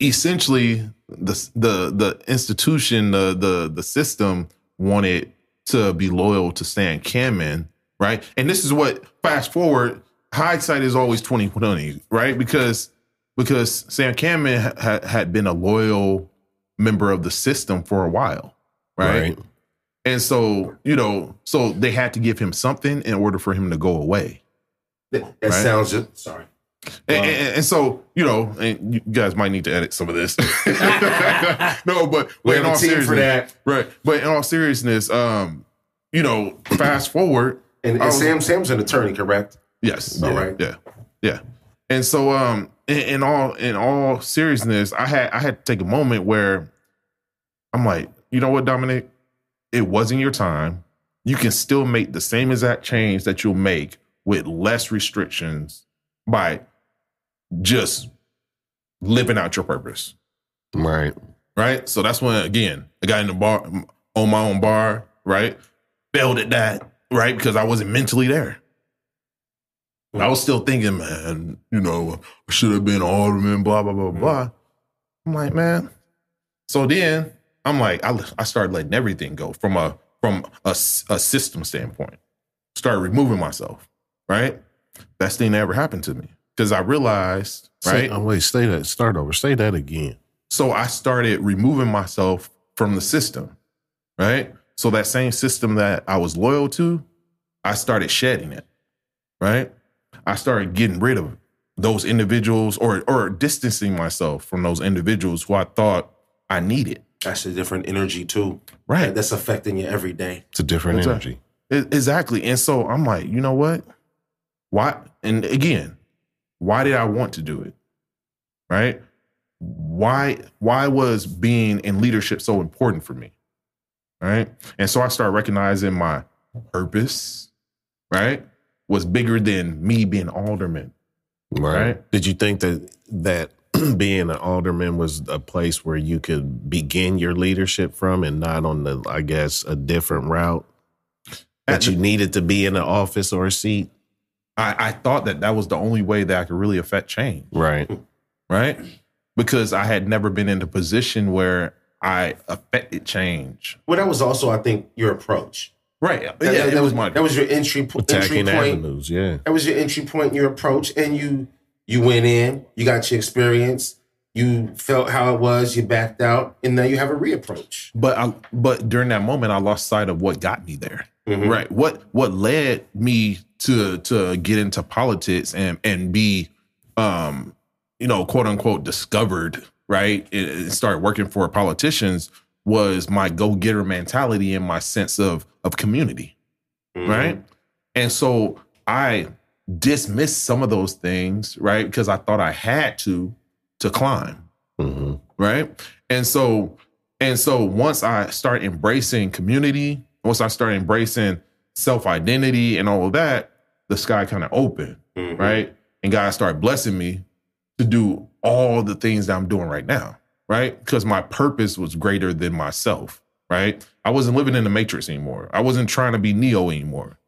Speaker 4: essentially the the the institution, the the the system wanted to be loyal to Stan Cameron, right? And this is what fast forward, hindsight is always 2020, right? Because because Sam Cahnman ha- ha- had been a loyal member of the system for a while, right?
Speaker 7: right.
Speaker 4: And so, you know, so they had to give him something in order for him to go away.
Speaker 5: That, that
Speaker 4: Right.
Speaker 5: sounds just sorry.
Speaker 4: And,
Speaker 5: Wow.
Speaker 4: and, and so, you know, and you guys might need to edit some of this. no, but,
Speaker 5: We
Speaker 4: in all seriousness,
Speaker 5: that.
Speaker 4: right? But in all seriousness, um, you know, fast forward,
Speaker 5: And, and
Speaker 4: was-
Speaker 5: Sam Sam's an attorney, correct?
Speaker 4: yes,
Speaker 5: All
Speaker 4: yeah,
Speaker 5: right.
Speaker 4: yeah, yeah. And so, um, in, in all in all seriousness, I had I had to take a moment where I'm like, you know what, Dominic, it wasn't your time. You can still make the same exact change that you'll make with less restrictions by just living out your purpose.
Speaker 7: Right.
Speaker 4: Right. So that's when again, I got in the bar on my own bar, right? Failed at that, right? Because I wasn't mentally there. I was still thinking, man, you know, I should have been an alderman, blah, blah, blah, blah. I'm like, man. So then I'm like, I, I started letting everything go from a from a, a system standpoint. Started removing myself, right? Best thing that ever happened to me. Because I realized,
Speaker 7: Say-
Speaker 4: right?
Speaker 7: oh, wait. Say that. Start over. Say that again.
Speaker 4: So I started removing myself from the system, right? So that same system that I was loyal to, I started shedding it, right? I started getting rid of those individuals or or distancing myself from those individuals who I thought I needed.
Speaker 5: That's a different energy too.
Speaker 4: Right.
Speaker 5: That's affecting you every day.
Speaker 7: It's a different
Speaker 4: That's right.
Speaker 7: energy.
Speaker 4: Exactly. And so I'm like, you know what? Why? And again, why did I want to do it? Right? Why why was being in leadership so important for me? Right? And so I started recognizing my purpose, right? Was bigger than me being alderman.
Speaker 7: Right.
Speaker 4: Right.
Speaker 7: Did you think that that being an alderman was a place where you could begin your leadership from and not on the, I guess, a different route
Speaker 4: At
Speaker 7: that you needed to be in an office or a seat?
Speaker 4: I, I thought that that was the only way that I could really affect change.
Speaker 7: Right.
Speaker 4: right? Because I had never been in a position where I affected change.
Speaker 5: Well, that was also, I think, your approach.
Speaker 4: Right.
Speaker 5: That,
Speaker 4: yeah,
Speaker 5: that,
Speaker 4: it
Speaker 5: that
Speaker 4: was my
Speaker 5: that was your entry, po- entry point.
Speaker 7: avenues. Yeah.
Speaker 5: That was your entry point, your approach, and you you went in, you got your experience, you felt how it was, you backed out, and now you have a reapproach.
Speaker 4: but I but during that moment I lost sight of what got me there.
Speaker 5: Mhm.
Speaker 4: Right. What what led me to to get into politics and and be um you know quote unquote discovered, right? And start working for politicians was my go-getter mentality and my sense of of community.
Speaker 5: Mhm.
Speaker 4: right? And so I dismissed some of those things, right? Because I thought I had to to climb,
Speaker 7: hmm
Speaker 4: right? And so, and so once I start embracing community, once I start embracing self identity and all of that, the sky kind of opened,
Speaker 5: Mhm.
Speaker 4: right? And God started blessing me to do all the things that I'm doing right now, right? Because my purpose was greater than myself, right? I wasn't living in the matrix anymore. I wasn't trying to be Neo anymore.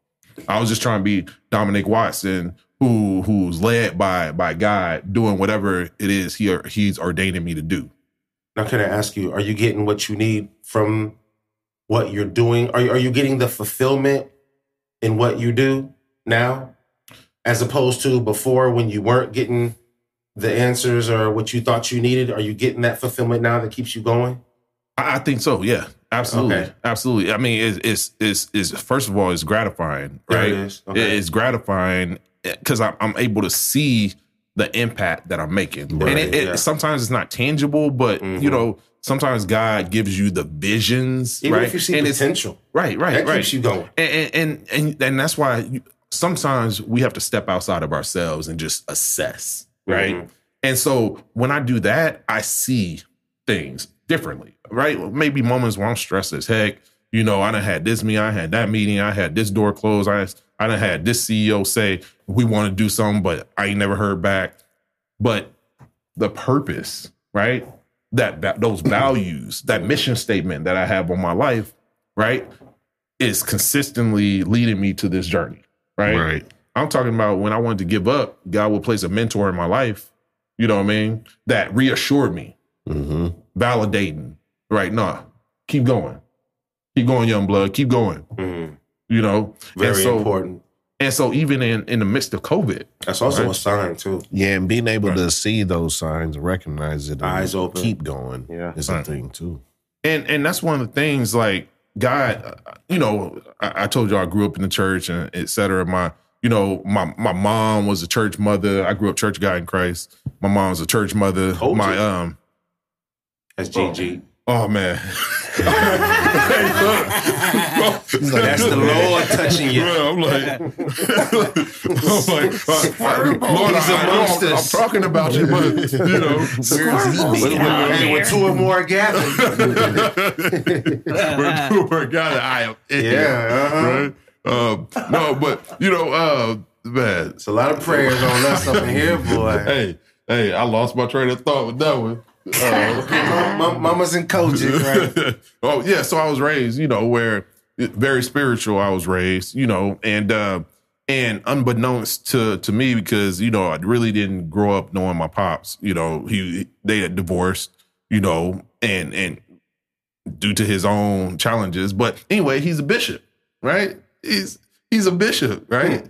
Speaker 4: I was just trying to be Dominic Watson, who who's led by by God, doing whatever it is he or he's ordaining me to do.
Speaker 5: Now, can I ask you, are you getting what you need from what you're doing? Are you, are you getting the fulfillment in what you do now, as opposed to before when you weren't getting the answers or what you thought you needed? Are you getting that fulfillment now that keeps you going?
Speaker 4: I, think so. Yeah, absolutely,
Speaker 5: Okay.
Speaker 4: absolutely. I mean, it's it's it's, it's first of all, it's gratifying, right?
Speaker 5: it is. Okay.
Speaker 4: It's gratifying because I'm, I'm able to see the impact that I'm making,
Speaker 5: Right,
Speaker 4: and it, it,
Speaker 5: yeah.
Speaker 4: sometimes it's not tangible, but
Speaker 5: Mhm.
Speaker 4: you know, sometimes God gives you the visions,
Speaker 5: Even
Speaker 4: right?
Speaker 5: if you see
Speaker 4: and it's
Speaker 5: potential,
Speaker 4: right, right,
Speaker 5: that
Speaker 4: right.
Speaker 5: keeps you going.
Speaker 4: and and and and, that's why you, sometimes we have to step outside of ourselves and just assess, right?
Speaker 5: Mhm.
Speaker 4: And so when I do that, I see things differently, right? Maybe moments where I'm stressed as heck. You know, I done had this meeting, I had that meeting, I had this door closed, I I done had this CEO say we want to do something, but I ain't never heard back. But the purpose, right? That, that those values, that mission statement that I have on my life, right, is consistently leading me to this journey, right?
Speaker 7: Right.
Speaker 4: I'm talking about when I wanted to give up, God will place a mentor in my life, you know what I mean, that reassured me,
Speaker 7: Mm-hmm.
Speaker 4: validating, right? No, keep going. Keep going, young blood. Keep going.
Speaker 5: Mhm.
Speaker 4: You know?
Speaker 5: Very
Speaker 4: so,
Speaker 5: important.
Speaker 4: And so even in, in the midst of COVID,
Speaker 5: That's also
Speaker 4: Right.
Speaker 5: a sign too.
Speaker 7: Yeah, and being able
Speaker 4: Right.
Speaker 7: to see those signs, recognize it, and
Speaker 5: Eyes open.
Speaker 7: keep going,
Speaker 5: Yeah.
Speaker 7: is a thing too.
Speaker 4: and and that's one of the things like god you know I, I told you i grew up in the church and et cetera my you know my my mom was a church mother i grew up church guy in christ my mom was a church mother
Speaker 5: Told
Speaker 4: my
Speaker 5: you.
Speaker 4: um
Speaker 5: That's GG.
Speaker 4: Oh man
Speaker 5: That's the Lord touching you.
Speaker 4: Bro, I'm like, I'm like, Lord,
Speaker 5: He's
Speaker 4: I, I know
Speaker 5: amongst
Speaker 4: I'm, I'm talking about you, but you know,
Speaker 5: When- when- Hey, when two or more gathered.
Speaker 4: We're two or more gathered, I am in
Speaker 5: Yeah, uh-huh.
Speaker 4: right? Um, no, but you know, uh, man,
Speaker 5: It's a lot of prayers on us up in here, boy.
Speaker 4: hey, hey, I lost my train of thought with that one. Uh,
Speaker 5: Mama- Mamas and coaches, right?
Speaker 4: oh yeah, so I was raised, you know, where very spiritual. I was raised, you know, and uh, and unbeknownst to to me, because you know I really didn't grow up knowing my pops. You know, he they had divorced, you know, and and due to his own challenges. But anyway, he's a bishop, right? He's he's a bishop, right?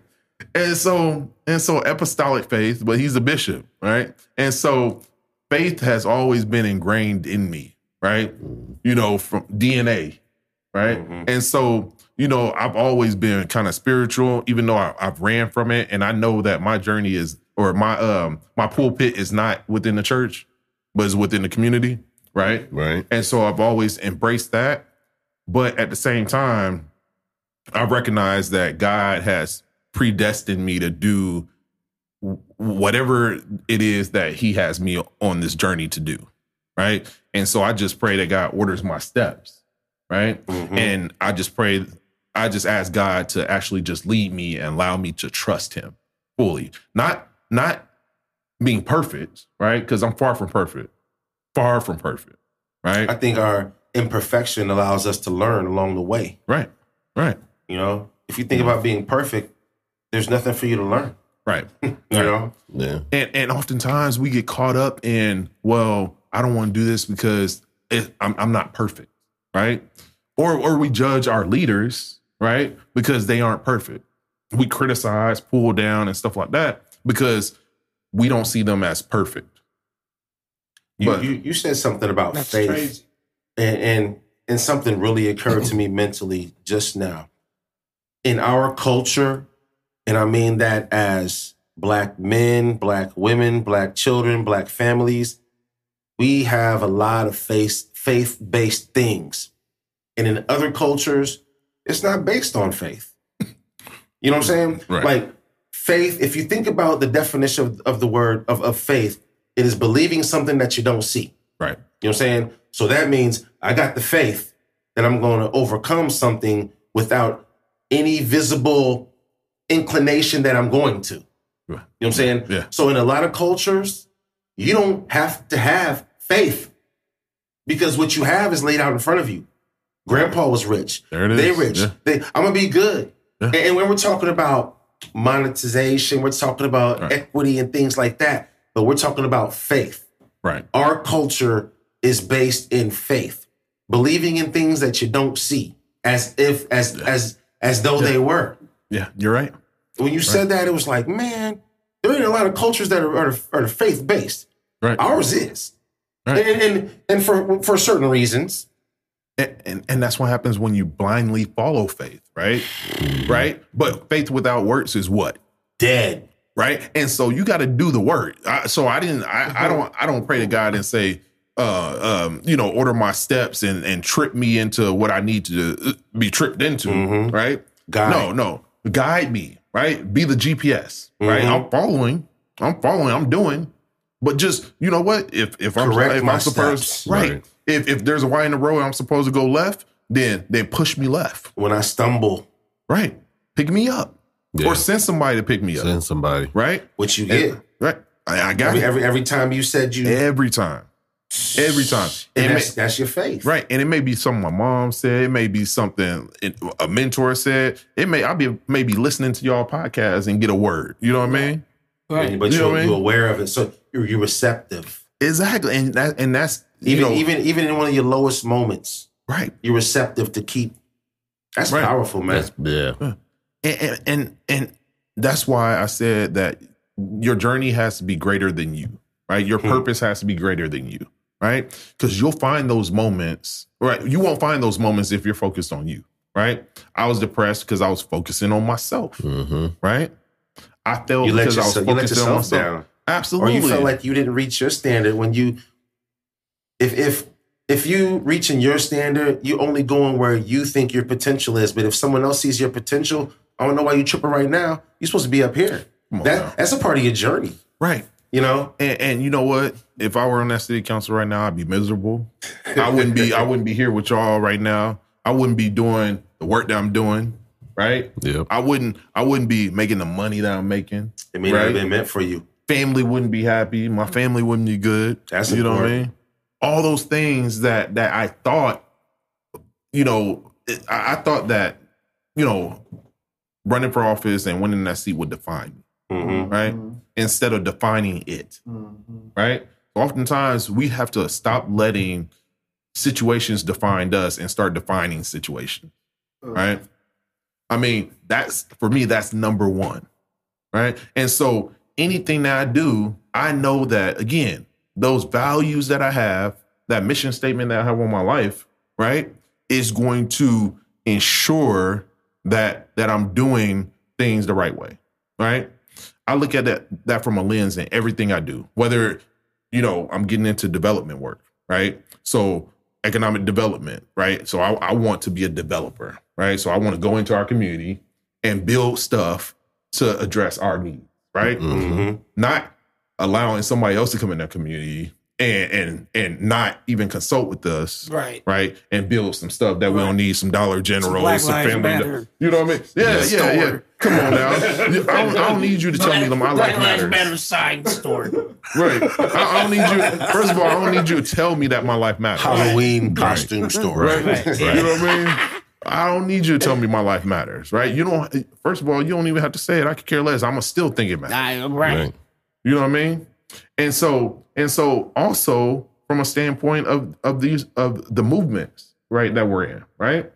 Speaker 4: And so and so apostolic faith, but he's a bishop, right? And so faith has always been ingrained in me, right? You know, from DNA, right? And so, you know, I've always been kind of spiritual, even though I, I've ran from it, and I know that my journey is, or my um my pulpit is not within the church, but is within the community, right?
Speaker 7: Right.
Speaker 4: And so I've always embraced that. But at the same time, I recognize that God has predestined me to do whatever it is that He has me on this journey to do. Right. And so I just pray that God orders my steps. Right.
Speaker 5: Mhm.
Speaker 4: And I just pray, I just ask God to actually just lead me and allow me to trust Him fully. Not, not being perfect, right? Because I'm far from perfect. Far from perfect. Right.
Speaker 5: I think our imperfection allows us to learn along the way.
Speaker 4: Right. Right.
Speaker 5: You know, if you think about being perfect, there's nothing for you to learn.
Speaker 4: Right.
Speaker 5: You know,
Speaker 7: Yeah.
Speaker 4: And and oftentimes we get caught up in, well, I don't want to do this because it, I'm I'm not perfect, right? Or or we judge our leaders, right, because they aren't perfect. We criticize, pull down, and stuff like that because we don't see them as perfect.
Speaker 5: you,
Speaker 4: But-
Speaker 5: you, you said something about
Speaker 6: That's
Speaker 5: faith,
Speaker 6: crazy.
Speaker 5: and, and and something really occurred to me mentally just now. In our culture, and I mean that as black men, black women, black children, black families, we have a lot of faith faith based things, and in other cultures, it's not based on faith. You know what I'm saying?
Speaker 4: Right.
Speaker 5: Like faith. If you think about the definition of, of the word of, of faith, it is believing something that you don't see.
Speaker 4: Right.
Speaker 5: You know what I'm saying? So that means I got the faith that I'm going to overcome something without any visible inclination that I'm going to. You know what I'm saying?
Speaker 4: Yeah.
Speaker 5: So in a lot of cultures, you don't have to have faith because what you have is laid out in front of you. Grandpa was rich.
Speaker 4: There it is.
Speaker 5: They rich.
Speaker 4: Yeah.
Speaker 5: They, I'm gonna be good.
Speaker 4: Yeah.
Speaker 5: And, and when we're talking about monetization, we're talking about
Speaker 4: Right.
Speaker 5: equity and things like that. But we're talking about faith.
Speaker 4: Right.
Speaker 5: Our culture is based in faith, believing in things that you don't see, as if as as as though they were.
Speaker 4: Yeah. You're right.
Speaker 5: When you said that, it was like, man, there ain't a lot of cultures that are are, are faith based.
Speaker 4: Right.
Speaker 5: Ours is,
Speaker 4: Right.
Speaker 5: and, and and for for certain reasons.
Speaker 4: and, and and that's what happens when you blindly follow faith, right? Right. But faith without works is what?
Speaker 5: Dead.
Speaker 4: Right. And so you got to do the work. I, so I didn't. I, I don't. I don't pray to God and say, uh, um, you know, order my steps and and trip me into what I need to uh, be tripped into.
Speaker 5: Mhm.
Speaker 4: Right.
Speaker 5: Guide.
Speaker 4: No, no. Guide me. Right. Be the GPS. Right.
Speaker 5: Mhm.
Speaker 4: I'm following. I'm following. I'm doing. But just you know what? If if I'm
Speaker 5: Correct
Speaker 4: if
Speaker 5: my
Speaker 4: I'm supposed
Speaker 5: steps.
Speaker 4: right.
Speaker 7: Right.
Speaker 4: If if there's a Y in the road, I'm supposed to go left. Then then push me left.
Speaker 5: When I stumble,
Speaker 4: Right. Pick me up.
Speaker 7: Yeah.
Speaker 4: Or send somebody to pick me up.
Speaker 7: Send somebody.
Speaker 4: Right.
Speaker 5: what you get
Speaker 4: And- right. I, I got
Speaker 5: every,
Speaker 4: it
Speaker 5: every every time you said you,
Speaker 4: every time. Every time.
Speaker 5: and
Speaker 4: It may-
Speaker 5: that's, that's your faith,
Speaker 4: Right. And it may be something my mom said. It may be something a mentor said. It may I'll be maybe listening to y'all podcast and get a word. You know what I mean?
Speaker 6: Right.
Speaker 5: But
Speaker 4: you
Speaker 5: you're,
Speaker 4: I mean?
Speaker 5: you're aware of it, so you're, you're receptive.
Speaker 4: Exactly. And that and that's you
Speaker 5: Even
Speaker 4: know,
Speaker 5: even even in one of your lowest moments,
Speaker 4: right.
Speaker 5: you're receptive to keep. That's
Speaker 4: Right.
Speaker 5: powerful, man.
Speaker 7: That's, yeah.
Speaker 4: And, and and and that's why I said that your journey has to be greater than you, right? Your
Speaker 5: Hmm.
Speaker 4: purpose has to be greater than you, right? Because you'll find those moments, right? You won't find those moments if you're focused on you, right? I was depressed because I was focusing on myself,
Speaker 7: hmm
Speaker 4: right? I felt
Speaker 5: you let
Speaker 4: because I was
Speaker 5: yourself, you let
Speaker 4: focusing on
Speaker 5: yourself
Speaker 4: myself.
Speaker 5: down,
Speaker 4: Absolutely.
Speaker 5: or you felt like you didn't reach your standard when you. If if if you reaching your standard, you only going where you think your potential is. But if someone else sees your potential, I don't know why you tripping right now. You're supposed to be up here.
Speaker 4: Come on now.
Speaker 5: That that's a part of your journey.
Speaker 4: right.
Speaker 5: You know,
Speaker 4: And, and you know what? If I were on that city council right now, I'd be miserable. I wouldn't be. I wouldn't be here with y'all right now. I wouldn't be doing the work that I'm doing. Right.
Speaker 7: Yeah.
Speaker 4: I wouldn't. I wouldn't be making the money that I'm making.
Speaker 5: it may not have been meant for you.
Speaker 4: Family wouldn't be happy. My family wouldn't be good.
Speaker 5: That's
Speaker 4: you know what I mean. All those things that that I thought, you know, I, I thought that, you know, running for office and winning that seat would define me
Speaker 5: Mhm.
Speaker 4: right? Instead of defining it, mm-hmm. right? Oftentimes we have to stop letting situations define us and start defining situations, right? I mean, that's for me, that's number one, right? And so anything that I do, I know that again, those values that I have, that mission statement that I have on my life, right, is going to ensure that that I'm doing things the right way, right? I look at that that from a lens in everything I do, whether you know I'm getting into development work, right? So economic development, right? So I, I want to be a developer, right? So I want to go into our community and build stuff to address our needs, right?
Speaker 5: Mhm.
Speaker 4: Not allowing somebody else to come in that community and and and not even consult with us,
Speaker 6: Right.
Speaker 4: right? And build some stuff that we don't need, some Dollar General,
Speaker 6: Black
Speaker 4: some, family.
Speaker 6: Matter.
Speaker 4: You know what I mean? Yeah, yeah,
Speaker 6: Store.
Speaker 4: yeah. Come on now. I don't, I don't need you to tell me that my life matters.
Speaker 6: sign store.
Speaker 4: Right. I, I don't need you. First of all, I don't need you to tell me that my life matters.
Speaker 5: Halloween costume store.
Speaker 4: Right.
Speaker 6: Right.
Speaker 4: You know what I mean? I don't need you to tell me my life matters. Right. You don't. First of all, you don't even have to say it. I could care less. I'm gonna still think it matters.
Speaker 6: I, right.
Speaker 7: Right.
Speaker 4: You know what I mean? And so and so also from a standpoint of of these of the movements, right, that we're in, right?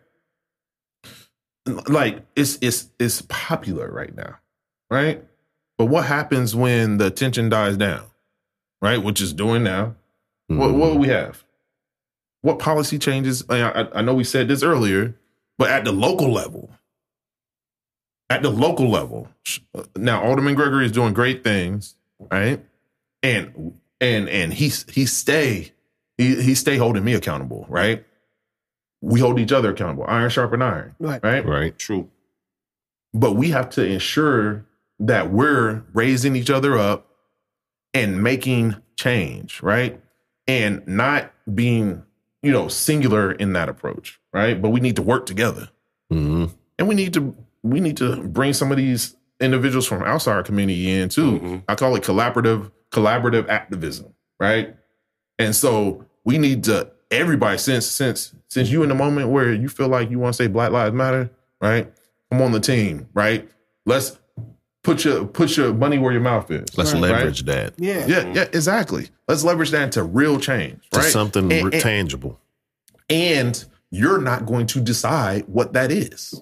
Speaker 4: Like it's it's it's popular right now, right? But what happens when the attention dies down? Right? Which is doing now. What what do we mm-hmm. have? What policy changes? I, I, I know we said this earlier, but at the local level, at the local level, uh, now Alderman Gregory is doing great things, right? And and and he he stay he he stay holding me accountable, right? We hold each other accountable, iron sharpen iron,
Speaker 6: Right.
Speaker 4: right?
Speaker 7: Right.
Speaker 5: True.
Speaker 4: but we have to ensure that we're raising each other up and making change, right? And not being, you know, singular in that approach, right? But we need to work together.
Speaker 7: hmm
Speaker 4: And we need to we need to bring some of these individuals from outside our community in too.
Speaker 5: Mhm.
Speaker 4: I call it collaborative collaborative activism, right? And so we need to everybody since since since you in the moment where you feel like you want to say Black Lives Matter, right? I'm on the team, right? Let's put your put your money where your mouth is.
Speaker 7: Let's
Speaker 4: right?
Speaker 7: leverage that
Speaker 6: Yeah.
Speaker 4: Yeah, yeah, exactly. Let's leverage that into real change,
Speaker 7: to
Speaker 4: right?
Speaker 7: something
Speaker 4: And-
Speaker 7: re-
Speaker 4: and-
Speaker 7: tangible.
Speaker 4: and you're not going to decide what that is,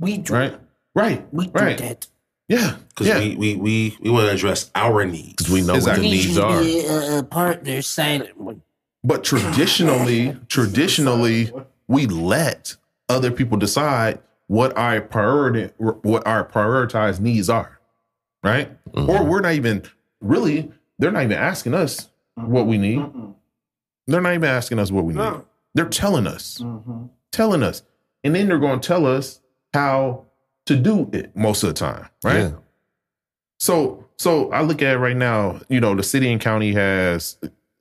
Speaker 6: We do.
Speaker 4: right? Right,
Speaker 6: We do
Speaker 4: right.
Speaker 6: that.
Speaker 4: Yeah,
Speaker 5: Because
Speaker 4: yeah.
Speaker 5: we, we we we want to address our needs.
Speaker 7: Because we know what the needs are.
Speaker 6: Usually A, a partner silent.
Speaker 4: But traditionally, traditionally, we let other people decide what our priority, what our prioritized needs are, right? Or mm-hmm. we're not even really. They're not even asking us what we need. They're not even asking us what we need.
Speaker 6: No.
Speaker 4: They're telling us, mm-hmm. telling us, and then they're going to tell us how to do it most of the time, right?
Speaker 7: Yeah.
Speaker 4: So so I look at it right now, you know, the city and county has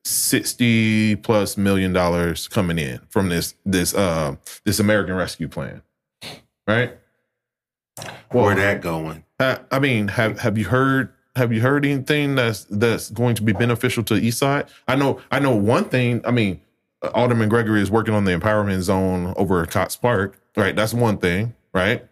Speaker 4: 60 plus million dollars coming in from this this uh this American Rescue Plan. Right?
Speaker 5: Where that going?
Speaker 4: I, I mean, have have you heard have you heard anything that's that's going to be beneficial to East Side? I know I know one thing. I mean, Alderman Gregory is working on the empowerment zone over at Cox Park. Right, that's one thing. Right,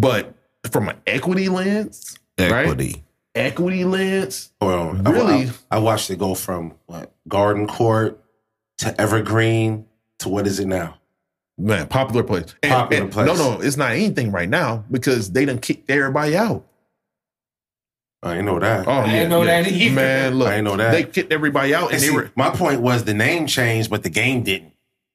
Speaker 4: but from an equity lens, right?
Speaker 7: Equity.
Speaker 4: equity lens,
Speaker 5: Well, I-
Speaker 4: Really?
Speaker 5: I, I watched it go from what Garden Court to Evergreen to what is it now?
Speaker 4: man, popular place. And-
Speaker 5: Popular
Speaker 4: and-
Speaker 5: place.
Speaker 4: No, no, it's not anything right now because they done kicked everybody out.
Speaker 5: I didn't know that.
Speaker 4: Oh,
Speaker 6: I
Speaker 4: yeah,
Speaker 6: didn't know
Speaker 4: yeah.
Speaker 6: that either.
Speaker 4: Man, look,
Speaker 5: I didn't know that.
Speaker 4: They kicked everybody out, and,
Speaker 5: And
Speaker 4: they were.
Speaker 5: my point was the name changed, but the game didn't.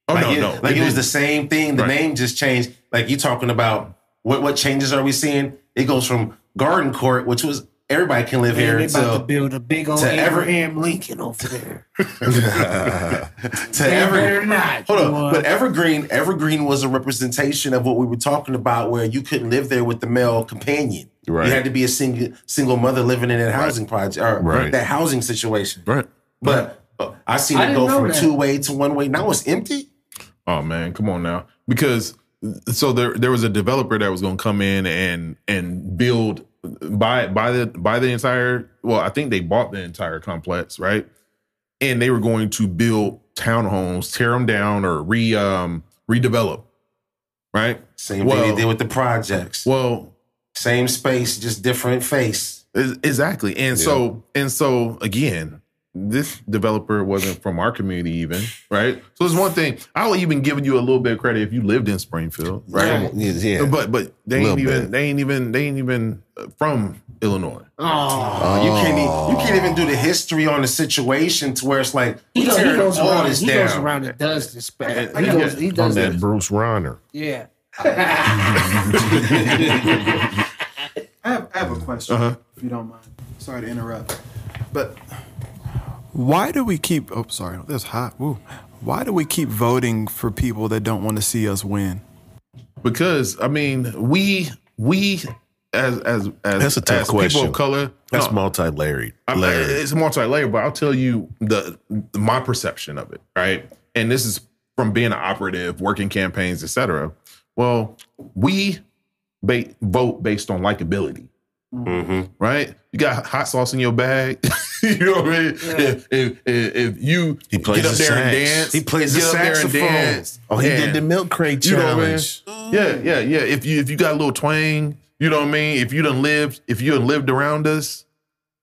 Speaker 4: Oh
Speaker 5: like
Speaker 4: no,
Speaker 5: it,
Speaker 4: no,
Speaker 5: like
Speaker 4: they
Speaker 5: it was the same thing. The
Speaker 4: Right.
Speaker 5: name just changed. Like you talking about what what changes are we seeing? It goes from Garden Court, which was everybody can live
Speaker 6: Man,
Speaker 5: here,
Speaker 6: they about to
Speaker 5: to
Speaker 6: build a big old
Speaker 5: to ever-
Speaker 6: Abraham Lincoln over there.
Speaker 5: to
Speaker 6: They
Speaker 5: Ever-
Speaker 6: not.
Speaker 5: Hold on, but Evergreen, Evergreen was a representation of what we were talking about, where you couldn't live there with the male companion.
Speaker 7: Right.
Speaker 5: You had to be a single single mother living in that housing project or
Speaker 7: Right.
Speaker 5: that housing situation.
Speaker 4: Right.
Speaker 5: But I seen it
Speaker 6: didn't
Speaker 5: go from two way to one way. Now it's empty.
Speaker 4: Oh man, come on now. Because so there there was a developer that was going to come in and and build buy buy the buy the entire well, I think they bought the entire complex, right? And they were going to build townhomes, tear them down or re um redevelop. Right?
Speaker 5: Same
Speaker 4: Well-
Speaker 5: thing they did with the projects.
Speaker 4: Well,
Speaker 5: Same space, just different face.
Speaker 4: Exactly. And so and so again, this developer wasn't from our community even, right? So it's one thing. I'll even give you a little bit of credit if you lived in Springfield, right?
Speaker 7: Yeah. yeah.
Speaker 4: But but they ain't even
Speaker 7: bit.
Speaker 4: they ain't even they ain't even uh, from Illinois.
Speaker 5: Oh, you can't e- you can't even do the history on the situation to where it's like
Speaker 6: he,
Speaker 5: we
Speaker 6: goes, he goes
Speaker 5: all
Speaker 6: around.
Speaker 5: this
Speaker 6: He goes around and does this. Bad.
Speaker 4: Yeah,
Speaker 6: He,
Speaker 4: yeah.
Speaker 6: goes, he does
Speaker 7: that
Speaker 6: that.
Speaker 7: Bruce Rauner.
Speaker 6: Yeah.
Speaker 10: I have, I have a question,
Speaker 4: Uh-huh.
Speaker 10: if you don't mind. Sorry to interrupt, but why do we keep? Oh, sorry, that's hot. Woo. Why do we keep voting for people that don't want to see us win?
Speaker 4: Because I mean, we we as as as,
Speaker 7: That's a tough
Speaker 4: as people of color.
Speaker 7: That's
Speaker 4: no,
Speaker 7: multi-layered.
Speaker 4: I'm-
Speaker 7: layered.
Speaker 4: it's multi-layered, but I'll tell you the my perception of it, right? And this is from being an operative, working campaigns, etc. Well, we ba- vote based on likability, Mm-hmm. right? You got hot sauce in your bag. you know what I mean? If, if, if, if you
Speaker 7: He plays
Speaker 4: get up
Speaker 7: the
Speaker 4: there and dance,
Speaker 5: He plays the
Speaker 4: get up there and
Speaker 5: saxophone.
Speaker 4: dance.
Speaker 7: oh, he did the milk crate
Speaker 4: you know what I mean?
Speaker 7: challenge.
Speaker 4: Yeah, yeah, yeah. If you if you got a little twang, you know what I mean. If you done lived, if you done lived around us,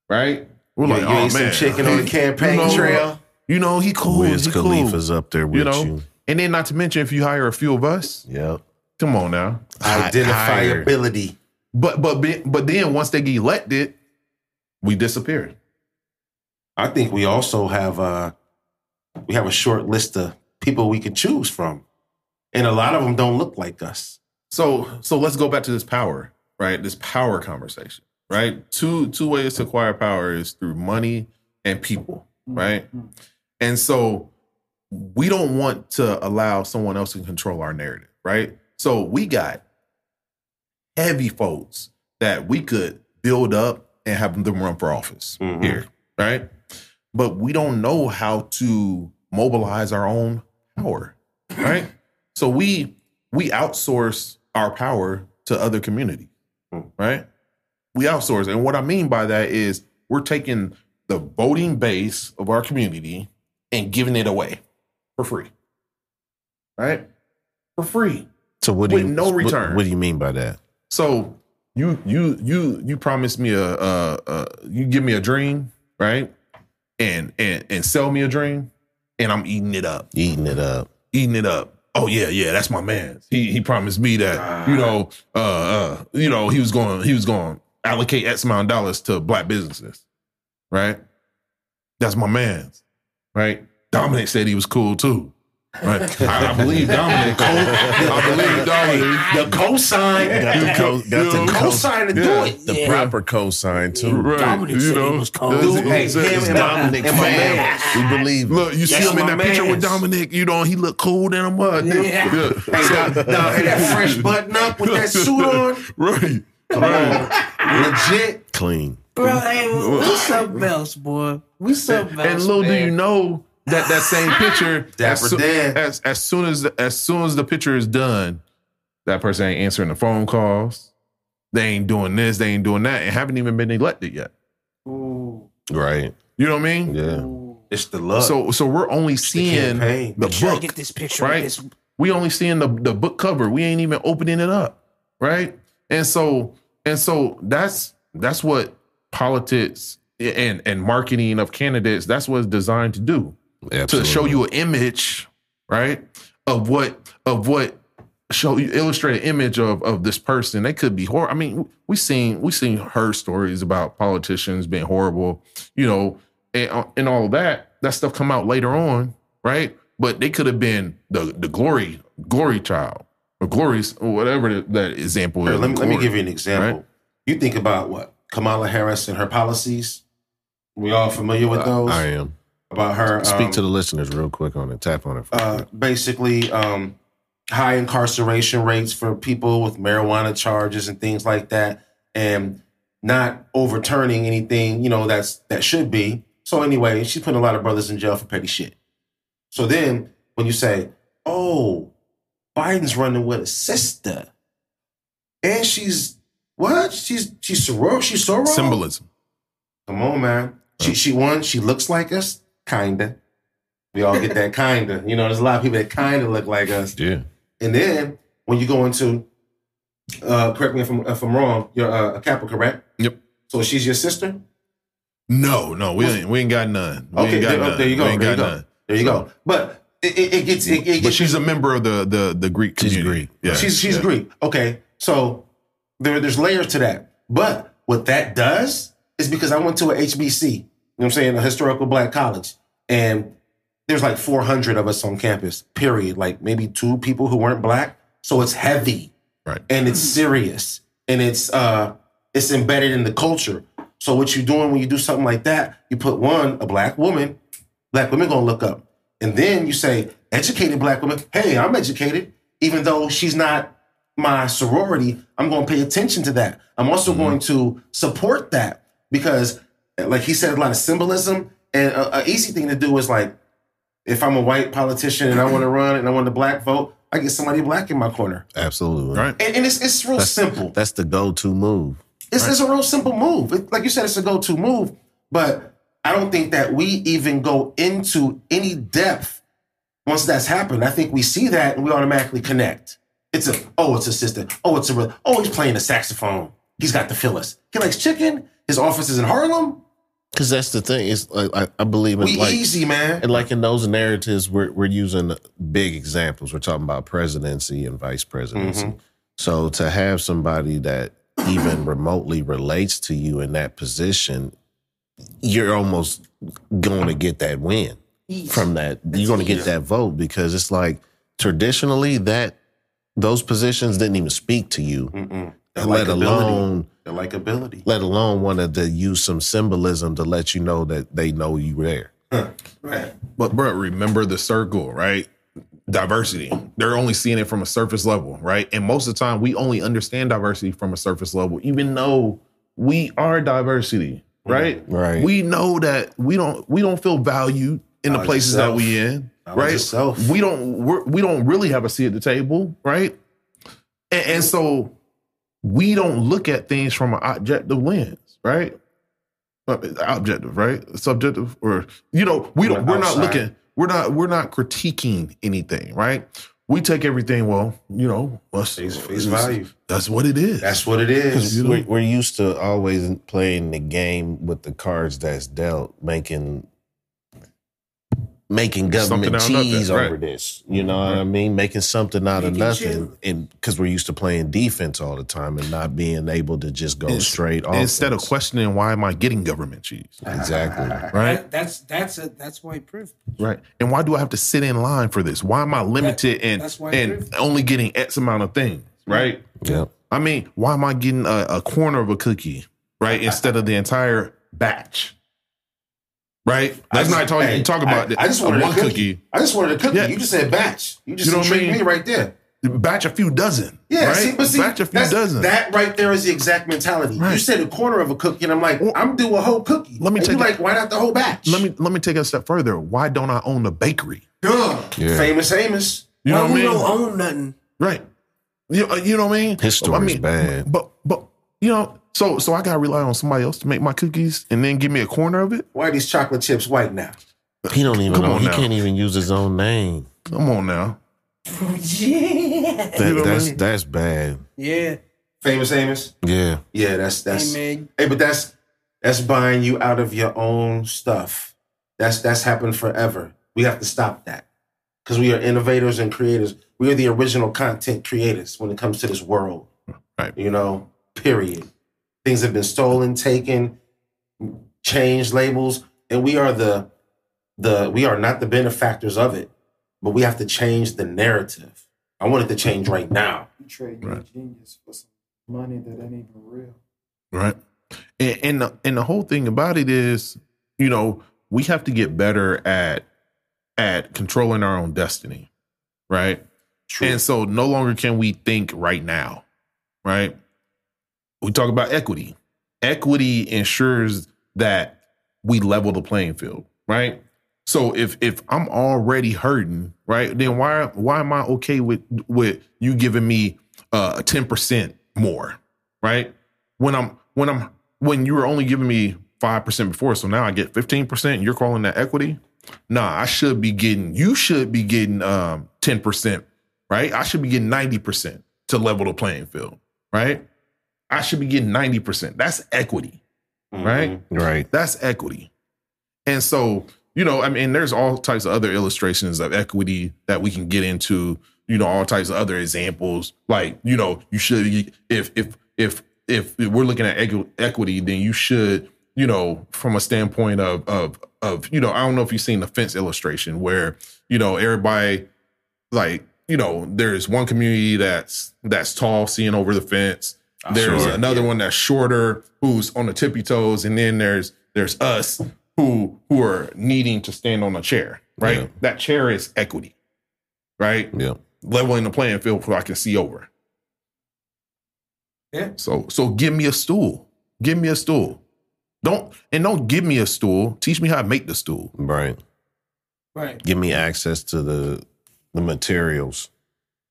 Speaker 4: right? We're
Speaker 5: You-
Speaker 4: like,
Speaker 5: you
Speaker 4: oh
Speaker 5: ate some
Speaker 4: man,
Speaker 5: chicken on the campaign
Speaker 4: you know,
Speaker 5: trail?
Speaker 4: You know, he cool.
Speaker 7: Wiz
Speaker 4: he cool.
Speaker 7: Khalifa's up there with
Speaker 4: you know,
Speaker 7: you.
Speaker 4: and then not to mention if you hire a few of us,
Speaker 7: Yep.
Speaker 4: come on now.
Speaker 5: Identifiability.
Speaker 4: But but but then once they get elected, we disappear.
Speaker 5: I think we also have uh we have a short list of people we can choose from. And a lot of them don't look like us.
Speaker 4: So so let's go back to this power, right? This power conversation, right? Two two ways to acquire power is through money and people, right? And so we don't want to allow someone else to control our narrative, right? So we got heavy folks that we could build up and have them run for office
Speaker 5: Mhm.
Speaker 4: here, right? but we don't know how to mobilize our own power, right? so we we outsource our power to other communities, right? We outsource, and what I mean by that is we're taking the voting base of our community and giving it away for free, right? For free.
Speaker 7: So what do
Speaker 4: With
Speaker 7: you
Speaker 4: no
Speaker 7: what-
Speaker 4: return.
Speaker 7: What, do you mean by that?
Speaker 4: So you you you you promise me a, a, a you give me a dream, right? And and and sell me a dream, and I'm eating it up,
Speaker 7: Eating it up.
Speaker 4: eating it up. Oh yeah, yeah, that's my man. He he promised me that you know uh uh you know he was going he was going to allocate X amount of dollars to black businesses, right? That's my man's, right? Dominic said he was cool too. Right. I, I believe Dominic. I believe Dominic.
Speaker 5: The cosign,
Speaker 7: Got the co- got
Speaker 4: You
Speaker 7: the co-
Speaker 5: cosign to do it.
Speaker 7: the
Speaker 6: Yeah.
Speaker 7: proper cosign too.
Speaker 4: Right.
Speaker 6: Dominic
Speaker 4: you
Speaker 6: said he
Speaker 4: know,
Speaker 6: was cold.
Speaker 5: Dude, hey,
Speaker 4: he
Speaker 5: him
Speaker 7: It's
Speaker 5: and my-
Speaker 7: Dominic's
Speaker 5: and
Speaker 7: man.
Speaker 5: man.
Speaker 7: We believe. it.
Speaker 4: Look, you see him in
Speaker 5: my
Speaker 4: that picture with. Dominic. You know, he look cool than a mud.
Speaker 6: Yeah.
Speaker 5: Hey, now, now, hey, that fresh button up with that suit on.
Speaker 4: right.
Speaker 5: Come on. Legit.
Speaker 7: clean.
Speaker 6: Bro, hey, we something else, boy. We something else.
Speaker 4: And little do you know that that same picture,
Speaker 5: Dapper
Speaker 4: as, soo-
Speaker 5: Dan.
Speaker 4: as as soon as as soon as the picture is done, that person ain't answering the phone calls. They ain't doing this. They ain't doing that, and haven't even been elected yet. Ooh.
Speaker 7: Right.
Speaker 4: You know what I mean?
Speaker 7: Yeah.
Speaker 5: It's the love.
Speaker 4: So so we're only seeing
Speaker 5: campaign.
Speaker 4: the
Speaker 6: Make sure I
Speaker 4: book.
Speaker 6: get this picture
Speaker 4: right?
Speaker 6: right? this
Speaker 4: we only seeing the the book cover. We ain't even opening it up, right? And so and so that's that's what politics and and marketing of candidates. That's what it's designed to do
Speaker 7: Absolutely.
Speaker 4: to show you an image, right? Of what of what show you illustrate an image of of this person. They could be horrible. I mean, we seen we seen her stories about politicians being horrible, you know, and uh, and all of that. That stuff come out later on, right? But they could have been the the glory glory child or glories or whatever that example is.
Speaker 5: let, me, let me give you an example.
Speaker 4: right?
Speaker 5: You think about what Kamala Harris and her policies. We all familiar with those.
Speaker 7: I am.
Speaker 5: About her.
Speaker 7: Speak
Speaker 5: um,
Speaker 7: to the listeners real quick on it. Tap on it. For
Speaker 5: uh, basically um, high incarceration rates for people with marijuana charges and things like that, and not overturning anything you know that's that should be. So anyway, she's putting a lot of brothers in jail for petty shit. So then when you say, "Oh, Biden's running with a sister," and she's what? She's she's soror, she's soror.
Speaker 4: Symbolism.
Speaker 5: Come on, man. She she won. She looks like us, kinda. We all get that kinda. You know, there's a lot of people that kinda look like us.
Speaker 7: yeah.
Speaker 5: And then when you go into, uh, correct me if I'm, if I'm wrong, you're uh, a Kappa, correct?
Speaker 4: Yep.
Speaker 5: So she's your sister.
Speaker 4: No, no, we ain't we ain't got none. We
Speaker 5: Okay,
Speaker 4: ain't got
Speaker 5: there,
Speaker 4: none.
Speaker 5: there you go.
Speaker 4: We ain't
Speaker 5: There you go.
Speaker 4: none.
Speaker 5: There you go. But it, it, it gets. It, it
Speaker 4: But
Speaker 5: gets
Speaker 4: she's a member of the the the Greek community. She's.
Speaker 7: Greek.
Speaker 4: Yeah,
Speaker 5: She's she's
Speaker 4: yeah.
Speaker 5: Greek. Okay, so there there's layers to that. But what that does is because I went to a HBC, you know what I'm saying, a historical black college, and there's like 400 of us on campus. Period. Like maybe two people who weren't black. So it's heavy,
Speaker 4: Right.
Speaker 5: and it's serious, and it's uh it's embedded in the culture. So what you're doing when you do something like that, you put one a black woman, black women gonna look up, and then you say educated black woman. Hey, I'm educated, even though she's not my sorority. I'm going to pay attention to that. I'm also going to support that because, like he said, a lot of symbolism. And an easy thing to do is like, if I'm a white politician and I want to run and I want the black vote, I get somebody black in my corner.
Speaker 7: Absolutely.
Speaker 4: Right.
Speaker 5: And, and it's it's real simple.
Speaker 7: That's the go-to move.
Speaker 5: It's, it's a real simple move. It- like you said, it's a go-to move. But I don't think that we even go into any depth once that's happened. I think we see that and we automatically connect. It's a oh, it's a sister. Oh, it's a real. Oh, he's playing the saxophone. He's got the Phyllis. He likes chicken. His office is in Harlem.
Speaker 7: Because that's the thing. It's like I, I believe in
Speaker 5: We
Speaker 7: like
Speaker 5: easy, man.
Speaker 7: and like in those narratives, we're we're using big examples. We're talking about presidency and vice presidency.
Speaker 5: Mm-hmm.
Speaker 7: So to have somebody that even remotely relates to you in that position, you're almost going to get that win from that. You're going to get that vote because it's like traditionally that those positions didn't even speak to you. Let alone
Speaker 5: The likability.
Speaker 7: let alone wanted to use some symbolism to let you know that they know you were there.
Speaker 5: Right.
Speaker 4: But bro, remember the circle, right? Diversity. They're only seeing it from a surface level, right? And most of the time, we only understand diversity from a surface level, even though we are diversity, right?
Speaker 7: Right.
Speaker 4: We know that we don't we don't feel valued in the places
Speaker 5: yourself.
Speaker 4: that we in,
Speaker 5: Knowledge
Speaker 4: right?
Speaker 5: yourself.
Speaker 4: We don't we're, we don't really have a seat at the table, right? And, and so we don't look at things from an objective lens, right? Objective, right? Subjective, or you know, we don't.
Speaker 5: We're
Speaker 4: We're not looking. We're not. We're not critiquing anything, right? We take everything. Well, you know, what's
Speaker 5: Face- face value.
Speaker 4: That's what it is.
Speaker 5: That's what it is.
Speaker 4: You know?
Speaker 7: We're, we're used to always playing the game with the cards that's dealt, making making government
Speaker 4: out of nothing,
Speaker 7: cheese
Speaker 4: right.
Speaker 7: over this. You know what I mean? Making something out of nothing,
Speaker 6: shit.
Speaker 7: and because we're used to playing defense all the time and not being able to just go
Speaker 4: Ins-
Speaker 7: straight off.
Speaker 4: instead of questioning why am I getting government cheese,
Speaker 7: exactly.
Speaker 4: right?
Speaker 6: That- that's that's a that's white privilege.
Speaker 4: Right. And why do I have to sit in line for this? Why am I limited and and
Speaker 6: privilege.
Speaker 4: only getting X amount of things? Right.
Speaker 7: Yep.
Speaker 4: I mean, why am I getting a, a corner of a cookie, right, instead of the entire batch? Right. Let's not
Speaker 5: just-
Speaker 4: talk.
Speaker 5: hey,
Speaker 4: talk about
Speaker 5: I, I just
Speaker 4: a
Speaker 5: wanted
Speaker 4: one
Speaker 5: a cookie.
Speaker 4: cookie.
Speaker 5: I just wanted a cookie.
Speaker 4: Yeah.
Speaker 5: You just said batch. You just
Speaker 4: You know what I mean?
Speaker 5: me right there.
Speaker 4: Batch a few dozen.
Speaker 5: Yeah,
Speaker 4: Right.
Speaker 5: see, but see,
Speaker 4: batch a few dozen.
Speaker 5: that right there is the exact mentality. You
Speaker 4: Right.
Speaker 5: said a quarter of a cookie, and I'm like, I'm do a whole cookie.
Speaker 4: Let me
Speaker 5: and
Speaker 4: take
Speaker 5: you
Speaker 4: it-
Speaker 5: like, why not the whole batch?
Speaker 4: let me let me take it a step further. Why don't I own the bakery?
Speaker 5: Duh.
Speaker 7: Yeah.
Speaker 5: Famous Amos.
Speaker 4: You know what I
Speaker 6: we
Speaker 4: mean?
Speaker 6: don't own nothing.
Speaker 4: Right. You, uh, you know what I mean?
Speaker 7: His story's
Speaker 4: I mean,
Speaker 7: bad.
Speaker 4: But but you know, so so I gotta rely on somebody else to make my cookies and then give me a corner of it.
Speaker 5: Why are these chocolate chips white now?
Speaker 7: He don't even
Speaker 4: Come
Speaker 7: know.
Speaker 4: on
Speaker 7: He
Speaker 4: now.
Speaker 7: can't even use his own name.
Speaker 4: Come on now.
Speaker 7: That,
Speaker 4: know what I
Speaker 7: that's
Speaker 4: mean?
Speaker 7: that's bad.
Speaker 6: Yeah.
Speaker 5: Famous Amos.
Speaker 7: Yeah.
Speaker 5: Yeah, that's that's.
Speaker 6: Hey, man.
Speaker 5: Hey, but that's that's buying you out of your own stuff. That's that's happened forever. We have to stop that because we are innovators and creators. We are the original content creators when it comes to this world.
Speaker 4: Right.
Speaker 5: You know. Period. Things have been stolen, taken, changed labels, and we are the the we are not the benefactors of it, but we have to change the narrative. I want it to change right now.
Speaker 10: You trade your genius for some money that ain't even real.
Speaker 4: Right. And and the, and the whole thing about it is, you know, we have to get better at at controlling our own destiny. Right. And so no longer can we think right now. Right. We talk about equity. Equity ensures that we level the playing field. Right. So if if I'm already hurting, right, then why why am I okay with with you giving me uh ten percent more, right? When I'm when I'm when you were only giving me five percent before, so now I get fifteen percent. You're calling that equity? Nah, I should be getting. You should be getting um ten percent, right? I should be getting ninety percent to level the playing field, right? I should be getting ninety percent. That's equity, mm-hmm. right?
Speaker 7: Right.
Speaker 4: That's equity. And so, you know, I mean, there's all types of other illustrations of equity that we can get into, you know, all types of other examples. Like, you know, you should, if, if, if, if we're looking at equity, then you should, you know, from a standpoint of, of, of, you know, I don't know if you've seen the fence illustration where, you know, everybody like, you know, there's one community that's, that's tall, seeing over the fence. There's
Speaker 5: Sure.
Speaker 4: another one that's shorter, who's on the tippy toes, and then there's there's us who who are needing to stand on a chair. Right,
Speaker 7: Yeah.
Speaker 4: that chair is equity. Right,
Speaker 7: Yeah.
Speaker 4: leveling the playing field so I can see over.
Speaker 6: Yeah.
Speaker 4: So so give me a stool. Give me a stool. Don't and don't give me a stool. Teach me how to make the stool.
Speaker 7: Right.
Speaker 6: Right.
Speaker 7: Give me access to the the materials.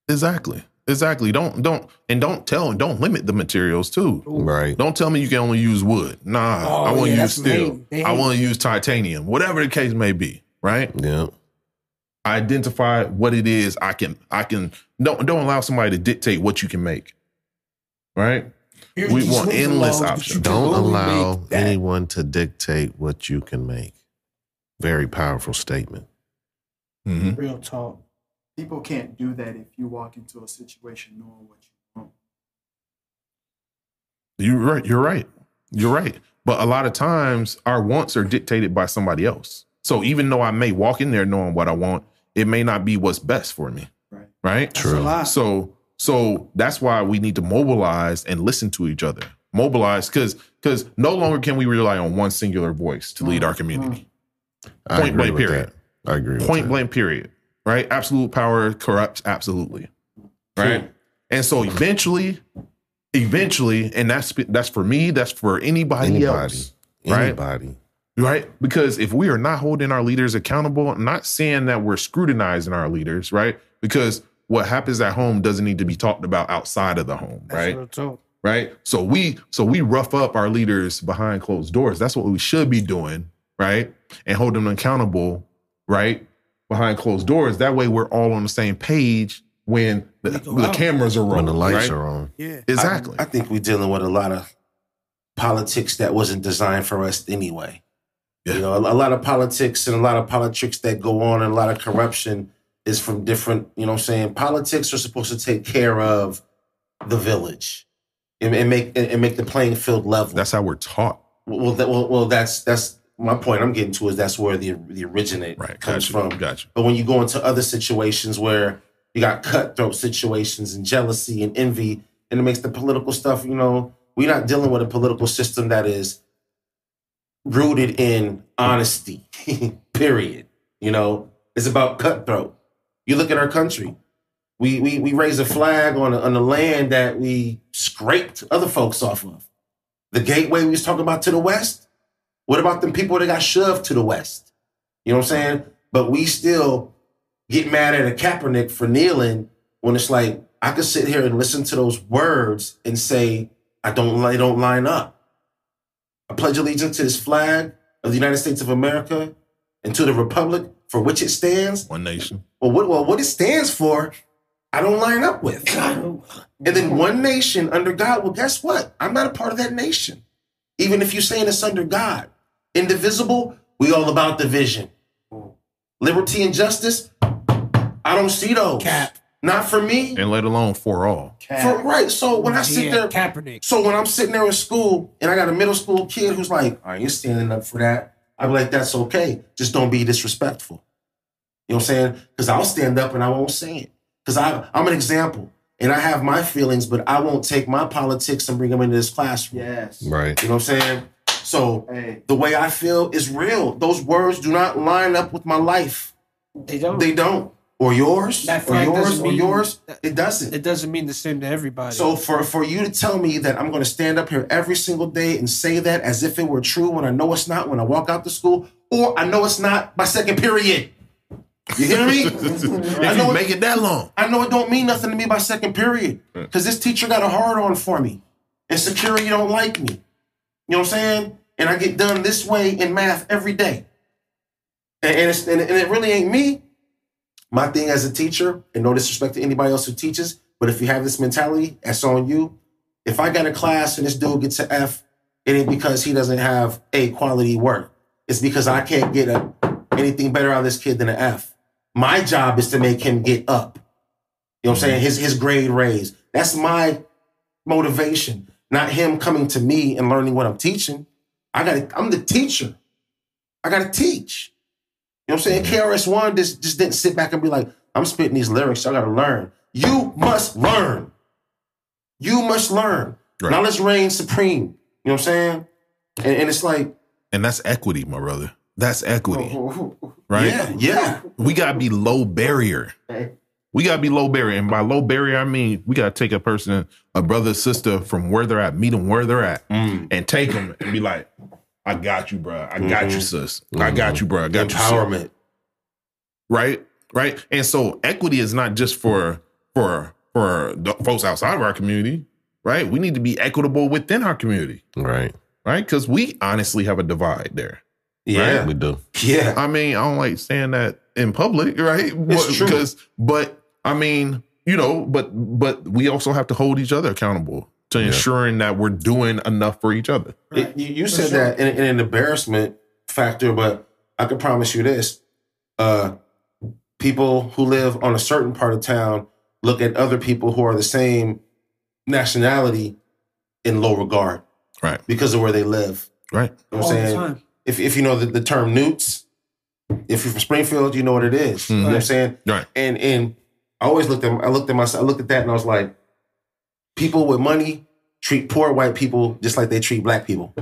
Speaker 4: Exactly. Exactly. Don't don't and don't tell and don't limit the materials too.
Speaker 7: Right.
Speaker 4: Don't tell me you can only use wood. Nah,
Speaker 6: Oh,
Speaker 4: I want to
Speaker 6: yeah,
Speaker 4: use
Speaker 6: that's they
Speaker 4: steel.
Speaker 6: hate. They
Speaker 4: I want to use titanium. Whatever the case may be, right?
Speaker 7: Yeah.
Speaker 4: Identify what it is I can I can don't don't allow somebody to dictate what you can make. Right?
Speaker 6: Here's
Speaker 4: We want endless options.
Speaker 6: you can
Speaker 7: Don't allow anyone to dictate what you can make. Very powerful statement.
Speaker 4: Mhm.
Speaker 6: Real talk.
Speaker 10: People can't do that if you walk into a situation knowing what you want.
Speaker 4: You're right. You're right. You're right. But a lot of times our wants are dictated by somebody else. So even though I may walk in there knowing what I want, it may not be what's best for me.
Speaker 10: Right.
Speaker 4: Right?
Speaker 6: That's a lie.
Speaker 4: So so that's why we need to mobilize and listen to each other. Mobilize because because no longer can we rely on one singular voice to lead mm, our community. Mm.
Speaker 7: I
Speaker 4: Point blank period.
Speaker 7: that. I agree
Speaker 4: Point blank period. Right? Absolute power corrupts absolutely. Right? And so eventually, eventually, and that's that's for me, that's for anybody,
Speaker 7: Anybody.
Speaker 4: else. Right.
Speaker 7: Anybody.
Speaker 4: right? Because if we are not holding our leaders accountable, I'm not saying that we're scrutinizing our leaders, right? Because what happens at home doesn't need to be talked about outside of the home, right?
Speaker 6: Real.
Speaker 4: Right? So we so we rough up our leaders behind closed doors. That's what we should be doing, right? And hold them accountable, right? Behind closed doors. That way we're all on the same page when the, the cameras are on,
Speaker 7: When the lights
Speaker 4: right?
Speaker 7: are on.
Speaker 6: Yeah.
Speaker 4: Exactly.
Speaker 5: I, I think we're dealing with a lot of politics that wasn't designed for us anyway.
Speaker 4: Yeah.
Speaker 5: You know, a, a lot of politics and a lot of politics that go on and a lot of corruption is from different, you know what I'm saying? Politics are supposed to take care of the village and, and make and, and make the playing field level.
Speaker 4: That's how we're taught.
Speaker 5: well, that, well, well, that's that's my point. I'm getting to is that's where the the originate
Speaker 4: Right.
Speaker 5: comes
Speaker 4: Gotcha.
Speaker 5: from.
Speaker 4: Gotcha.
Speaker 5: But when you go into other situations where you got cutthroat situations and jealousy and envy, and it makes the political stuff, you know, we're not dealing with a political system that is rooted in honesty, period. You know, it's about cutthroat. You look at our country. We we we raise a flag on a, on the land that we scraped other folks off of. The gateway we was talking about to the west. What about them people that got shoved to the west? You know what I'm saying? But we still get mad at a Kaepernick for kneeling when it's like I could sit here and listen to those words and say I don't they don't line up. I pledge allegiance to this flag of the United States of America and to the republic for which it stands.
Speaker 4: One nation.
Speaker 5: Well, what well what it stands for, I don't line up with. And then one nation under God. Well, guess what? I'm not a part of that nation. Even if you're saying it's under God. Indivisible, we all about division. Liberty and justice, I don't see those.
Speaker 6: Cap.
Speaker 5: Not for me.
Speaker 4: And let alone for all.
Speaker 5: For, right. So when I sit
Speaker 6: Yeah,
Speaker 5: there,
Speaker 6: Kaepernick.
Speaker 5: so when I'm sitting there in school and I got a middle school kid who's like, I ain't standing up for that. I'd be like, that's okay. Just don't be disrespectful. You know what I'm saying? Because I'll stand up and I won't say it. Because I'm an example and I have my feelings, but I won't take my politics and bring them into this classroom.
Speaker 10: Yes.
Speaker 7: Right.
Speaker 5: You know what I'm saying? So
Speaker 10: Hey.
Speaker 5: the way I feel is real. Those words do not line up with my life.
Speaker 6: They don't.
Speaker 5: They don't. Or yours.
Speaker 6: That
Speaker 5: Or yours. Or
Speaker 6: mean-
Speaker 5: yours. It doesn't.
Speaker 6: it doesn't mean the same to everybody.
Speaker 5: So for for you to tell me that I'm going to stand up here every single day and say that as if it were true when I know it's not when I walk out the school or I know it's not my second period. You hear me?
Speaker 4: if you make it that long.
Speaker 5: I know it don't mean nothing to me by second period because this teacher got a hard on for me and security don't like me. You know what I'm saying? And I get done this way in math every day. And, and, and, and it really ain't me. My thing as a teacher, and no disrespect to anybody else who teaches, but if you have this mentality, that's on you. If I got a class and this dude gets an F, it ain't because he doesn't have A quality work. It's because I can't get a, anything better out of this kid than an F. My job is to make him get up. You know what I'm saying? His his grade raised. That's my motivation, not him coming to me and learning what I'm teaching. I got I'm the teacher. I gotta teach. You know what I'm saying? KRS One just, just didn't sit back and be like, I'm spitting these lyrics, so I gotta learn. You must learn. You must learn.
Speaker 4: Right.
Speaker 5: Knowledge reigns supreme. You know what I'm saying? And, and it's like,
Speaker 4: And that's equity, my brother. That's equity, oh, oh, oh, right?
Speaker 5: yeah, yeah.
Speaker 4: We gotta be low barrier. We gotta be low barrier, and by low barrier, I mean we gotta take a person, a brother, sister, from where they're at, meet them where they're at, mm. and take them and be like, "I got you, bro. Mm-hmm. Mm-hmm. I got you, sis. I got you, bro. I got you."
Speaker 5: Empowerment.
Speaker 4: right right and so equity is not just for for for the folks outside of our community right we need to be equitable within our community
Speaker 7: Right.
Speaker 4: right because we honestly have a divide there
Speaker 5: Yeah.
Speaker 7: We do.
Speaker 5: Yeah.
Speaker 4: i mean i don't like saying that in public right
Speaker 5: It's
Speaker 4: But-
Speaker 5: true.
Speaker 4: because but i mean you know but but we also have to hold each other accountable to ensuring that we're doing enough for each other.
Speaker 5: It- you, you said that in, in an embarrassment factor, but I can promise you this: uh, people who live on a certain part of town look at other people who are the same nationality in low regard
Speaker 4: right.
Speaker 5: because of where they live.
Speaker 4: right.
Speaker 5: You know what I'm saying? If if you know the, the term newts, if you're from Springfield, you know what it is. You know what I'm saying?
Speaker 4: right.
Speaker 5: And and I always looked at I looked at myself, I looked at that and I was like, people with money treat poor white people just like they treat black people.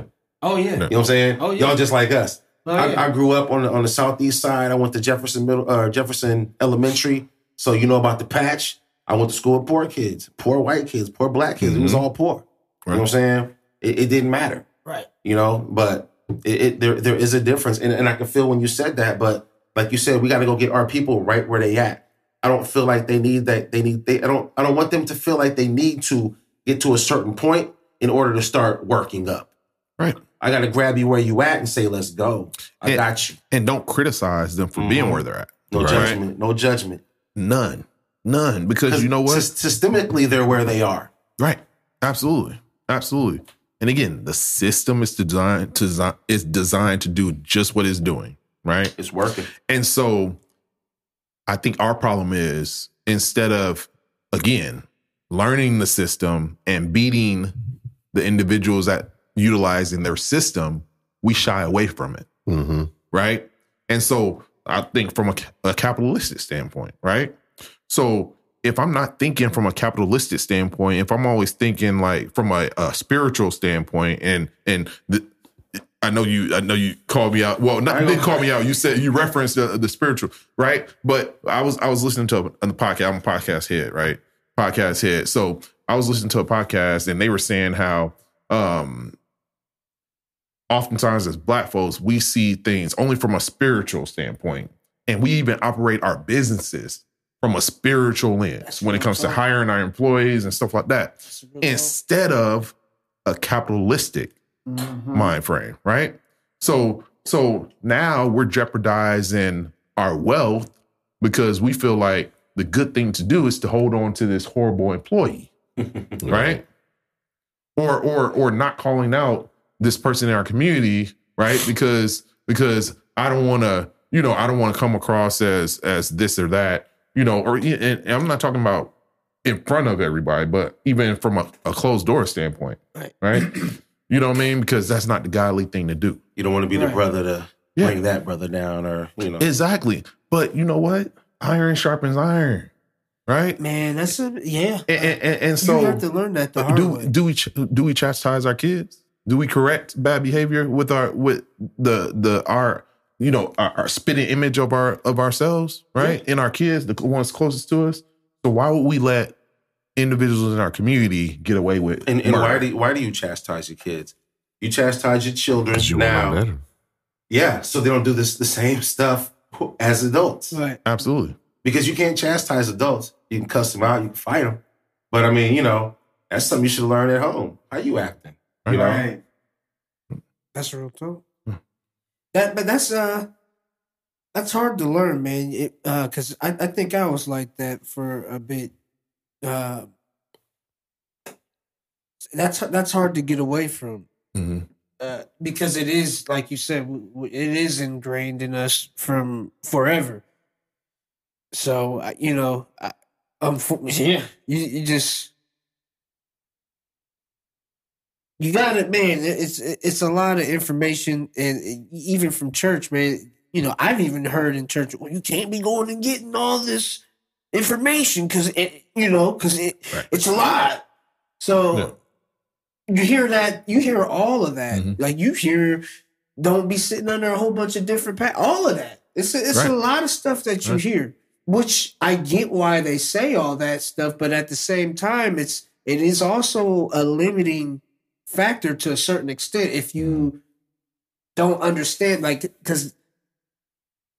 Speaker 6: Oh yeah.
Speaker 5: You know what I'm saying?
Speaker 6: Oh, yeah.
Speaker 5: Y'all just like us.
Speaker 6: Oh,
Speaker 5: I,
Speaker 6: yeah.
Speaker 5: I grew up on the, on the southeast side. I went to Jefferson Middle, uh, Jefferson Elementary. So you know about the patch. I went to school with poor kids, poor white kids, poor black kids. It was all poor. You know what I'm saying? It, it didn't matter,
Speaker 6: Right.
Speaker 5: you know. But it, it there there is a difference, and, and I can feel when you said that. But like you said, we got to go get our people right where they at. I don't feel like they need that. They need. They. I don't. I don't want them to feel like they need to get to a certain point in order to start working up.
Speaker 4: Right.
Speaker 5: I got to grab you where you at and say, "Let's go." I
Speaker 4: And-
Speaker 5: got you.
Speaker 4: And don't criticize them for being
Speaker 5: Mhm.
Speaker 4: where they're at.
Speaker 5: No
Speaker 4: Right?
Speaker 5: judgment. No judgment.
Speaker 4: None. None. Because you know what?
Speaker 5: Sys- Systemically, they're where they are.
Speaker 4: Right. Absolutely. Absolutely. And again, the system is designed to design is designed to do just what it's doing. Right.
Speaker 5: It's working.
Speaker 4: And so I think our problem is instead of again learning the system and beating the individuals that utilizing their system, we shy away from it.
Speaker 7: Mm-hmm.
Speaker 4: right? And so I think from a, a capitalistic standpoint, right? So if I'm not thinking from a capitalistic standpoint, if I'm always thinking like from a, a spiritual standpoint, and and the, I know you, I know you called me out. Well, not didn't call me out. You said you referenced the, the spiritual, right? But I was I was listening to a, on the podcast. I'm a podcast head, right? Podcast head. So I was listening to a podcast, and they were saying how um oftentimes as black folks, we see things only from a spiritual standpoint. And we even operate our businesses from a spiritual lens when it comes to hiring our employees and stuff like that, instead of a capitalistic Mm-hmm. mind frame, right? So so now we're jeopardizing our wealth because we feel like the good thing to do is to hold on to this horrible employee, right? Or or or not calling out this person in our community, right? Because because I don't want to, you know, I don't want to come across as as this or that, you know, or and, and I'm not talking about in front of everybody, but even from a, a closed door standpoint,
Speaker 6: Right.
Speaker 4: right? you know what I mean? Because that's not the godly thing to do.
Speaker 5: You don't want to be the brother to
Speaker 4: Yeah.
Speaker 5: bring that brother down, or you know.
Speaker 4: Exactly. But you know what? Iron sharpens iron, right?
Speaker 6: Man, that's a yeah.
Speaker 4: And, and, and- and so
Speaker 6: you have to learn that the hard
Speaker 4: do
Speaker 6: way.
Speaker 4: do we do we chastise our kids? Do we correct bad behavior with our with the the our you know our, our spitting image of our of ourselves, right? In our kids, the ones closest to us. So why would we let individuals in our community get away with?
Speaker 5: And, and why do you, why do you chastise your kids? You chastise your children
Speaker 7: you
Speaker 5: now.
Speaker 7: better.
Speaker 5: Yeah, so they don't do this the same stuff as adults.
Speaker 6: Right.
Speaker 4: Absolutely.
Speaker 5: Because you can't chastise adults. You can cuss them out, you can fight them. But I mean, you know, that's something you should learn at home. How you acting? You know?
Speaker 6: Right. That's real talk. That, but that's uh, that's hard to learn, man. It, uh, cause I, I think I was like that for a bit. Uh, that's that's hard to get away from.
Speaker 4: hmm
Speaker 6: uh, because it is like you said, it is ingrained in us from forever. So you know, I, um, yeah, you, you just you got it, man. It's it's a lot of information, and even from church, man. You know, I've even heard in church, well, you can't be going and getting all this information because it, you know, because it
Speaker 4: Right.
Speaker 6: it's a lot. So
Speaker 4: Yeah.
Speaker 6: you hear that, you hear all of that.
Speaker 4: Mhm.
Speaker 6: Like you hear, don't be sitting under a whole bunch of different pa- all of that. It's a, it's
Speaker 4: Right.
Speaker 6: a lot of stuff that you
Speaker 4: Right.
Speaker 6: hear, which I get why they say all that stuff, but at the same time, it's it is also a limiting factor to a certain extent if you don't understand, like because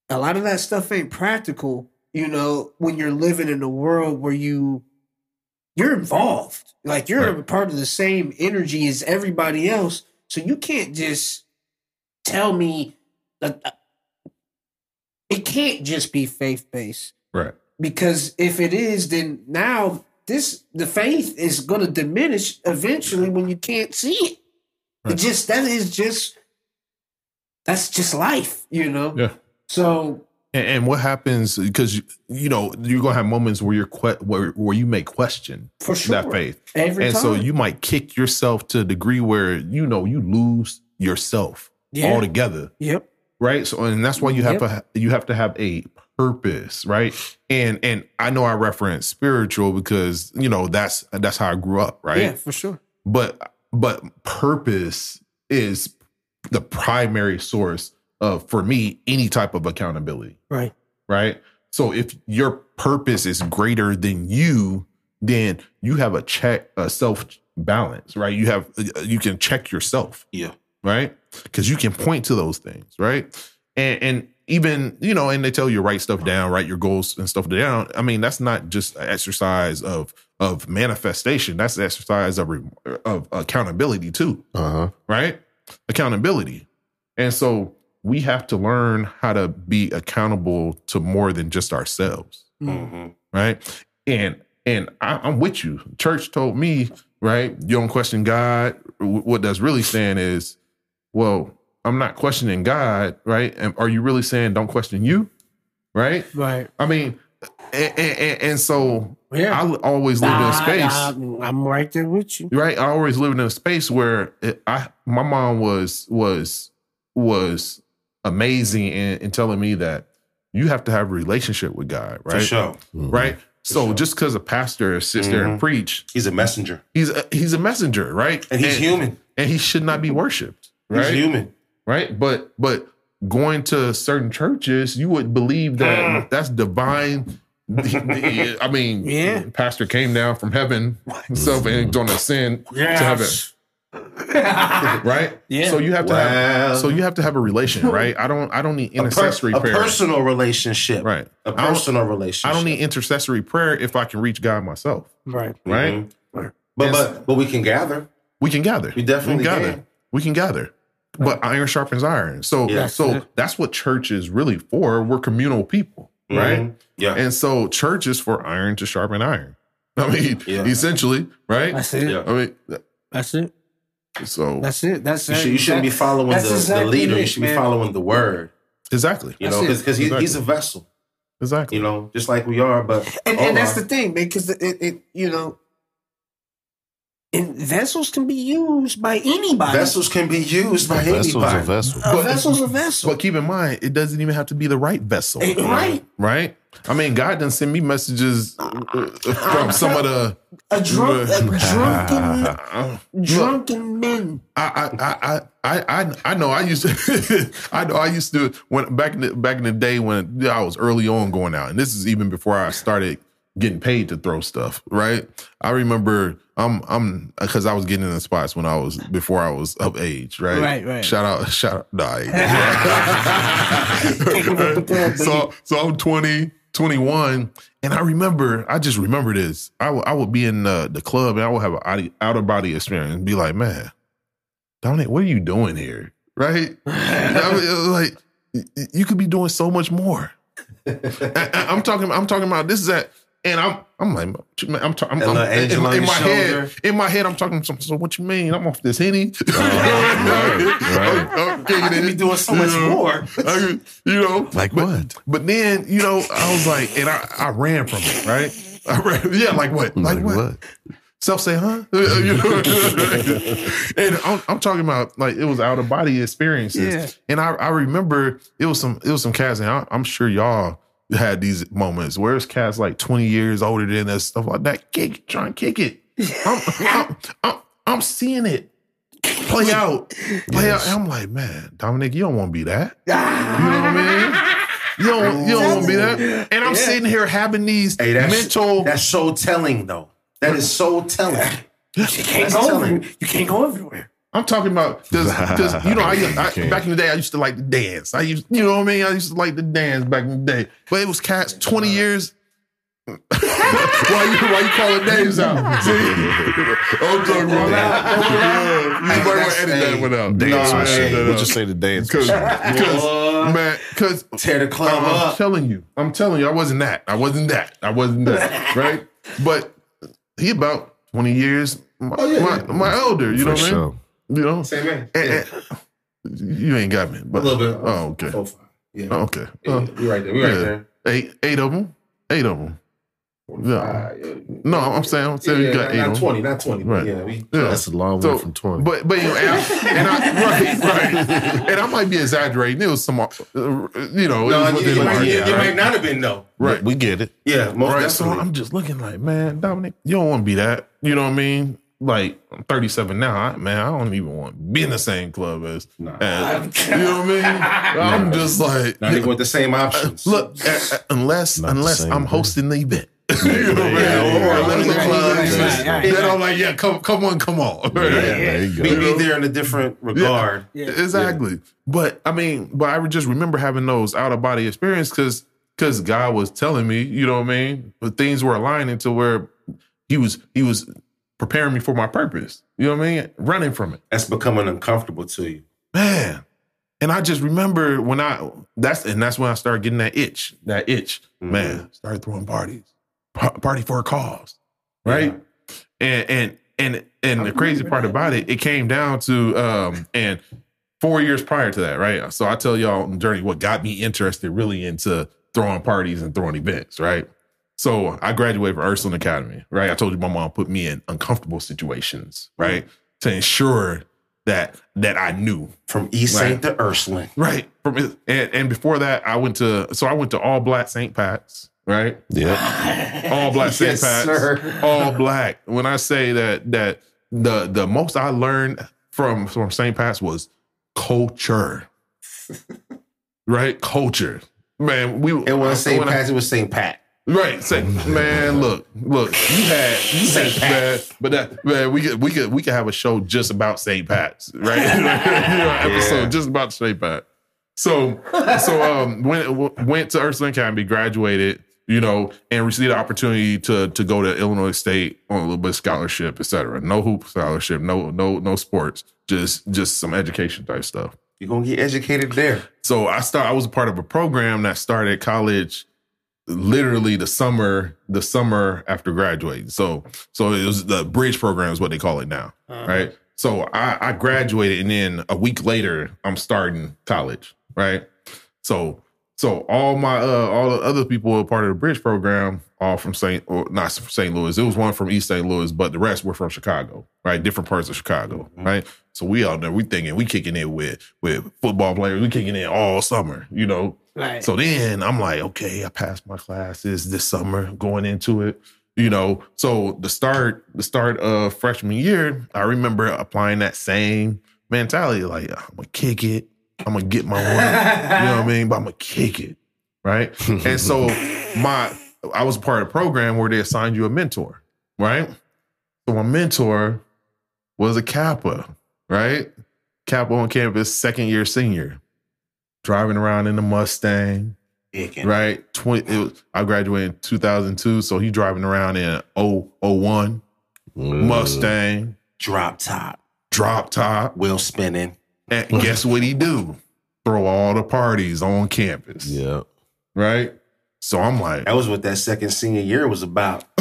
Speaker 6: a lot of that stuff ain't practical. You know, when you're living in a world where you you're involved. Like you're a
Speaker 4: Right.
Speaker 6: part of the same energy as everybody else. So you can't just tell me that uh, it can't just be faith based.
Speaker 4: Right.
Speaker 6: Because if it is, then now this the faith is gonna diminish eventually when you can't see it. It just that is just that's just life, you know?
Speaker 4: Yeah.
Speaker 6: So
Speaker 4: And, and what happens because you, know you're gonna have moments where you're que- where where you may question
Speaker 6: for sure.
Speaker 4: that faith,
Speaker 6: Every
Speaker 4: and
Speaker 6: time.
Speaker 4: so you might kick yourself to a degree where you know you lose yourself
Speaker 6: Yeah.
Speaker 4: altogether,
Speaker 6: Yep.
Speaker 4: right? So and that's why you have
Speaker 6: Yep.
Speaker 4: to ha- you have to have a purpose, right? And and I know I reference spiritual because you know that's that's how I grew up, right?
Speaker 6: Yeah, for sure.
Speaker 4: but but purpose is the primary source of for me any type of accountability
Speaker 6: Right.
Speaker 4: right so if your purpose is greater than you then you have a check a self balance right you have you can check yourself
Speaker 5: Yeah.
Speaker 4: right? Because you can point to those things, right? And and even you know, and they tell you write stuff down, write your goals and stuff down. I mean, that's not just an exercise of of manifestation. That's an exercise of re- of accountability too,
Speaker 7: Uh-huh.
Speaker 4: right? Accountability, and so we have to learn how to be accountable to more than just ourselves mm-hmm. right? And and I, I'm with you. Church told me, right? You don't question God. What that's really saying is, well, I'm not questioning God, right? And are you really saying don't question you, right?
Speaker 6: Right.
Speaker 4: I mean, and, and, and so
Speaker 6: Yeah.
Speaker 4: I always lived in a space
Speaker 6: nah, I'm right there with you.
Speaker 4: right i always lived in a space where it, i my mom was was was amazing in, in telling me that you have to have a relationship with god mm-hmm. right
Speaker 5: For sure.
Speaker 4: right so just because a pastor sits there and
Speaker 5: Mhm.
Speaker 4: preach
Speaker 5: He's a messenger.
Speaker 4: he's a, he's a messenger right
Speaker 5: And he's human.
Speaker 4: and he should not be worshipped right
Speaker 5: He's human.
Speaker 4: right but but going to certain churches you would believe that mm. that's divine I mean,
Speaker 6: Yeah.
Speaker 4: pastor came down from heaven himself and mm-hmm. going to ascend to heaven
Speaker 6: Yes.
Speaker 4: right?
Speaker 6: Yeah.
Speaker 4: So you have to
Speaker 5: Wow.
Speaker 4: have so you have to have a relation, right? I don't I don't need
Speaker 5: A, per-
Speaker 4: intercessory
Speaker 5: a
Speaker 4: prayer.
Speaker 5: personal relationship.
Speaker 4: Right.
Speaker 5: A
Speaker 4: I don't-
Speaker 5: personal relationship.
Speaker 4: I don't need intercessory prayer if I can reach God myself,
Speaker 6: Right.
Speaker 4: right?
Speaker 5: Mhm. But but but we can gather.
Speaker 4: We can gather.
Speaker 5: We definitely
Speaker 4: can gather.
Speaker 5: can.
Speaker 4: We can gather. But iron sharpens iron. So
Speaker 5: Yeah.
Speaker 4: so that's what church is really for. We're communal people, right?
Speaker 5: Mhm. Yeah.
Speaker 4: And so church is for iron to sharpen iron. I mean,
Speaker 5: Yeah.
Speaker 4: essentially, right?
Speaker 6: That's it.
Speaker 5: Yeah.
Speaker 4: I mean,
Speaker 6: That's it.
Speaker 4: So
Speaker 6: That's it. That's
Speaker 5: you, should, you shouldn't be following the,
Speaker 6: that's
Speaker 5: the
Speaker 6: exactly
Speaker 5: leader. You
Speaker 6: it,
Speaker 5: should be following the word.
Speaker 4: exactly,
Speaker 5: You
Speaker 6: That's
Speaker 5: know,
Speaker 6: it.
Speaker 5: because he's, he's a vessel.
Speaker 4: exactly.
Speaker 5: You know, just like we are. But
Speaker 6: And, and that's the thing, man, because it, it, you know, and vessels can be used by anybody.
Speaker 5: vessels can be used by
Speaker 7: Vessel's
Speaker 5: anybody.
Speaker 7: a vessel.
Speaker 6: a vessel's a vessel.
Speaker 4: But keep in mind, it doesn't even have to be the right vessel.
Speaker 6: Eh, right.
Speaker 4: Right? I mean, God didn't send me messages uh, from some of the.
Speaker 6: A drunk, a drunken,
Speaker 4: Uh,
Speaker 6: drunken men.
Speaker 4: I, I, I, I, I, I know. I used to. I know. I used to when back in the, back in the day when I was early on going out, and this is even before I started getting paid to throw stuff. Right? I remember. I'm. I'm because I was getting in the spots when I was before I was of age. Right.
Speaker 6: Right, right.
Speaker 4: Shout out. Shout out. Nah,
Speaker 6: Taking up the club,
Speaker 4: so so I'm 20, 21, and I remember, I just remember this. I would I would be in the, the club and I would have an out of body experience and be like, man, Dominic, what are you doing here? Right? I mean, like you could be doing so much more. I, I- I'm talking. I'm talking about this is that, and I'm. I'm like, I'm talking.
Speaker 5: That little
Speaker 4: in,
Speaker 5: angel on
Speaker 4: in
Speaker 5: your
Speaker 4: my head. In my head, I'm talking. So, so what you mean? I'm off this henny.
Speaker 7: Oh, right.
Speaker 4: I'm kicking
Speaker 5: I could be doing so much
Speaker 4: You know?
Speaker 5: more.
Speaker 4: I you know,
Speaker 7: Like
Speaker 4: but,
Speaker 7: what?
Speaker 4: But then, you know, I was like, and I, I ran from it, right? I ran, yeah, like what? Like,
Speaker 7: Like
Speaker 4: what?
Speaker 7: what?
Speaker 4: Self say, huh? You know? and I'm, I'm talking about like it was out of body experiences.
Speaker 6: Yeah.
Speaker 4: And I, I remember it was some it was some cats, and I, I'm sure y'all had these moments where it's cats like 20 years older than us, stuff like that. Kick, try and kick it. I'm, I'm, I'm, I'm seeing it play out, play out. And I'm like, man, Dominic, you don't want to be that. Ah. You know what I mean? You don't, you don't want to be that. And I'm sitting here having these
Speaker 5: Hey, that's
Speaker 4: mental.
Speaker 5: That's so telling, though. That is so telling.
Speaker 6: You can't
Speaker 5: That's
Speaker 6: go
Speaker 5: telling.
Speaker 6: You can't go everywhere.
Speaker 4: I'm talking about because you know I, I back in the day I used to like to dance. I used you know what I mean. I used to like to dance back in the day, but it was cats twenty uh-huh. years. why you why you calling names out? See, I'm talking about that. You might want to edit that one out.
Speaker 7: Dance
Speaker 4: Nah,
Speaker 7: machine.
Speaker 4: edit that
Speaker 7: We'll just say the dance
Speaker 4: Because,
Speaker 7: machine.
Speaker 4: because, man, because
Speaker 5: Tear the club
Speaker 4: I'm
Speaker 5: up.
Speaker 4: telling you, I'm telling you, I wasn't that. I wasn't that. I wasn't that. right? But he about 20 years my, oh, my, my elder. You know what I
Speaker 7: sure.
Speaker 4: Mean? You know,
Speaker 5: Same man.
Speaker 4: And-
Speaker 5: Yeah.
Speaker 4: and- you ain't got me, but
Speaker 5: a little bit.
Speaker 4: Oh, okay.
Speaker 5: Four, five. Yeah.
Speaker 4: Oh, okay.
Speaker 5: Yeah,
Speaker 4: Uh,
Speaker 5: we right there. We right
Speaker 4: yeah.
Speaker 5: there.
Speaker 4: Eight, eight of them. Eight of them. Yeah.
Speaker 5: Five, yeah.
Speaker 4: No, I'm saying, I'm saying
Speaker 5: yeah,
Speaker 4: you got
Speaker 5: not,
Speaker 4: eight
Speaker 5: not
Speaker 4: of them.
Speaker 5: 20, not 20. but
Speaker 4: Right.
Speaker 5: Yeah, we,
Speaker 4: Yeah.
Speaker 7: That's a long
Speaker 4: So,
Speaker 7: way from 20.
Speaker 4: But but you know, and I, and I right right, and I might be exaggerating. It was some, uh, you know, it
Speaker 5: No,
Speaker 4: was
Speaker 5: you,
Speaker 4: within
Speaker 5: you, might,
Speaker 4: margin,
Speaker 5: you, you
Speaker 4: right?
Speaker 5: might not have been, though.
Speaker 4: right.
Speaker 7: we get it.
Speaker 5: Yeah, most
Speaker 4: right. So. I'm just looking like, man, Dominic, you don't want to be that. You know what I mean? Like I'm 37 now, I, man. I don't even want to be in the same club as, as you know what I mean. I'm just like,
Speaker 5: Not even with the same options.
Speaker 4: look, unless
Speaker 7: Not
Speaker 4: unless I'm
Speaker 7: thing.
Speaker 4: hosting the event. you know what I mean?
Speaker 5: Yeah, or
Speaker 4: Unless
Speaker 5: one of the
Speaker 4: I'm
Speaker 5: clubs.
Speaker 4: hosting-
Speaker 6: Right, Right.
Speaker 4: Then I'm like, yeah, come, come on, come on.
Speaker 7: Yeah, there you go.
Speaker 5: Be, be there in a different regard.
Speaker 6: Yeah.
Speaker 4: Exactly. But I mean, but I would just remember having those out of body experience because because God was telling me, you know what I mean? But things were aligning to where he was he was preparing me for my purpose. You know what I mean? Running from it.
Speaker 5: That's becoming uncomfortable to you.
Speaker 4: Man. And I just remember when I that's and that's when I started getting that itch. That itch. Man, started throwing parties. Party for a cause. Right? And and and and the crazy part about it, it came down to um and four years prior to that, right? So I tell y'all on the journey what got me interested really into throwing parties and throwing events, right? So I graduated from Ursuline Academy, right? I told you my mom put me in uncomfortable situations, right? To ensure that that I knew.
Speaker 5: From East
Speaker 4: Right.
Speaker 5: Saint to Ursuline.
Speaker 4: Right. From and, and before that, I went to so I went to all black St. Pat's, right?
Speaker 7: Yep.
Speaker 4: All black St.
Speaker 5: Yes,
Speaker 4: Pat's.
Speaker 5: sir.
Speaker 4: All black. When I say that that the the most I learned from from St. Pat's was culture. right? Culture. Man, we
Speaker 5: It was St.
Speaker 4: when I-
Speaker 5: Pat's, it was St. Pat.
Speaker 4: Right, say, man, look, look, you had
Speaker 5: St.
Speaker 4: man, but that man, we could we could we could have a show just about St. Pat's, right? you know, episode
Speaker 5: Yeah.
Speaker 4: just about St. Pat. So, so um, went went to Ursuline Academy, graduated, you know, and received the opportunity to to go to Illinois State on a little bit of scholarship, et cetera. No hoop scholarship, no no no sports, just just some education type stuff.
Speaker 5: You're gonna get educated there.
Speaker 4: So I start. I was a part of a program that started college, literally the summer, the summer after graduating. So, so it was the bridge program is what they call it now, uh-huh. right? So I, I graduated, and then a week later, I'm starting college, right? So, so all my uh all the other people were part of the bridge program, all from St. or not from St. Louis. It was one from East St. Louis, but the rest were from Chicago, right? Different parts of Chicago, right? So we out there, we thinking we kicking it with with football players, we kicking it all summer, you know.
Speaker 6: Right.
Speaker 4: So then I'm like, okay, I passed my classes this summer, going into it, you know. So the start, the start of freshman year, I remember applying that same mentality, like I'm gonna kick it, I'm gonna get my one, you know what I mean? But I'm gonna kick it, right? and so my, I was part of a program where they assigned you a mentor, right? So my mentor was a Kappa, right? Kappa on campus, second year senior, driving around in a Mustang, right? 20, it was, I graduated in 2002, so he driving around in 001 Mustang,
Speaker 5: Drop top.
Speaker 4: drop top.
Speaker 5: Wheel spinning.
Speaker 4: And guess what he do? Throw all the parties on campus,
Speaker 7: Yep.
Speaker 4: right? So I'm like,
Speaker 5: That was what that second senior year was about.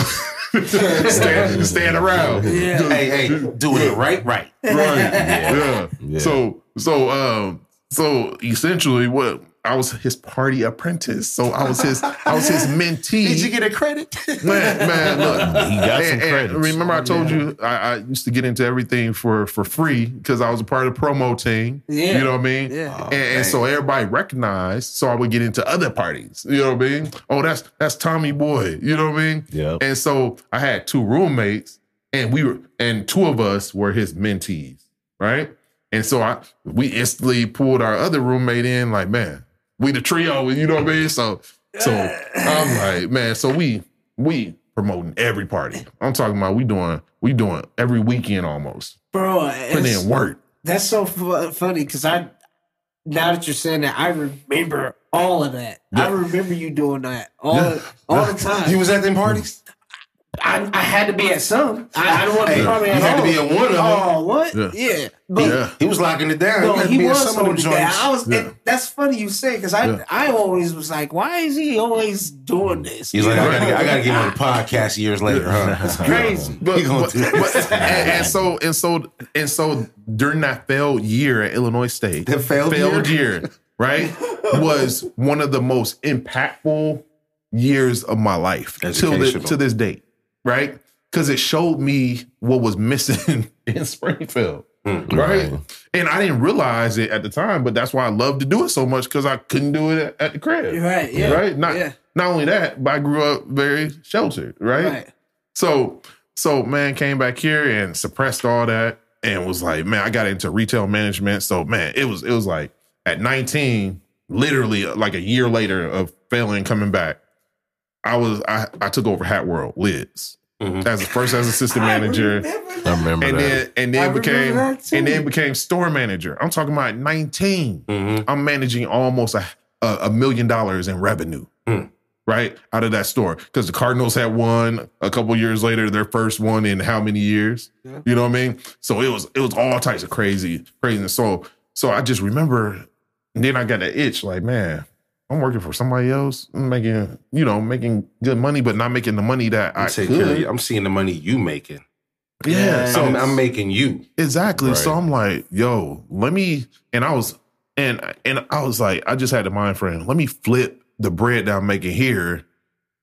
Speaker 4: stand, stand around.
Speaker 5: hey, hey, doing it right, right.
Speaker 4: right. Yeah.
Speaker 7: Yeah.
Speaker 4: So so um so essentially what I was his party apprentice. So I was his I was his mentee.
Speaker 5: Did you get a credit?
Speaker 4: man, man, look,
Speaker 7: He got some
Speaker 4: And- and
Speaker 7: credits.
Speaker 4: remember, I told you I, I used to get into everything for for free because I was a part of the promo team.
Speaker 6: Yeah.
Speaker 4: you know what I mean.
Speaker 6: Yeah.
Speaker 4: Oh, and, and so everybody recognized. So I would get into other parties. You know what I mean? Oh, that's that's Tommy Boy. You know what I mean?
Speaker 7: Yep.
Speaker 4: And so I had two roommates, and we were, and two of us were his mentees, right? And so I, we instantly pulled our other roommate in, like, man, we the trio, you know what I mean? So, so I'm like, man, so we we promoting every party. I'm talking about we doing we doing every weekend almost,
Speaker 6: Bro,
Speaker 4: putting in work.
Speaker 6: that's so fu- funny because I, now that you're saying that, I remember all of that. I remember you doing that all, all the time.
Speaker 5: You was at them parties?
Speaker 6: I, I had to be at some. I, I don't want to
Speaker 5: Hey,
Speaker 6: be probably
Speaker 5: you
Speaker 6: at
Speaker 5: had to be at one of them.
Speaker 6: Oh, what?
Speaker 4: Yeah.
Speaker 6: Yeah. But
Speaker 4: Yeah.
Speaker 5: He was locking it down.
Speaker 6: no,
Speaker 5: you had to
Speaker 6: he
Speaker 5: be at
Speaker 6: was
Speaker 5: some of them
Speaker 6: holding it down.
Speaker 5: joints.
Speaker 6: I was.
Speaker 4: Yeah.
Speaker 6: that's funny you say because I
Speaker 4: Yeah.
Speaker 6: I always was like, why is he always doing this?
Speaker 5: He's
Speaker 6: You
Speaker 5: like, I gotta, get- I gotta get on the podcast years later, huh?
Speaker 6: It's crazy.
Speaker 4: But,
Speaker 5: He
Speaker 4: but- but- and, and so and so and so during that failed year at Illinois State,
Speaker 5: That failed
Speaker 4: year, right, was one of the most impactful years of my life till the, to this date, right? Because it showed me what was missing in Springfield. Mm-hmm. Right?
Speaker 7: Right.
Speaker 4: and I didn't realize it at the time, but that's why I love to do it so much because I couldn't do it at, at the crib.
Speaker 6: Right, yeah,
Speaker 4: right. Not
Speaker 6: yeah.
Speaker 4: not only that, but I grew up very sheltered. Right.
Speaker 6: Right.
Speaker 4: So, so man came back here and suppressed all that and was like, man, I got into retail management. So, man, it was it was like at 19, literally uh, like a year later of failing and coming back, I was I I took over Hat World lids. As first as assistant manager.
Speaker 7: I remember
Speaker 4: and
Speaker 7: that.
Speaker 4: then and then
Speaker 6: I
Speaker 4: became and then became store manager. I'm talking about 19.
Speaker 5: Mhm.
Speaker 4: I'm managing almost a, a, a million dollars in revenue.
Speaker 5: Mm.
Speaker 4: Right out of that store, because the Cardinals had won a couple years later, their first one in how many years?
Speaker 6: Yeah.
Speaker 4: You know what I mean? So it was it was all types of crazy, craziness. So so I just remember, and then I got that itch, like man, I'm working for somebody else, making you know making good money, but not making the money that I
Speaker 5: I'm, take care of
Speaker 4: could.
Speaker 5: you. I'm seeing the money you making.
Speaker 4: Yeah, so
Speaker 5: I'm, I'm making you.
Speaker 4: Exactly. So I'm like, yo, let me and I was and and I was like, I just had the mind frame, let me flip the bread that I'm making here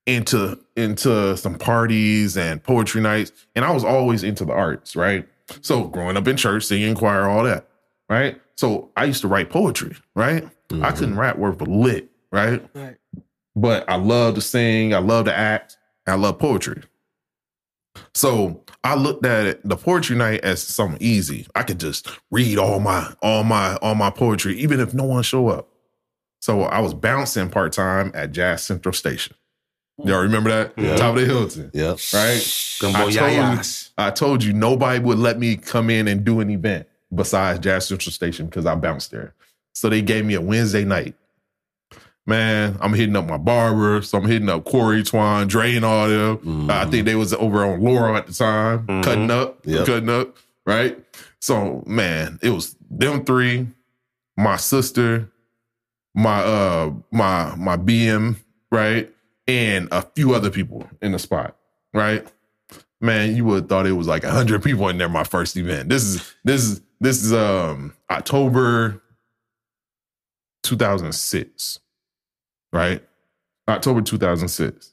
Speaker 4: into into some parties and poetry nights. And I was always into the arts, right? So growing up in church, singing choir, all that, right? So I used to write poetry, right? I mm-hmm. couldn't rap worth a lit, right?
Speaker 6: Right.
Speaker 4: But I love to sing, I love to act, I love poetry. So I looked at it, the poetry night as something easy. I could just read all my all my all my poetry, even if no one show up. So I was bouncing part time at Jazz Central Station. Y'all remember that?
Speaker 5: Yeah.
Speaker 4: Top of the Hilton,
Speaker 7: Yep.
Speaker 4: right?
Speaker 5: Gumbo
Speaker 4: I told, you,
Speaker 5: yayas.
Speaker 4: I told you nobody would let me come in and do an event besides Jazz Central Station because I bounced there. So they gave me a Wednesday night. Man, I'm hitting up my barber. So I'm hitting up Corey, Twan, Dre, and all them. I think they was over on Laurel at the time,
Speaker 5: Mhm.
Speaker 4: cutting up,
Speaker 7: Yep.
Speaker 4: cutting up, right? So man, it was them three, my sister, my uh my my BM, right? And a few other people in the spot, right? Man, you would have thought it was like hundred people in there. My first event. This is this is this is um October 2006, right? October 2006.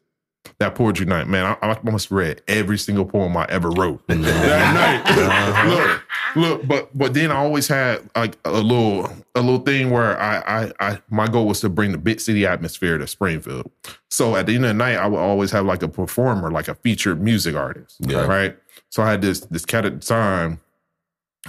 Speaker 4: That poetry night, man, I, I must read every single poem I ever wrote that night. look, look, but but then I always had like a little a little thing where I I I my goal was to bring the big city atmosphere to Springfield. So at the end of the night, I would always have like a performer, like a featured music artist,
Speaker 7: Yeah.
Speaker 4: right? So I had this this cat at the time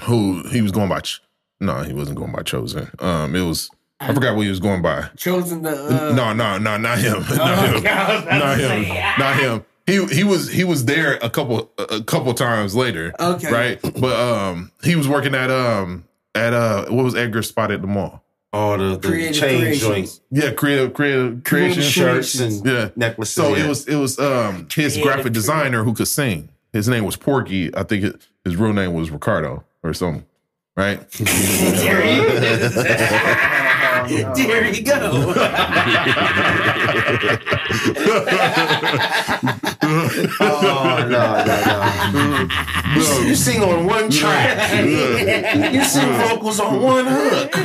Speaker 4: who he was going by. Ch- No, he wasn't going by Chosen. Um, it was I forgot what he was going by.
Speaker 6: Chosen the. Uh,
Speaker 4: no, no, no, not him. not him.
Speaker 6: okay, I was about
Speaker 4: Not him.
Speaker 6: say.
Speaker 4: Not him. He he was he was there a couple a couple times later.
Speaker 6: Okay.
Speaker 4: Right? But um he was working at um at uh what was Edgar's spot at the mall?
Speaker 5: All the, the
Speaker 6: Creative
Speaker 5: chain joints,
Speaker 4: Yeah, creative creative creation
Speaker 5: shirts
Speaker 4: shirts.
Speaker 5: and
Speaker 4: Yeah.
Speaker 5: necklaces.
Speaker 4: So
Speaker 5: yeah.
Speaker 4: it was it was um his
Speaker 6: Creative
Speaker 4: graphic designer who could sing. His name was Porky. I think it, his real name was Ricardo or something. Right?
Speaker 6: There you, there you go.
Speaker 5: oh no, no, no. You, you sing on one track. you sing vocals on one hook.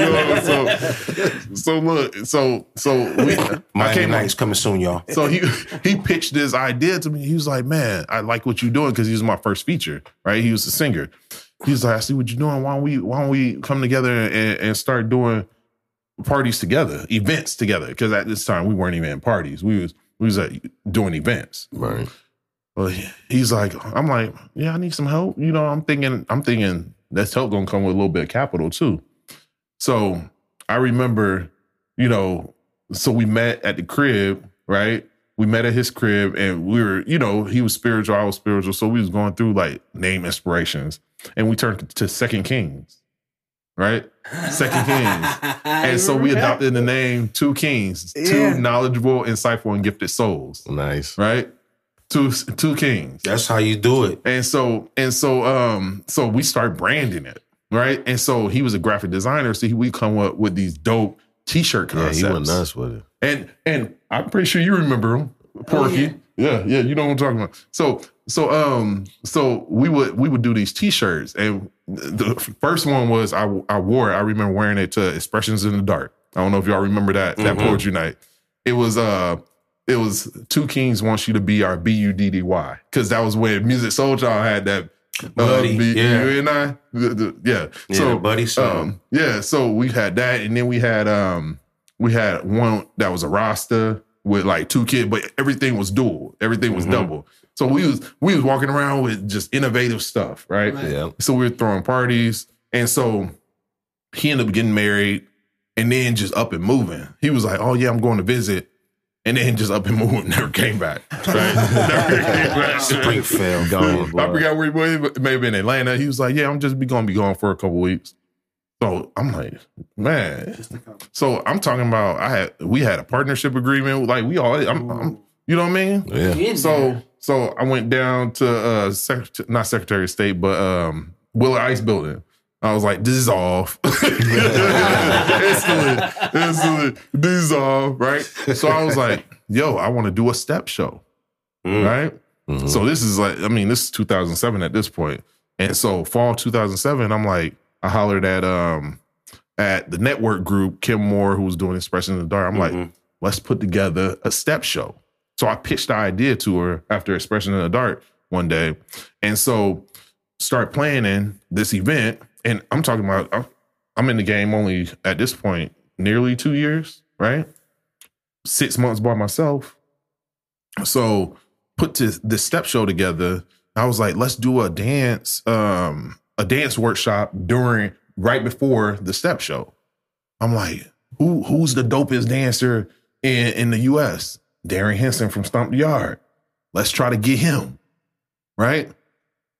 Speaker 4: Yeah, so, so look, so so we, I
Speaker 5: Miami
Speaker 4: came
Speaker 5: Nights coming soon, y'all.
Speaker 4: So he he pitched this idea to me. He was like, "Man, I like what you're doing because he was my first feature, right? He was a singer. He was like, I see what you're doing. Why don't we why don't we come together and, and start doing parties together, events together? Because at this time we weren't even in parties. We was we was uh, doing events.
Speaker 7: Right.
Speaker 4: Well, he's like, I'm like, yeah, I need some help. You know, I'm thinking, I'm thinking that's help gonna come with a little bit of capital too. So I remember, you know, so we met at the crib, right? We met at his crib and we were, you know, he was spiritual, I was spiritual. So we was going through like name inspirations and we turned to Second Kings, right? Second Kings. And so we adopted the name Two Kings,
Speaker 6: Yeah.
Speaker 4: two knowledgeable, insightful, and gifted souls,
Speaker 7: Nice.
Speaker 4: right? Two two kings.
Speaker 5: That's how you do it.
Speaker 4: And so and so um so we start branding it, right? And so he was a graphic designer, so he, we come up with these dope t-shirt
Speaker 7: Yeah,
Speaker 4: concepts.
Speaker 7: he went nuts with it.
Speaker 4: And and I'm pretty sure you remember him, Porky. yeah. yeah, you know what I'm talking about. So so um so we would we would do these t-shirts, and the first one was I I wore it. I remember wearing it to Expressions in the Dark. I don't know if y'all remember that that
Speaker 5: Mhm.
Speaker 4: poetry night. It was uh it was Two Kings wants you to be our B U D D Y because that was when Musiq Soulchild had that. Uh,
Speaker 5: Buddy,
Speaker 4: B-
Speaker 5: yeah.
Speaker 4: you and I, The- the- yeah.
Speaker 5: Yeah,
Speaker 4: so
Speaker 5: buddy
Speaker 4: um, yeah, so we had that, and then we had um we had one that was a Rasta with like two kids, but everything was dual, everything was
Speaker 5: Mhm.
Speaker 4: double. So we was we was walking around with just innovative stuff, right?
Speaker 6: Right.
Speaker 7: Yeah.
Speaker 4: So we were throwing parties, and so he ended up getting married, and then just up and moving. He was like, "Oh yeah, I'm going to visit," and then just up and moved, never came back. Right? never came back.
Speaker 5: Springfield.
Speaker 7: Gone.
Speaker 4: I forgot where he was. Maybe in Atlanta. He was like, "Yeah, I'm just be gonna be gone for a couple weeks." So I'm like, man. So I'm talking about I had we had a partnership agreement. Like we all, I'm, I'm you know what I mean?
Speaker 7: Yeah.
Speaker 4: So so I went down to uh not Secretary of State, but um Willard Ice Building. I was like, dissolve. instantly, instantly, dissolve, right? So I was like, yo, I want to do a step show. Right? So this is like, I mean, this is 2007 at this point. And so fall 2007, I'm like, I hollered at um at the network group, Kim Moore, who was doing Expression in the Dark. I'm like, let's put together a step show. So I pitched the idea to her after Expression in the Dark one day. And so start planning this event. And I'm talking about, I'm- in the game only at this point, nearly two years, right? Six months by myself. So put this, this step show together. I was like, let's do a dance, um, a dance workshop during right before the step show. I'm like, who who's the dopest dancer in, in the US? Darrin Henson from Stomp the Yard. Let's try to get him. Right?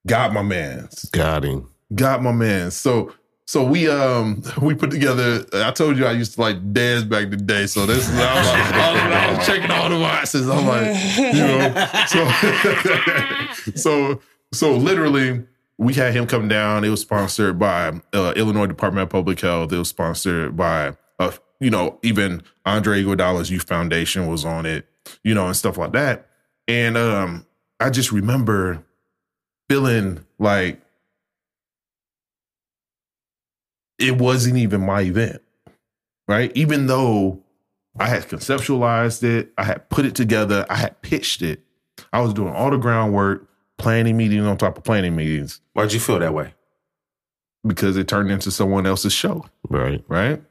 Speaker 4: Got my man's.
Speaker 7: Got him.
Speaker 4: Got my man. So so we um we put together. I told you I used to like dance back in the day. So this is I was, I was checking all the boxes. I'm like, you know, so so so literally we had him come down. It was sponsored by uh, Illinois Department of Public Health. It was sponsored by uh, you know even Andre Iguodala's Youth Foundation was on it. You know and stuff like that. And um I just remember feeling like it wasn't even my event, right? Even though I had conceptualized it, I had put it together, I had pitched it, I was doing all the groundwork, planning meetings on top of planning meetings
Speaker 5: Why'd you feel that way?
Speaker 4: because it turned into someone else's show,
Speaker 7: Right.
Speaker 4: right?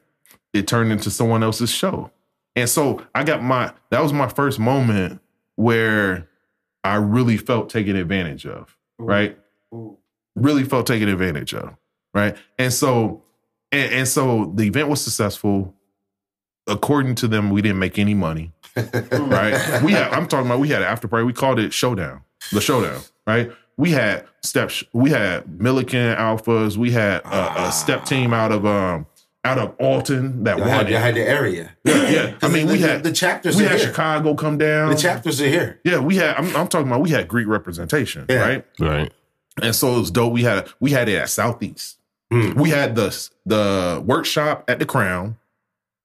Speaker 4: It turned into someone else's show. And so I got my, that was my first moment where I really felt taken advantage of, right? Really felt taken advantage of, right? And so, and, and so the event was successful. According to them, we didn't make any money, right? We had, I'm talking about, we had an after party. We called it Showdown, the Showdown, right? We had steps, we had Millikin Alphas, we had a, a step team out of um out of Alton that
Speaker 5: Y'all
Speaker 4: won
Speaker 5: had,
Speaker 4: it.
Speaker 5: y'all had the area.
Speaker 4: Yeah, yeah. I mean,
Speaker 5: the,
Speaker 4: we had
Speaker 5: the chapters
Speaker 4: we
Speaker 5: are
Speaker 4: had
Speaker 5: here.
Speaker 4: Chicago come down.
Speaker 5: The chapters are here.
Speaker 4: Yeah, we had. I'm, I'm talking about. We had Greek representation,
Speaker 5: Yeah.
Speaker 4: right?
Speaker 7: Right.
Speaker 4: And so it was dope. We had we had it at Southeast.
Speaker 5: Hmm.
Speaker 4: We had the the workshop at the Crown,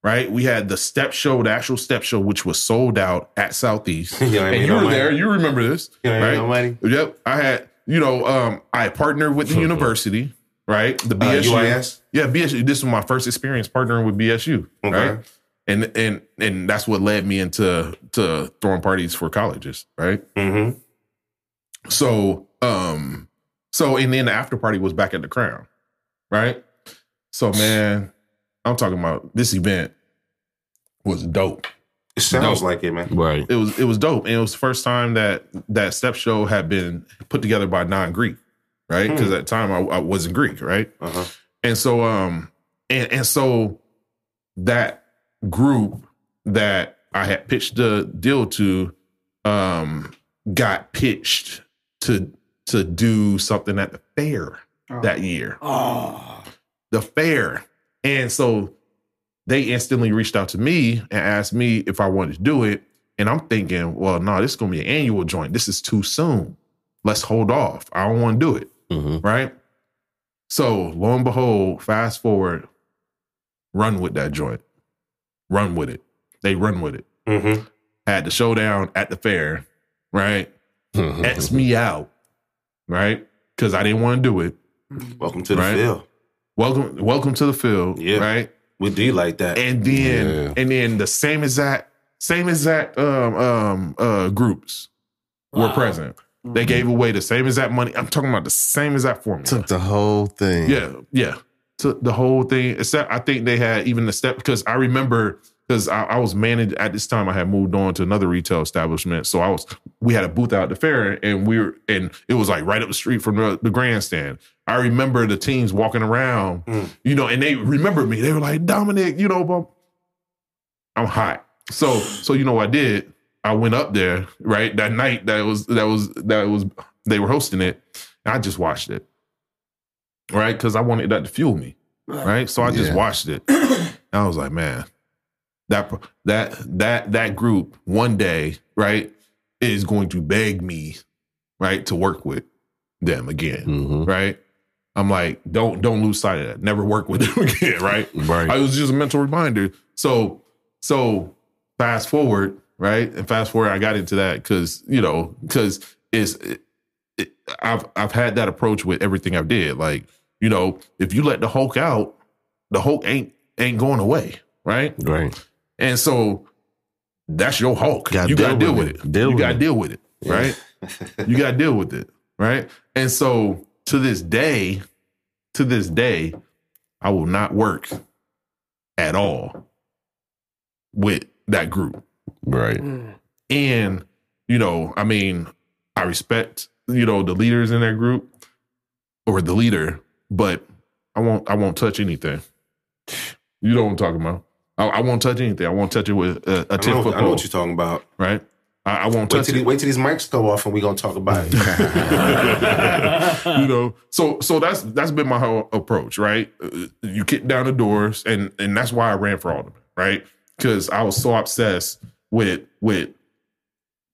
Speaker 4: right? We had the step show, the actual step show, which was sold out at Southeast.
Speaker 5: You know
Speaker 4: and
Speaker 5: mean?
Speaker 4: you were
Speaker 5: money.
Speaker 4: there. You remember this,
Speaker 5: You know mean?
Speaker 4: right?
Speaker 5: No money.
Speaker 4: Yep. I had. You know, um, I partnered with the university, right? The
Speaker 5: Uh,
Speaker 4: BSU.
Speaker 5: UIS?
Speaker 4: Yeah, BSU. This was my first experience partnering with BSU,
Speaker 5: Okay.
Speaker 4: right? And and and that's what led me into to throwing parties for colleges, right?
Speaker 5: Mm-hmm.
Speaker 4: So, um, so and then the after party was back at the Crown, right? So, man, I'm talking about this event was dope.
Speaker 5: It sounds
Speaker 4: Dope.
Speaker 5: like it, man.
Speaker 7: Right.
Speaker 4: It was it was dope, and it was the first time that that step show had been put together by non Greek, right? Because at the time I, I wasn't Greek, right?
Speaker 5: Uh-huh.
Speaker 4: And so, um, and and so that group that I had pitched the deal to, um, got pitched to to do something at the fair that year.
Speaker 6: Oh,
Speaker 4: The fair, and so they instantly reached out to me and asked me if I wanted to do it. And I'm thinking, well, no, this is gonna be an annual joint. This is too soon. Let's hold off. I don't want to do it
Speaker 7: hmm
Speaker 4: right? So lo and behold, fast forward, run with that joint, run with it. They run with it.
Speaker 5: Mm-hmm.
Speaker 4: Had the showdown at the fair, right? X me out, right? Because I didn't want to do it.
Speaker 5: Welcome to the
Speaker 4: Right.
Speaker 5: field.
Speaker 4: Welcome, welcome to the field,
Speaker 5: Yeah.
Speaker 4: right?
Speaker 5: We do like that.
Speaker 4: And then,
Speaker 7: Yeah.
Speaker 4: and then the same exact, same exact um, um, uh, groups were present. They mm-hmm. gave away the same exact money. I'm talking about the same exact formula.
Speaker 7: Took the whole thing.
Speaker 4: Yeah, yeah. To the whole thing. Except I think they had even the step because I remember because I, I was managed at this time. I had moved on to another retail establishment, so I was we had a booth out at the fair, and we were and it was like right up the street from the, the grandstand. I remember the teams walking around, mm. you know, and they remembered me. They were like Dominic, you know, but I'm hot. So so you know what I did? I went up there right that night that was that was that was they were hosting it. And I just watched it, right? Because I wanted that to fuel me, right? So I just
Speaker 7: Yeah.
Speaker 4: watched it. I was like, man, that that that that group one day, right, is going to beg me, right, to work with them again,
Speaker 7: Mhm.
Speaker 4: right? I'm like, don't don't lose sight of that. Never work with them again, right?
Speaker 7: Right.
Speaker 4: I was just a mental reminder. So so fast forward, right? And fast forward, I got into that because you know because it's it, it, I've I've had that approach with everything I've did. Like you know, if you let the Hulk out, the Hulk ain't ain't going away, right?
Speaker 7: Right.
Speaker 4: And so that's your Hulk.
Speaker 7: Gotta
Speaker 4: you got to
Speaker 7: deal with it.
Speaker 4: it.
Speaker 7: Deal
Speaker 4: you got to deal with it, right? you got to deal with it, right? And so to this day, to this day, I will not work at all with that group.
Speaker 7: Right.
Speaker 4: And you know, I mean, I respect you know the leaders in that group or the leader, but I won't I won't touch anything. You know what I'm talking about. I, I won't touch anything. I won't touch it with a, a
Speaker 5: I
Speaker 4: ten foot
Speaker 5: I know
Speaker 4: pole.
Speaker 5: what you're talking about.
Speaker 4: right? I, I won't
Speaker 5: Wait
Speaker 4: touch
Speaker 5: till, the-
Speaker 4: it.
Speaker 5: wait till these mics go off and we're gonna talk about it.
Speaker 4: you know, so so that's that's been my whole approach, right? Uh, You kick down the doors, and and that's why I ran for alderman, right? Because I was so obsessed with with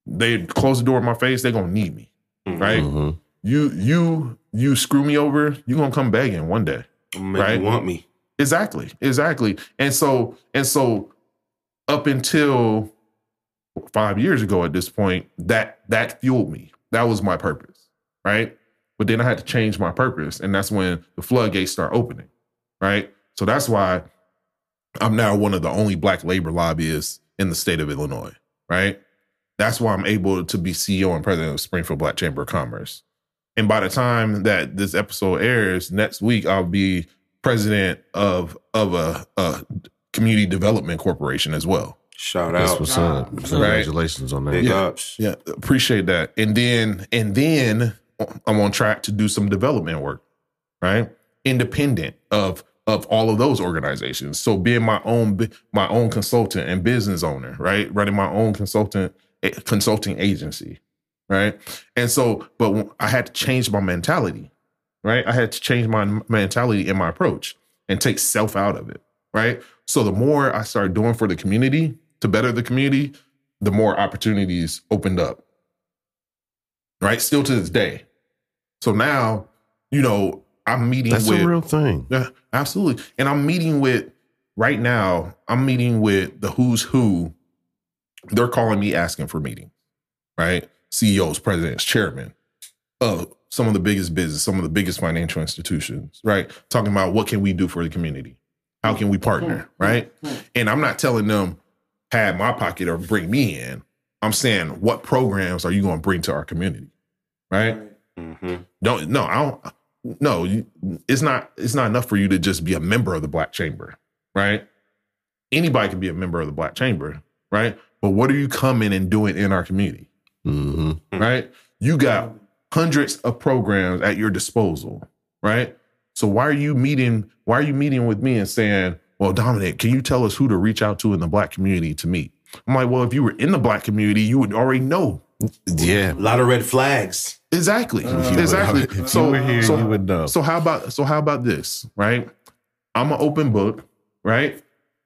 Speaker 4: they close the door in my face, they're gonna need me, right?
Speaker 7: Mhm.
Speaker 4: You you you screw me over, you gonna come begging one day.
Speaker 5: Make
Speaker 4: Right.
Speaker 5: you want me.
Speaker 4: Exactly, exactly. And so and so up until five years ago at this point, that that fueled me. That was my purpose, right? But then I had to change my purpose, and that's when the floodgates start opening, right? So that's why I'm now one of the only black labor lobbyists in the state of Illinois, right? That's why I'm able to be CEO and president of Springfield Black Chamber of Commerce. And by the time that this episode airs next week, I'll be president of of a, a community development corporation as well.
Speaker 5: Shout
Speaker 7: That's
Speaker 5: out.
Speaker 7: what's up. Congratulations on that.
Speaker 5: Big
Speaker 4: Yeah.
Speaker 5: ups.
Speaker 4: Yeah, appreciate that. And then and then I'm on track to do some development work, right? Independent of of all of those organizations. So being my own my own consultant and business owner, right? Running my own consultant consulting agency, right? And so but I had to change my mentality, right? I had to change my mentality and my approach and take self out of it, right? So the more I started doing for the community to better the community, the more opportunities opened up. Right? Still to this day. So now, you know, I'm meeting
Speaker 7: That's
Speaker 4: with
Speaker 7: a real thing.
Speaker 4: yeah, absolutely. And I'm meeting with right now, I'm meeting with the who's who. They're calling me asking for meetings, right? CEOs, presidents, chairmen of some of the biggest business, some of the biggest financial institutions, right? Talking about what can we do for the community? How can we partner, right? And I'm not telling them pad my pocket or bring me in. I'm saying what programs are you going to bring to our community, right?
Speaker 5: Mm-hmm.
Speaker 4: Don't no, I don't. No, you, it's not. It's not enough for you to just be a member of the Black Chamber, right? Anybody can be a member of the Black Chamber, right? But what are you coming and doing in our community,
Speaker 7: hmm
Speaker 4: right? You got hundreds of programs at your disposal, right? So why are you meeting? Why are you meeting with me and saying, "Well, Dominic, can you tell us who to reach out to in the Black community to meet?" I'm like, "Well, if you were in the Black community, you would already know
Speaker 7: Yeah.
Speaker 5: A lot of red flags.
Speaker 4: exactly,
Speaker 7: would-
Speaker 4: exactly."
Speaker 7: if you
Speaker 4: so,
Speaker 7: were here,
Speaker 4: so,
Speaker 7: you would know.
Speaker 4: So how about so how about this, right? I'm an open book, right?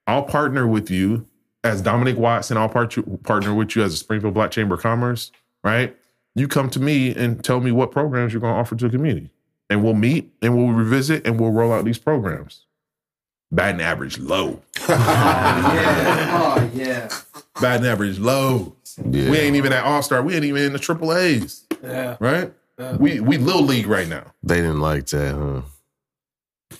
Speaker 4: I'll partner with you as Dominic Watson. I'll part- partner with you as a Springfield Black Chamber of Commerce, right? You come to me and tell me what programs you're going to offer to the community, and we'll meet and we'll revisit and we'll roll out these programs. Batting average low.
Speaker 6: Oh, yeah. Oh yeah.
Speaker 4: Batting average low.
Speaker 7: Yeah.
Speaker 4: We ain't even at All Star. We ain't even in the Triple A's,
Speaker 6: Yeah.
Speaker 4: right? We we little league right now.
Speaker 7: They didn't like that, huh?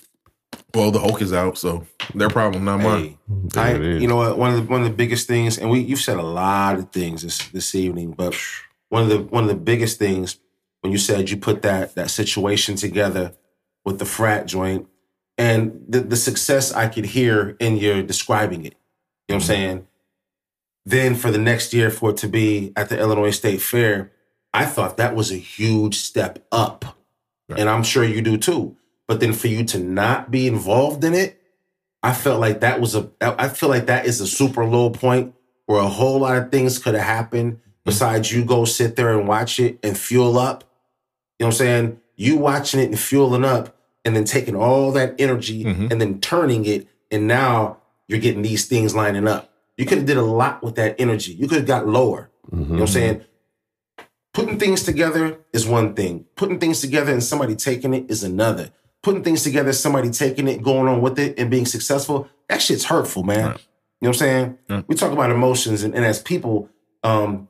Speaker 4: Well, the Hulk is out, so their problem, not mine.
Speaker 5: Hey, I, you know what? One of the one of the biggest things, and we you've said a lot of things this this evening, but one of the one of the biggest things when you said you put that that situation together with the frat joint and the the success I could hear in your describing it. You know what I'm mm-hmm. saying? Then for the next year for it to be at the Illinois State Fair, I thought that was a huge step up. And I'm sure you do too. But then for you to not be involved in it, I felt like that was a I feel like that is a super low point where a whole lot of things could have happened mm-hmm. besides you go sit there and watch it and fuel up. You know what I'm saying? You watching it and fueling up and then taking all that energy
Speaker 4: Mm-hmm.
Speaker 5: and then turning it and now you're getting these things lining up. You could have did a lot with that energy. You could have got lower. You know what I'm saying? Putting things together is one thing. Putting things together and somebody taking it is another. Putting things together, somebody taking it, going on with it, and being successful, that shit's hurtful, man. You know what I'm saying? We talk about emotions, and, and as people, um,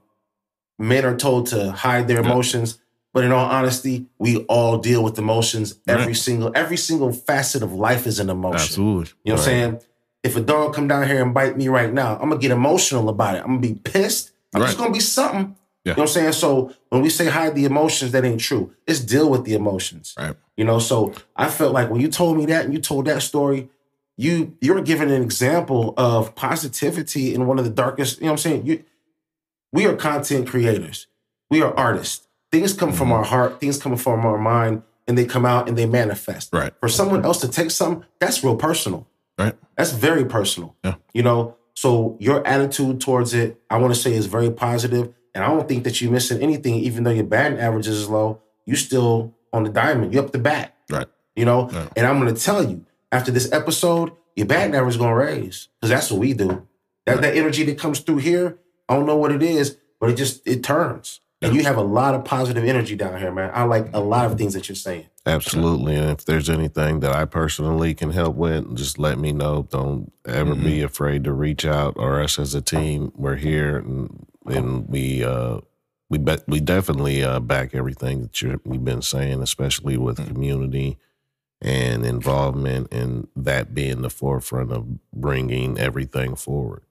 Speaker 5: men are told to hide their emotions. But in all honesty, we all deal with emotions. Every
Speaker 4: Right.
Speaker 5: single, every single facet of life is an emotion.
Speaker 4: Absolutely.
Speaker 5: You know what I'm saying? If a dog come down here and bite me right now, I'm gonna get emotional about it. I'm gonna be pissed. I'm just gonna be something.
Speaker 4: Yeah.
Speaker 5: You know what I'm saying? So when we say hide the emotions, that ain't true. It's deal with the emotions.
Speaker 4: Right.
Speaker 5: You know, so I felt like when you told me that and you told that story, you you're giving an example of positivity in one of the darkest, you know what I'm saying? You we are content creators. We are artists. Things come from our heart, things come from our mind, and they come out and they manifest.
Speaker 4: Right.
Speaker 5: For someone else to take some, that's real personal.
Speaker 4: Right.
Speaker 5: That's very personal.
Speaker 4: Yeah.
Speaker 5: You know, so your attitude towards it, I want to say, is very positive, and I don't think that you're missing anything. Even though your batting average is low, you still on the diamond. You're up the bat.
Speaker 4: Right.
Speaker 5: You know,
Speaker 4: Yeah.
Speaker 5: and I'm going to tell you after this episode, your batting average is going to raise because that's what we do. That that energy that comes through here, I don't know what it is, but it just it turns. And you have a lot of positive energy down here, man. I like a lot of things that you're saying.
Speaker 7: Absolutely. And if there's anything that I personally can help with, just let me know. Don't ever be afraid to reach out or us as a team. We're here and, and we uh we bet we definitely uh back everything that you you've been saying, especially with community and involvement and that being the forefront of bringing everything forward.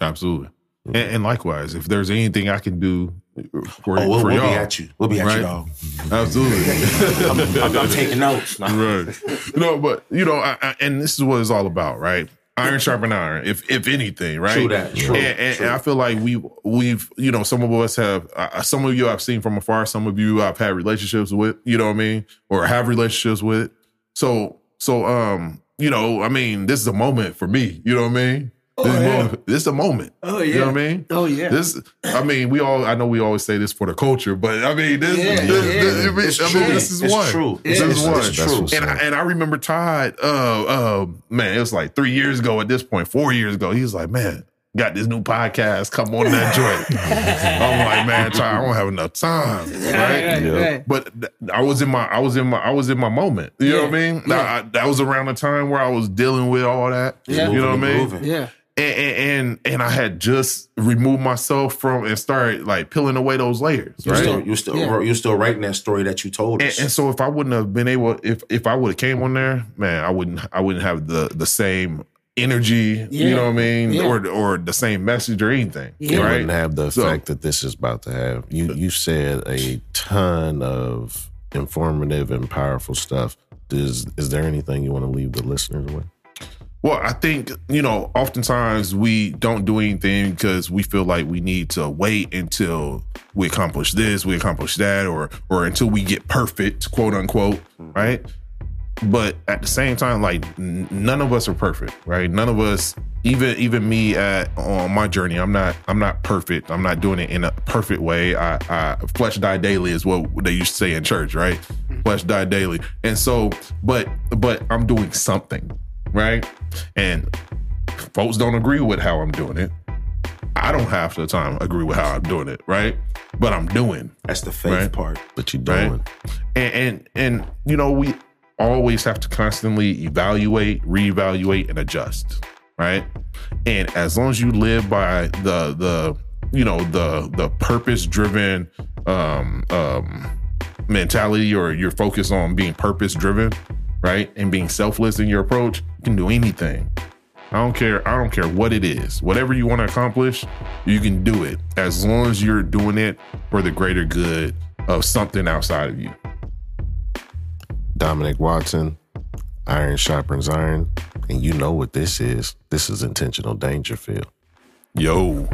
Speaker 4: Absolutely. And, and likewise, if there's anything I can do for,
Speaker 5: Oh, we'll,
Speaker 4: for
Speaker 5: we'll
Speaker 4: y'all,
Speaker 5: be at you. We'll be at
Speaker 4: right?
Speaker 5: you, dog.
Speaker 4: Absolutely.
Speaker 5: I'm, I'm, I'm taking notes. Nah.
Speaker 4: right. You know, but you know, I, I, and this is what it's all about, right? Iron sharpen iron, if if anything, right?
Speaker 5: True that. True,
Speaker 4: and, and,
Speaker 5: true.
Speaker 4: and I feel like we we've you know some of us have uh, some of you I've seen from afar, some of you I've had relationships with, you know what I mean, or have relationships with. So so um you know I mean this is a moment for me, you know what I mean. This, is, a moment, this is a moment.
Speaker 6: Oh yeah.
Speaker 4: You know what I mean?
Speaker 6: Oh yeah.
Speaker 4: This, I mean, we all. I know we always say this for the culture, but I mean, this,
Speaker 6: Yeah,
Speaker 4: this,
Speaker 6: yeah.
Speaker 4: this- I mean,
Speaker 5: It's
Speaker 4: I mean,
Speaker 5: true.
Speaker 4: this is
Speaker 5: It's
Speaker 4: one.
Speaker 5: true.
Speaker 4: This
Speaker 6: Yeah,
Speaker 4: is
Speaker 6: it's-
Speaker 4: one.
Speaker 5: it's true.
Speaker 4: And. I, and I remember Todd. Uh, uh, man, it was like three years ago at this point, four years ago. He was like, "Man, got this new podcast. Come on that joint." I'm like, "Man, Todd, I don't have enough time." Right?
Speaker 6: Right,
Speaker 7: Yeah.
Speaker 6: right.
Speaker 4: But th- I was in my, I was in my, I was in my moment. You know what I mean?
Speaker 6: Yeah.
Speaker 4: I- I- that was around the time where I was dealing with all that.
Speaker 6: Yeah.
Speaker 4: You know what I mean?
Speaker 5: Moving.
Speaker 6: Yeah.
Speaker 4: And, and and and I had just removed myself from and started like peeling away those layers,
Speaker 5: You're
Speaker 4: right?
Speaker 5: still, you're still,
Speaker 6: Yeah.
Speaker 5: you're still writing that story that you told
Speaker 4: and,
Speaker 5: us.
Speaker 4: and so if I wouldn't have been able, if if I would have came on there, man, I wouldn't I wouldn't have the the same energy,
Speaker 6: Yeah.
Speaker 4: you know what I mean,
Speaker 6: Yeah.
Speaker 4: or or the same message or anything,
Speaker 6: Yeah.
Speaker 7: It
Speaker 4: right?
Speaker 7: wouldn't have the
Speaker 4: So-
Speaker 7: effect that this is about to have. You you said a ton of informative and powerful stuff. Is is there anything you want to leave the listeners with?
Speaker 4: Well, I think, you know, oftentimes we don't do anything because we feel like we need to wait until we accomplish this, we accomplish that, or or until we get perfect, quote unquote, mm-hmm. right? But at the same time, like n- none of us are perfect, right? None of us, even even me at on my journey, I'm not I'm not perfect. I'm not doing it in a perfect way. I, I flesh die daily is what they used to say in church, right? Mm-hmm. Flesh die daily, and so, but but I'm doing something, right? And folks don't agree with how I'm doing it. I don't half the time agree with how I'm doing it, right? But I'm doing
Speaker 5: That's the faith
Speaker 4: Right.
Speaker 5: part.
Speaker 7: But
Speaker 4: you're
Speaker 7: doing?
Speaker 4: and, and and you know we always have to constantly evaluate reevaluate and adjust right and as long as you live by the the you know the the purpose driven um um mentality or you're focused on being purpose driven right and being selfless in your approach you can do anything I don't care. I don't care what it is. Whatever you want to accomplish, you can do it as long as you're doing it for the greater good of something outside of you.
Speaker 7: Dominic Watson, Iron Sharpens Iron, and you know what this is. This is intentional Dangerfield.
Speaker 4: Yo.